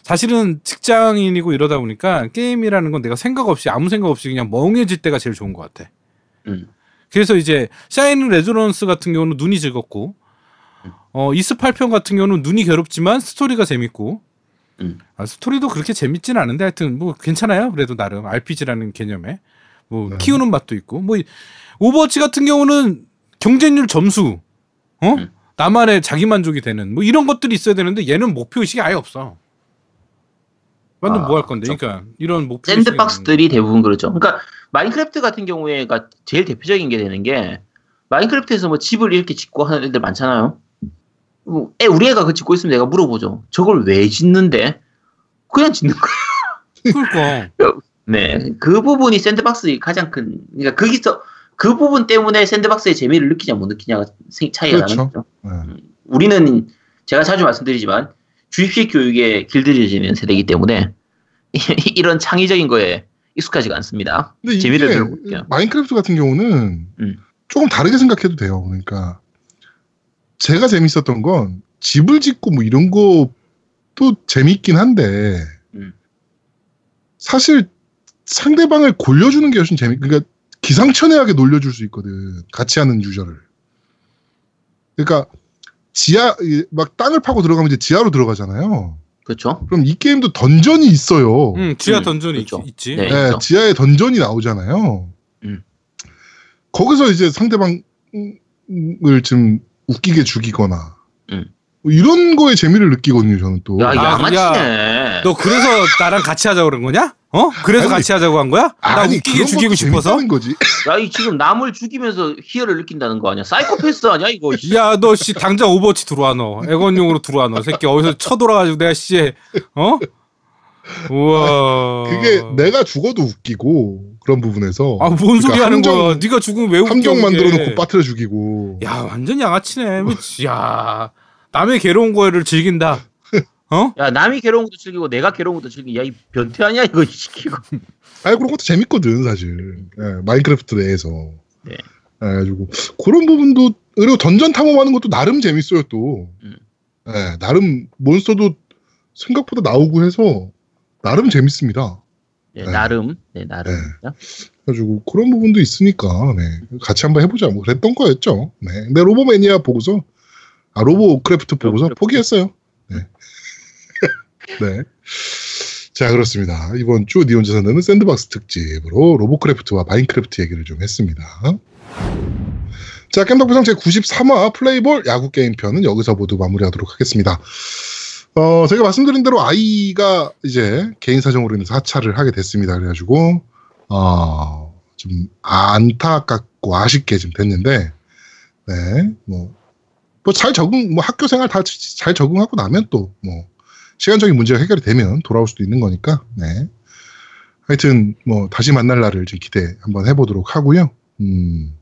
사실은 직장인이고 이러다 보니까 게임이라는 건 내가 생각 없이 아무 생각 없이 그냥 멍해질 때가 제일 좋은 것 같아. 음. 그래서 이제 샤이닝 레조넌스 같은 경우는 눈이 즐겁고 어 이스 8편 같은 경우는 눈이 괴롭지만 스토리가 재밌고 음. 아, 스토리도 그렇게 재밌진 않은데 하여튼 뭐 괜찮아요. 그래도 나름 RPG라는 개념에 뭐 네. 키우는 맛도 있고 뭐 이- 오버워치 같은 경우는 경쟁률 점수 어 음. 나만의 자기 만족이 되는 뭐 이런 것들이 있어야 되는데 얘는 목표 의식이 아예 없어. 완전 아, 뭐할 건데? 좀 그러니까 이런 목표 sandbox들이 대부분 그렇죠. 그러니까 마인크래프트 같은 경우에가 제일 대표적인 게 되는 게 마인크래프트에서 뭐 집을 이렇게 짓고 하는 애들 많잖아요. 뭐 애, 우리 애가 그 짓고 있으면 내가 물어보죠. 저걸 왜 짓는데? 그냥 짓는. 없는 그러니까 네, 그 부분이 샌드박스의 가장 큰, 그러니까 거기서 그 부분 때문에 샌드박스의 재미를 느끼냐 못 느끼냐가 생- 차이가 그렇죠. 나는 거죠. 네. 우리는 제가 자주 말씀드리지만 주입식 교육에 길들여지는 세대이기 때문에 이런 창의적인 거에 익숙하지가 않습니다. 재미를 느껴요. 마인크래프트 같은 경우는 음. 조금 다르게 생각해도 돼요. 그러니까 제가 재밌었던 건 집을 짓고 뭐 이런 것도 재밌긴 한데 음. 사실 상대방을 골려주는 게 훨씬 재미. 그러니까 기상천외하게 놀려줄 수 있거든. 같이 하는 유저를. 그러니까 지하 이- 막 땅을 파고 들어가면 이제 지하로 들어가잖아요. 그렇죠? 그럼 이 게임도 dungeon이 있어요. 음, 지하 음, 던전이 그렇죠. 있, 지 네. 네. 지하에 dungeon이 나오잖아요. 음. 거기서 이제 상대방을 좀 웃기게 죽이거나 음. 뭐 이런 거에 재미를 느끼거든요. 저는 또. 야, 아, 양아치네. 너 그래서 나랑 같이 하자고 그런 거냐? 어? 그래서 아니, 같이 하자고 한 거야? 나 아니, 웃기게 죽이고 싶어서? 거지. 야, 이 지금 남을 죽이면서 희열을 느낀다는 거 아니야? 사이코패스 아니야, 이거? 야, 너 씨 당장 오버워치 들어와 너. 애건용으로 들어와 너. 새끼 어디서 쳐돌아가지고 내가 씨 어? 우와. 그게 내가 죽어도 웃기고 그런 부분에서 아, 뭔 소리 그러니까 하는 함정- 거야? 네가 죽으면 왜 웃겨? 함정 그게. 만들어 놓고 빠뜨려 죽이고. 야, 완전 양아치네. 미치. 야. 남의 괴로운 거를 즐긴다. 어? 야, 남이 괴로운 것도 즐기고 내가 괴로운 것도 즐기고 야, 이 변태 아니야, 이거 시키고. 아니 그런 것도 재밌거든 사실. 예, 마인크래프트 내에서. 네. 그래가지고 그런 부분도 그리고 던전 탐험하는 것도 나름 재밌어요 또. 음. 예, 나름 몬스터도 생각보다 나오고 해서 나름 재밌습니다. 네, 네. 나름. 네, 나름. 그래가지고 그런 부분도 있으니까 네, 같이 한번 해보자 뭐 그랬던 거였죠. 네, 근데 로보매니아 보고서 아 로보크래프트 보고서 로보크래프트. 포기했어요. 네. 네. 자 그렇습니다. 이번 주 니 혼자 산다는 sandbox 특집으로 로보크래프트와 마인크래프트 얘기를 좀 했습니다. 자 겜덕부상 제 93화 플레이볼 야구 게임 편은 여기서 모두 마무리하도록 하겠습니다. 어, 제가 말씀드린 대로 아이가 이제 개인 사정으로 인해서 하차를 하게 됐습니다. 그래가지고, 어, 좀 안타깝고 아쉽게 좀 됐는데, 네, 뭐, 뭐 잘 적응, 뭐 학교 생활 다 잘 적응하고 나면 또, 뭐, 시간적인 문제가 해결이 되면 돌아올 수도 있는 거니까, 네. 하여튼, 뭐, 다시 만날 날을 좀 기대 한번 해보도록 하고요. 음,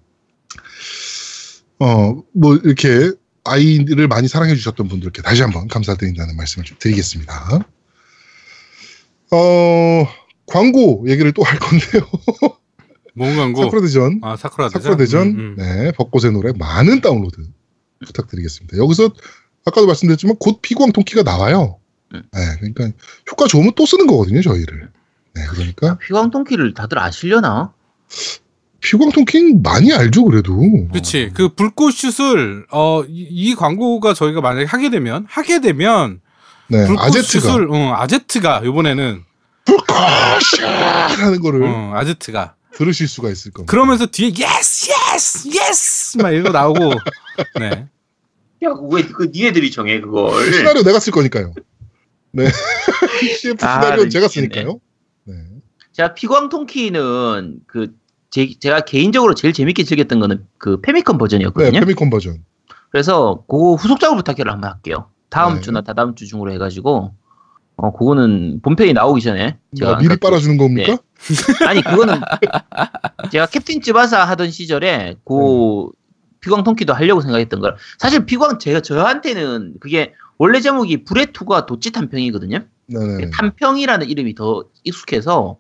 어, 뭐, 이렇게, 아이를 많이 사랑해 주셨던 분들께 다시 한번 감사드린다는 말씀을 좀 드리겠습니다. 어, 광고 얘기를 또 할 건데요. 뭔 광고? 사쿠라 대전, 아 사쿠라 대전. 사쿠라 대전, 음, 음. 네, 벚꽃의 노래 많은 다운로드 부탁드리겠습니다. 여기서 아까도 말씀드렸지만 곧 피구왕 통키가 나와요. 음. 네, 그러니까 효과 좋으면 또 쓰는 거거든요, 저희를. 네, 그러니까 피구왕 통키를 다들 아시려나? 통키는 많이 알죠, 그래도. 그렇지. 그 불꽃슛을 어이 광고가 저희가 만약에 하게 되면 하게 되면 네, 아제트가 불꽃슛을 어, 아제트가 이번에는 불꽃이라는 거를 어, 아제트가 들으실 수가 있을 겁니다. 그러면서 뒤에 yes yes yes 막 이러고 나오고 네. 야, 왜 그 니네들이 정해 그걸? 시나리오 내가 쓸 거니까요. 네. CF 아, 시나리오 네, 제가 미치겠네. 쓰니까요. 네. 제가 피광통키는 그 제, 제가 개인적으로 제일 재밌게 즐겼던 거는 그 페미컴 네, 버전이었거든요. 페미콘 버전. 그래서 그거 후속작을 부탁해를 한번 할게요. 다음 네. 주나 다다음 주 중으로 해가지고 어 그거는 본편이 나오기 전에 제가 뭐 미리 안 빨아주는 겁니까? 아니 그거는 제가 캡틴 츠바사 하던 시절에 그 피광 통키도 하려고 생각했던 걸 사실 피광 제가 저한테는 그게 원래 제목이 불의 투가 도찌 탐평이거든요. 네네. 탐평이라는 이름이 더 익숙해서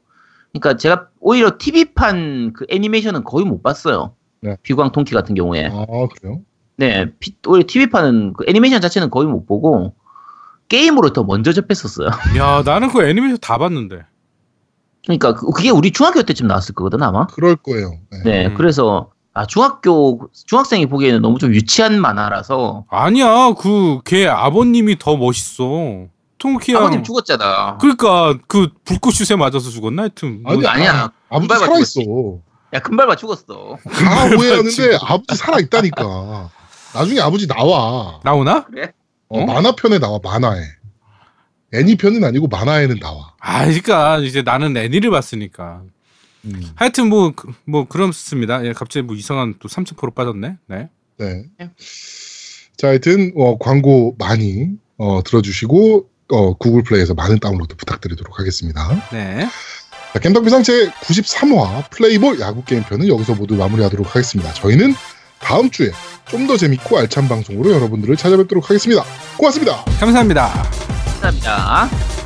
그러니까 제가 오히려 TV판 그 애니메이션은 거의 못 봤어요. 네. 비광 통키 같은 경우에. 아, 그래요? 네, 피- 오히려 TV판은 그 애니메이션 자체는 거의 못 보고 게임으로 더 먼저 접했었어요. 야 나는 그 애니메이션 다 봤는데. 그러니까 그- 그게 우리 중학교 때쯤 나왔을 거거든 아마. 그럴 거예요. 네. 네, 음. 그래서 아 중학교 중학생이 보기에는 너무 좀 유치한 만화라서 아니야 그 걔 아버님이 더 멋있어. 통키야. 아버님 죽었잖아. 그러니까 그 불꽃슛에 맞아서 죽었나 하여튼. 뭐- 아니, 아니야. 아, 아버지 금발 살아있어. 야 금발바 죽었어. 다 오해하는데 아버지 살아있다니까. 나중에 아버지 나와. 나오나? 그래? 어, 어? 만화편에 나와, 만화에. 애니편은 아니고 만화에는 나와. 아, 그러니까 이제 나는 애니를 봤으니까. 음, 하여튼 뭐뭐 그렇습니다. 예, 갑자기 뭐 이상한 또3,000% 빠졌네. 네. 네. 자, 하여튼, 어, 광고 많이, 어, 들어주시고, 어, 구글 플레이에서 많은 다운로드 부탁드리도록 하겠습니다. 네. 자, 겜덕 비상 제 93화 플레이볼 야구 게임 편은 여기서 모두 마무리하도록 하겠습니다. 저희는 다음 주에 좀 더 재밌고 알찬 방송으로 여러분들을 찾아뵙도록 하겠습니다. 고맙습니다. 감사합니다. 감사합니다.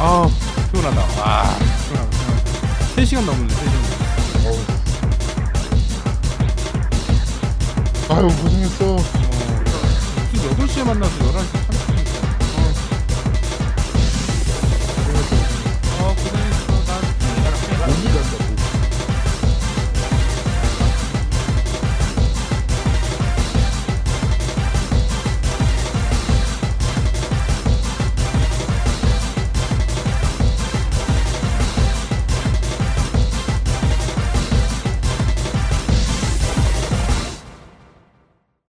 아, 피곤하다. 와, 피곤하다. 3시간 넘었네. 3시간. 아유, 고생했어. 어, 8시에 만나서 11시